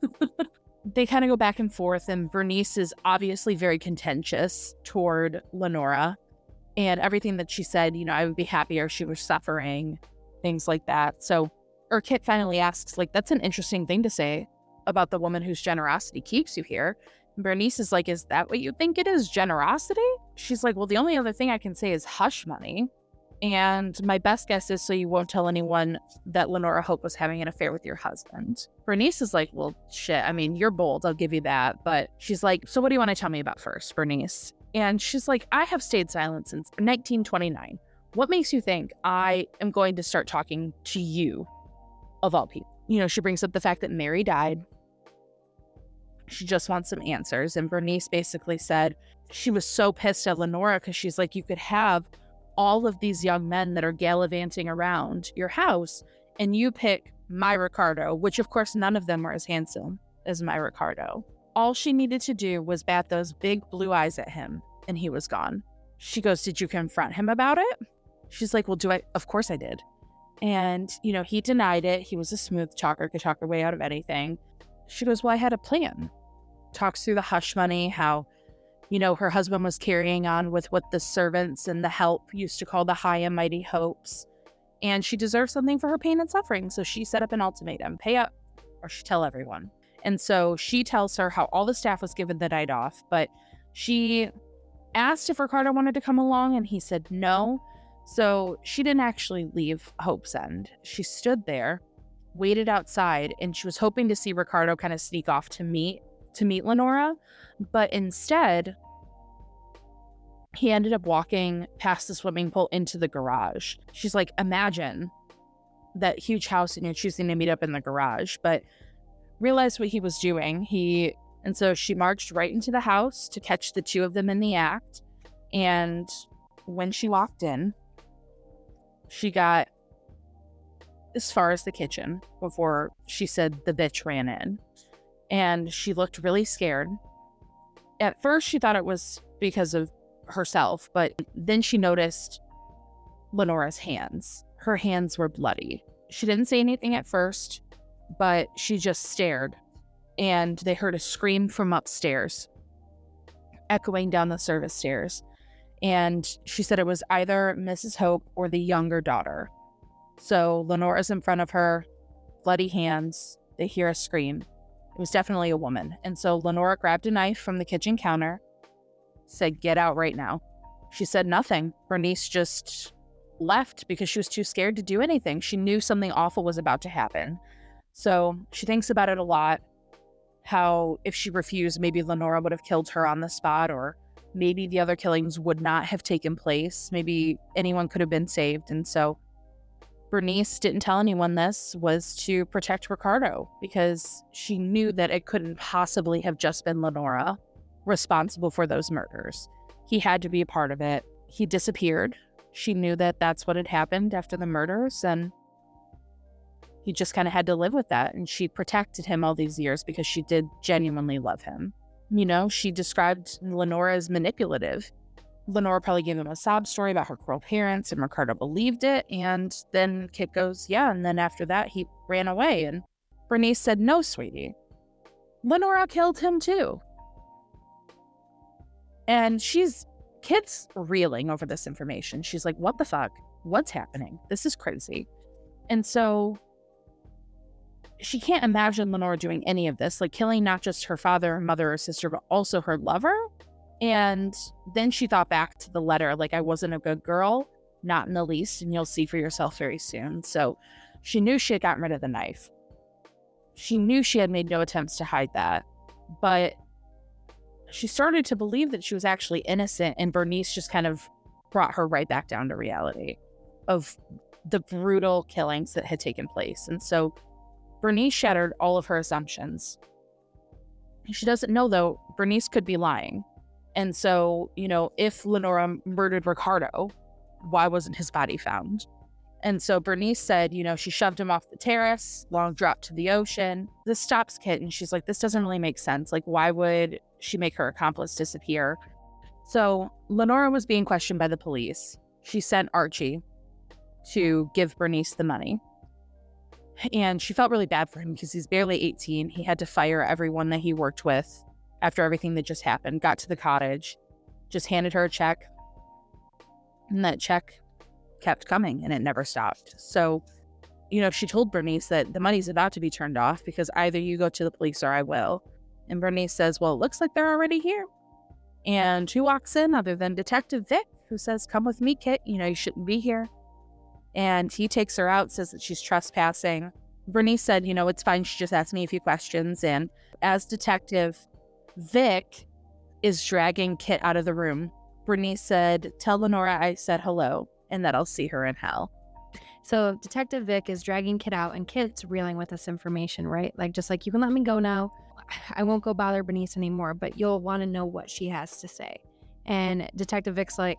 they kind of go back and forth, and Bernice is obviously very contentious toward Lenora and everything that she said. You know, I would be happier if she was suffering, things like that. So, Kit finally asks, like, that's an interesting thing to say about the woman whose generosity keeps you here. And Bernice is like, is that what you think it is? Generosity? She's like, well, the only other thing I can say is hush money. And my best guess is so you won't tell anyone that Lenora Hope was having an affair with your husband. Bernice is like, well, shit. I mean, you're bold. I'll give you that. But she's like, so what do you want to tell me about first, Bernice? And she's like, I have stayed silent since 1929. What makes you think I am going to start talking to you, of all people? You know, she brings up the fact that Mary died. She just wants some answers. And Bernice basically said she was so pissed at Lenora because she's like, you could have all of these young men that are gallivanting around your house, and you pick my Ricardo, which of course none of them were as handsome as my Ricardo. All she needed to do was bat those big blue eyes at him, and he was gone. She goes, Did you confront him about it? She's like, Well, do I? Of course I did. And, you know, he denied it. He was a smooth talker, could talk her way out of anything. She goes, Well, I had a plan. Talks through the hush money, how, you know, her husband was carrying on with what the servants and the help used to call the high and mighty hopes. And she deserves something for her pain and suffering. So she set up an ultimatum pay up or she tell everyone. And so she tells her how all the staff was given the night off, but she asked if Ricardo wanted to come along and he said no. So she didn't actually leave Hope's End. She stood there, waited outside, and she was hoping to see Ricardo kind of sneak off to meet to meet Lenora, but instead he ended up walking past the swimming pool into the garage. She's like, imagine that huge house and you're choosing to meet up in the garage, but realized what he was doing. He and so she marched right into the house to catch the two of them in the act. And when she walked in, she got as far as the kitchen before she said the bitch ran in. And she looked really scared. At first, she thought it was because of herself, but then she noticed Lenora's hands. Her hands were bloody. She didn't say anything at first, but she just stared. And they heard a scream from upstairs, echoing down the service stairs and she said it was either Mrs. Hope or the younger daughter. So Lenora's in front of her, bloody hands. They hear a scream. It was definitely a woman. And so Lenora grabbed a knife from the kitchen counter, said, Get out right now. She said nothing. Bernice just left because she was too scared to do anything. She knew something awful was about to happen. So she thinks about it a lot. How if she refused, maybe Lenora would have killed her on the spot or maybe the other killings would not have taken place. Maybe anyone could have been saved. And so Bernice didn't tell anyone this was to protect Ricardo because she knew that it couldn't possibly have just been Lenora responsible for those murders. He had to be a part of it. He disappeared. She knew that that's what had happened after the murders and he just kind of had to live with that and she protected him all these years because she did genuinely love him. You know, she described Lenora as manipulative. Lenora probably gave him a sob story about her cruel parents, and Ricardo believed it. And then Kit goes, Yeah. And then after that, he ran away. And Bernice said, No, sweetie. Lenora killed him too. And she's, Kit's reeling over this information. She's like, What the fuck? What's happening? This is crazy. And so she can't imagine Lenora doing any of this, like killing not just her father, mother, or sister, but also her lover. And then she thought back to the letter, like, I wasn't a good girl, not in the least, and you'll see for yourself very soon. So she knew she had gotten rid of the knife. She knew she had made no attempts to hide that, but she started to believe that she was actually innocent, and Bernice just kind of brought her right back down to reality of the brutal killings that had taken place. And so Bernice shattered all of her assumptions. She doesn't know, though, Bernice could be lying. And so, you know, if Lenora murdered Ricardo, why wasn't his body found? And so Bernice said, you know, she shoved him off the terrace, long drop to the ocean. This stops Kit, and she's like, this doesn't really make sense. Like, why would she make her accomplice disappear? So Lenora was being questioned by the police. She sent Archie to give Bernice the money. And she felt really bad for him because he's barely 18. He had to fire everyone that he worked with after everything that just happened. Got to the cottage, just handed her a check. And that check kept coming and it never stopped. So, you know, she told Bernice that the money's about to be turned off because either you go to the police or I will. And Bernice says, Well, it looks like they're already here. And who walks in other than Detective Vick, who says, Come with me, Kit. You know, you shouldn't be here. And he takes her out, says that she's trespassing. Bernice said, you know, it's fine. She just asked me a few questions. And as detective, Vick is dragging Kit out of the room. Bernice said, Tell Lenora I said hello and that I'll see her in hell. So Detective Vick is dragging Kit out, and Kit's reeling with this information, right? Like, just like, you can let me go now. I won't go bother Bernice anymore, but you'll want to know what she has to say. And Detective Vick's like,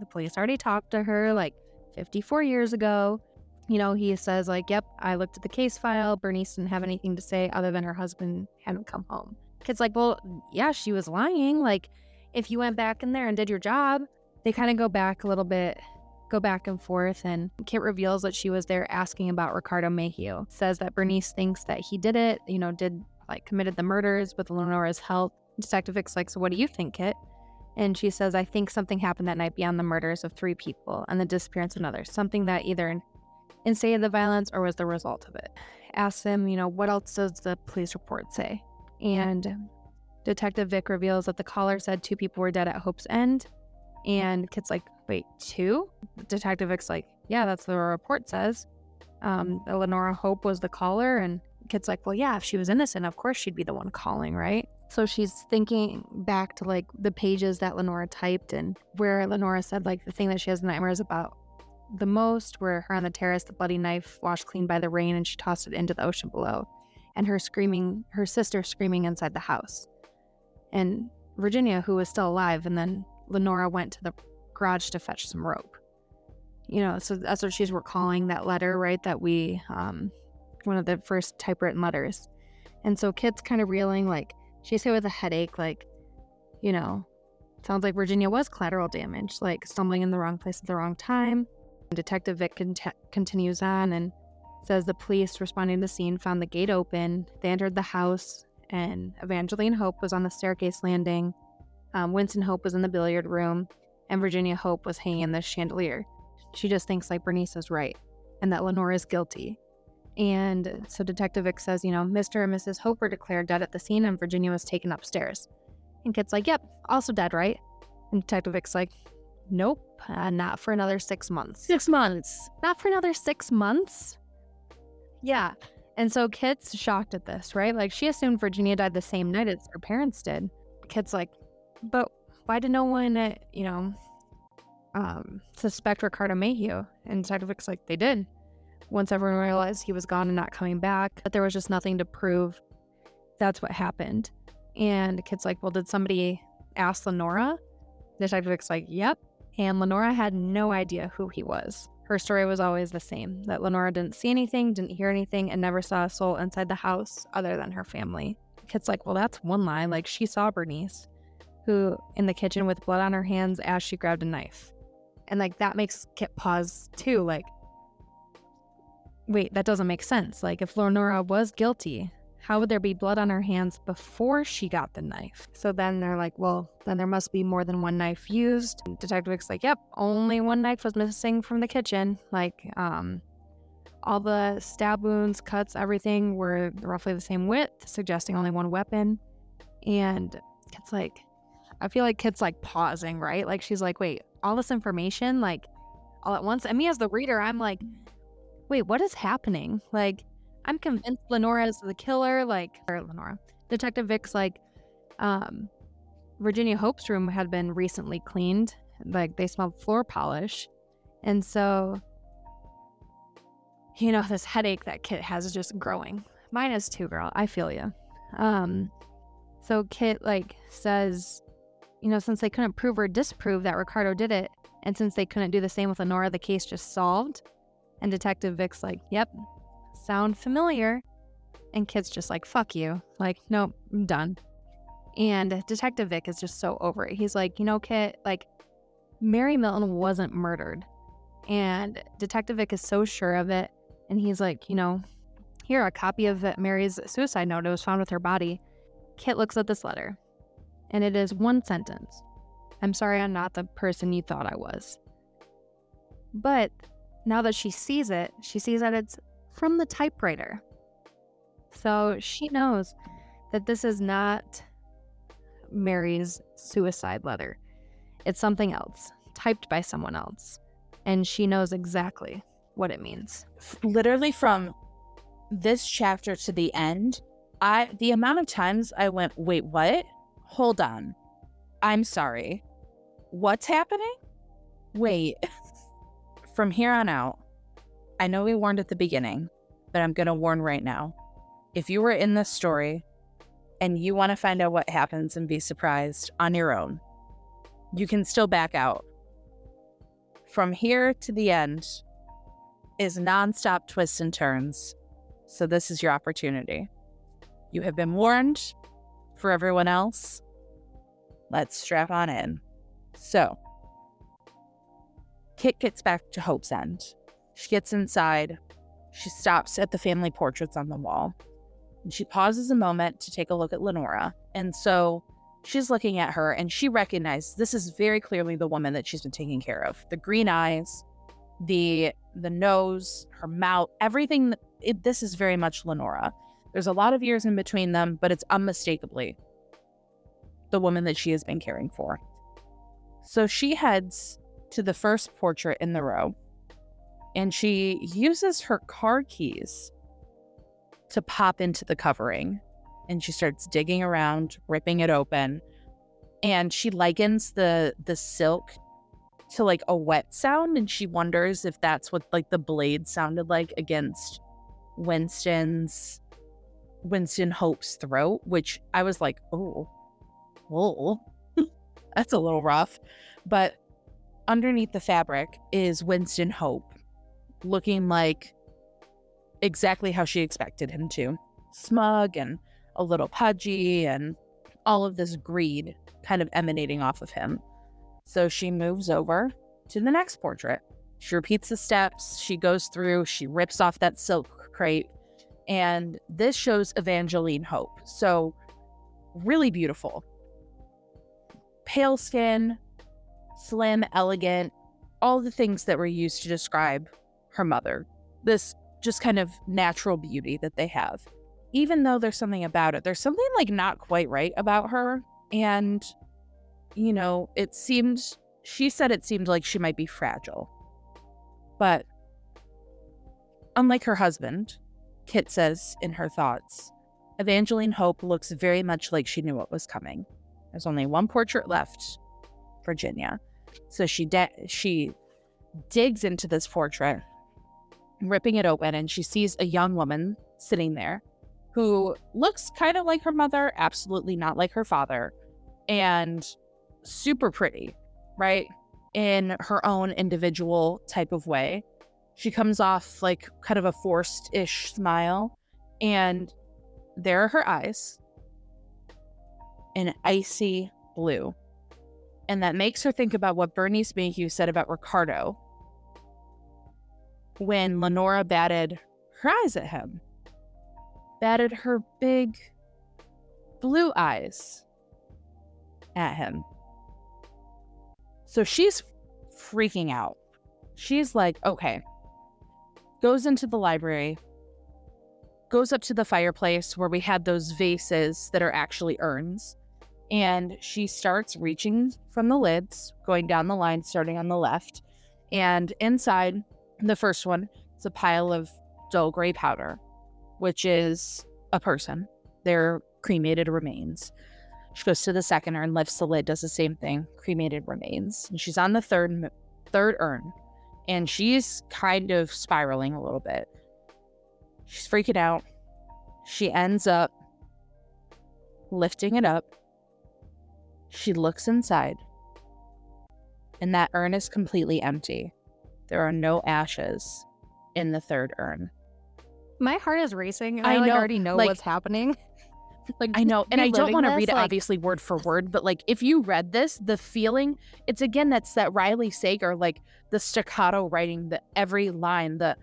the police already talked to her. Like, 54 years ago. You know, he says, like, yep, I looked at the case file. Bernice didn't have anything to say other than her husband hadn't come home. Kit's like, well, yeah, she was lying. Like, if you went back in there and did your job, they kind of go back a little bit go back and forth, and Kit reveals that she was there asking about Ricardo Mayhew. Says that Bernice thinks that he did it, you know, did like committed the murders with Lenora's help. Detective Vick's like, So what do you think, Kit? And she says, I think something happened that night beyond the murders of three people and the disappearance of another. Something that either incited the violence or was the result of it. Asks him, you know, what else does the police report say? And Detective Vick reveals that the caller said two people were dead at Hope's End. And Kit's like, wait, two? Detective Vick's like, yeah, that's what the report says. Um, Lenora Hope was the caller. And Kit's like, well, yeah, if she was innocent, of course she'd be the one calling, right? So she's thinking back to like the pages that Lenora typed and where Lenora said like the thing that she has nightmares about the most were her on the terrace, the bloody knife washed clean by the rain, and she tossed it into the ocean below, and her screaming, her sister screaming inside the house. And Virginia, who was still alive, and then Lenora went to the garage to fetch some rope. You know, so that's what she's recalling that letter, right? That we, um, one of the first typewritten letters. And so Kit's kind of reeling, like, she's hit with a headache, like, you know, sounds like Virginia was collateral damage, like stumbling in the wrong place at the wrong time. Detective Vick cont- continues on and says the police responding to the scene found the gate open. They entered the house, and Evangeline Hope was on the staircase landing. Um, Winston Hope was in the billiard room, and Virginia Hope was hanging in the chandelier. She just thinks like Bernice is right and that Lenora is guilty. And so Detective Vick says, you know, Mr. and Mrs. Hope were declared dead at the scene, and Virginia was taken upstairs. And Kit's like, yep, also dead, right? And Detective Vick's like, nope, uh, not for another six months. Six months. Not for another six months? Yeah. And so Kit's shocked at this, right? Like she assumed Virginia died the same night as her parents did. Kit's like, but why did no one, uh, you know, um, suspect Ricardo Mayhew? And Detective Vick's like, they did. Once everyone realized he was gone and not coming back, but there was just nothing to prove that's what happened. And Kit's like, well, did somebody ask Lenora? Detective Vick's like, yep. And Lenora had no idea who he was. Her story was always the same that Lenora didn't see anything, didn't hear anything, and never saw a soul inside the house other than her family. Kit's like, well, that's one lie. Like, she saw Bernice, who in the kitchen with blood on her hands as she grabbed a knife. And like, that makes Kit pause too. Like, wait, that doesn't make sense. Like, if Lenora was guilty, how would there be blood on her hands before she got the knife? So then they're like, well, then there must be more than one knife used. Detective Vick's like, yep, only one knife was missing from the kitchen. Like, um, all the stab wounds, cuts, everything were roughly the same width, suggesting only one weapon. And it's like, I feel like Kit's like pausing, right? Like she's like, wait, all this information, like all at once. And me as the reader, I'm like, wait, what is happening? Like, I'm convinced Lenora is the killer. Like, or Lenora, Detective Vick's like, um, Virginia Hope's room had been recently cleaned. Like, they smelled floor polish. And so, you know, this headache that Kit has is just growing. Mine is too, girl. I feel you. Um, so Kit, like, says, you know, since they couldn't prove or disprove that Ricardo did it, and since they couldn't do the same with Lenora, the case just solved. And Detective Vick's like, yep, sound familiar? And Kit's just like, fuck you. Like, nope, I'm done. And Detective Vick is just so over it. He's like, you know, Kit, like, Mary Milton wasn't murdered. And Detective Vick is so sure of it. And he's like, you know, here, a copy of Mary's suicide note. It was found with her body. Kit looks at this letter, and it is one sentence I'm sorry I'm not the person you thought I was. But now that she sees it, she sees that it's from the typewriter. So she knows that this is not Mary's suicide letter. It's something else, typed by someone else. And she knows exactly what it means. Literally from this chapter to the end, I the amount of times I went, "Wait, what? Hold on. I'm sorry. What's happening? Wait." from here on out, I know we warned at the beginning, but I'm going to warn right now. If you were in this story and you want to find out what happens and be surprised on your own, you can still back out. From here to the end is nonstop twists and turns. So, this is your opportunity. You have been warned. For everyone else, let's strap on in. So, Kit gets back to Hope's End. She gets inside. She stops at the family portraits on the wall. And she pauses a moment to take a look at Lenora. And so she's looking at her and she recognizes this is very clearly the woman that she's been taking care of. The green eyes, the the nose, her mouth, everything it, this is very much Lenora. There's a lot of years in between them, but it's unmistakably the woman that she has been caring for. So she heads to the first portrait in the row and she uses her car keys to pop into the covering and she starts digging around, ripping it open. And she likens the the silk to like a wet sound and she wonders if that's what like the blade sounded like against Winston's Winston Hope's throat, which I was like, oh, oh, that's a little rough. But underneath the fabric is Winston Hope, looking like exactly how she expected him to smug and a little pudgy, and all of this greed kind of emanating off of him. So she moves over to the next portrait. She repeats the steps. She goes through, she rips off that silk crepe, and this shows Evangeline Hope. So, really beautiful. Pale skin, slim, elegant, all the things that were used to describe her mother. This just kind of natural beauty that they have. Even though there's something about it, there's something like not quite right about her. And, you know, it seemed, she said it seemed like she might be fragile. But unlike her husband, Kit says in her thoughts, Evangeline Hope looks very much like she knew what was coming. There's only one portrait left, Virginia. So she de- she digs into this portrait, ripping it open, and she sees a young woman sitting there who looks kind of like her mother, absolutely not like her father, and super pretty, right? In her own individual type of way. She comes off like kind of a forced ish smile, and there are her eyes in icy blue. And that makes her think about what Bernice Mayhew said about Ricardo when Lenora batted her eyes at him, batted her big blue eyes at him. So she's freaking out. She's like, okay, goes into the library, goes up to the fireplace where we had those vases that are actually urns and she starts reaching from the lids, going down the line, starting on the left. And inside the first one it's a pile of dull gray powder, which is a person. They're cremated remains. She goes to the second urn, lifts the lid, does the same thing, cremated remains. And she's on the third third urn, and she's kind of spiraling a little bit. She's freaking out. She ends up lifting it up she looks inside, and that urn is completely empty. There are no ashes in the third urn. My heart is racing. I, I like, already know like, what's happening. like I know, and I don't want to read it like... obviously word for word, but like if you read this, the feeling it's again that's that Riley Sager like the staccato writing, the every line, the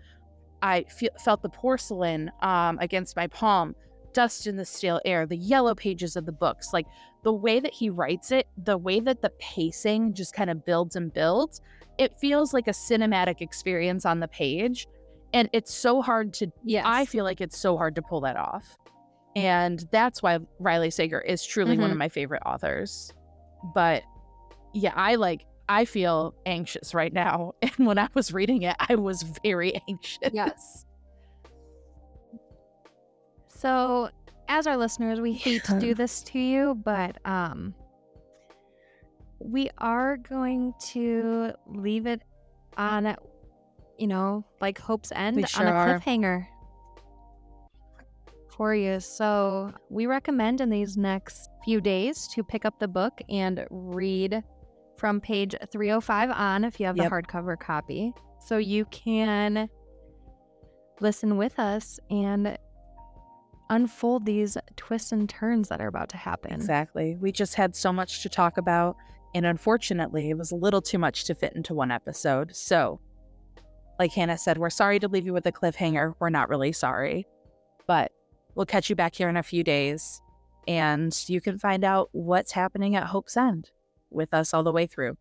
I fe- felt the porcelain um, against my palm, dust in the stale air, the yellow pages of the books, like the way that he writes it, the way that the pacing just kind of builds and builds, it feels like a cinematic experience on the page. And it's so hard to, yes. I feel like it's so hard to pull that off. And that's why Riley Sager is truly mm-hmm. one of mm-hmm. my favorite authors. But yeah, I like, I feel anxious right now. And when I was reading it, I was very anxious. Yes. So, as our listeners, we hate to do this to you, but um we are going to leave it on you know, like Hope's End sure on a are. cliffhanger for you. So, we recommend in these next few days to pick up the book and read from page 305 on if you have yep. the hardcover copy. So you can listen with us and unfold these twists and turns that are about to happen. Exactly. We just had so much to talk about And unfortunately, it was a little too much to fit into one episode. So, like Hannah said, we're sorry to leave you with a cliffhanger. We're not really sorry, but we'll catch you back here in a few days and you can find out what's happening at Hope's End with us all the way through.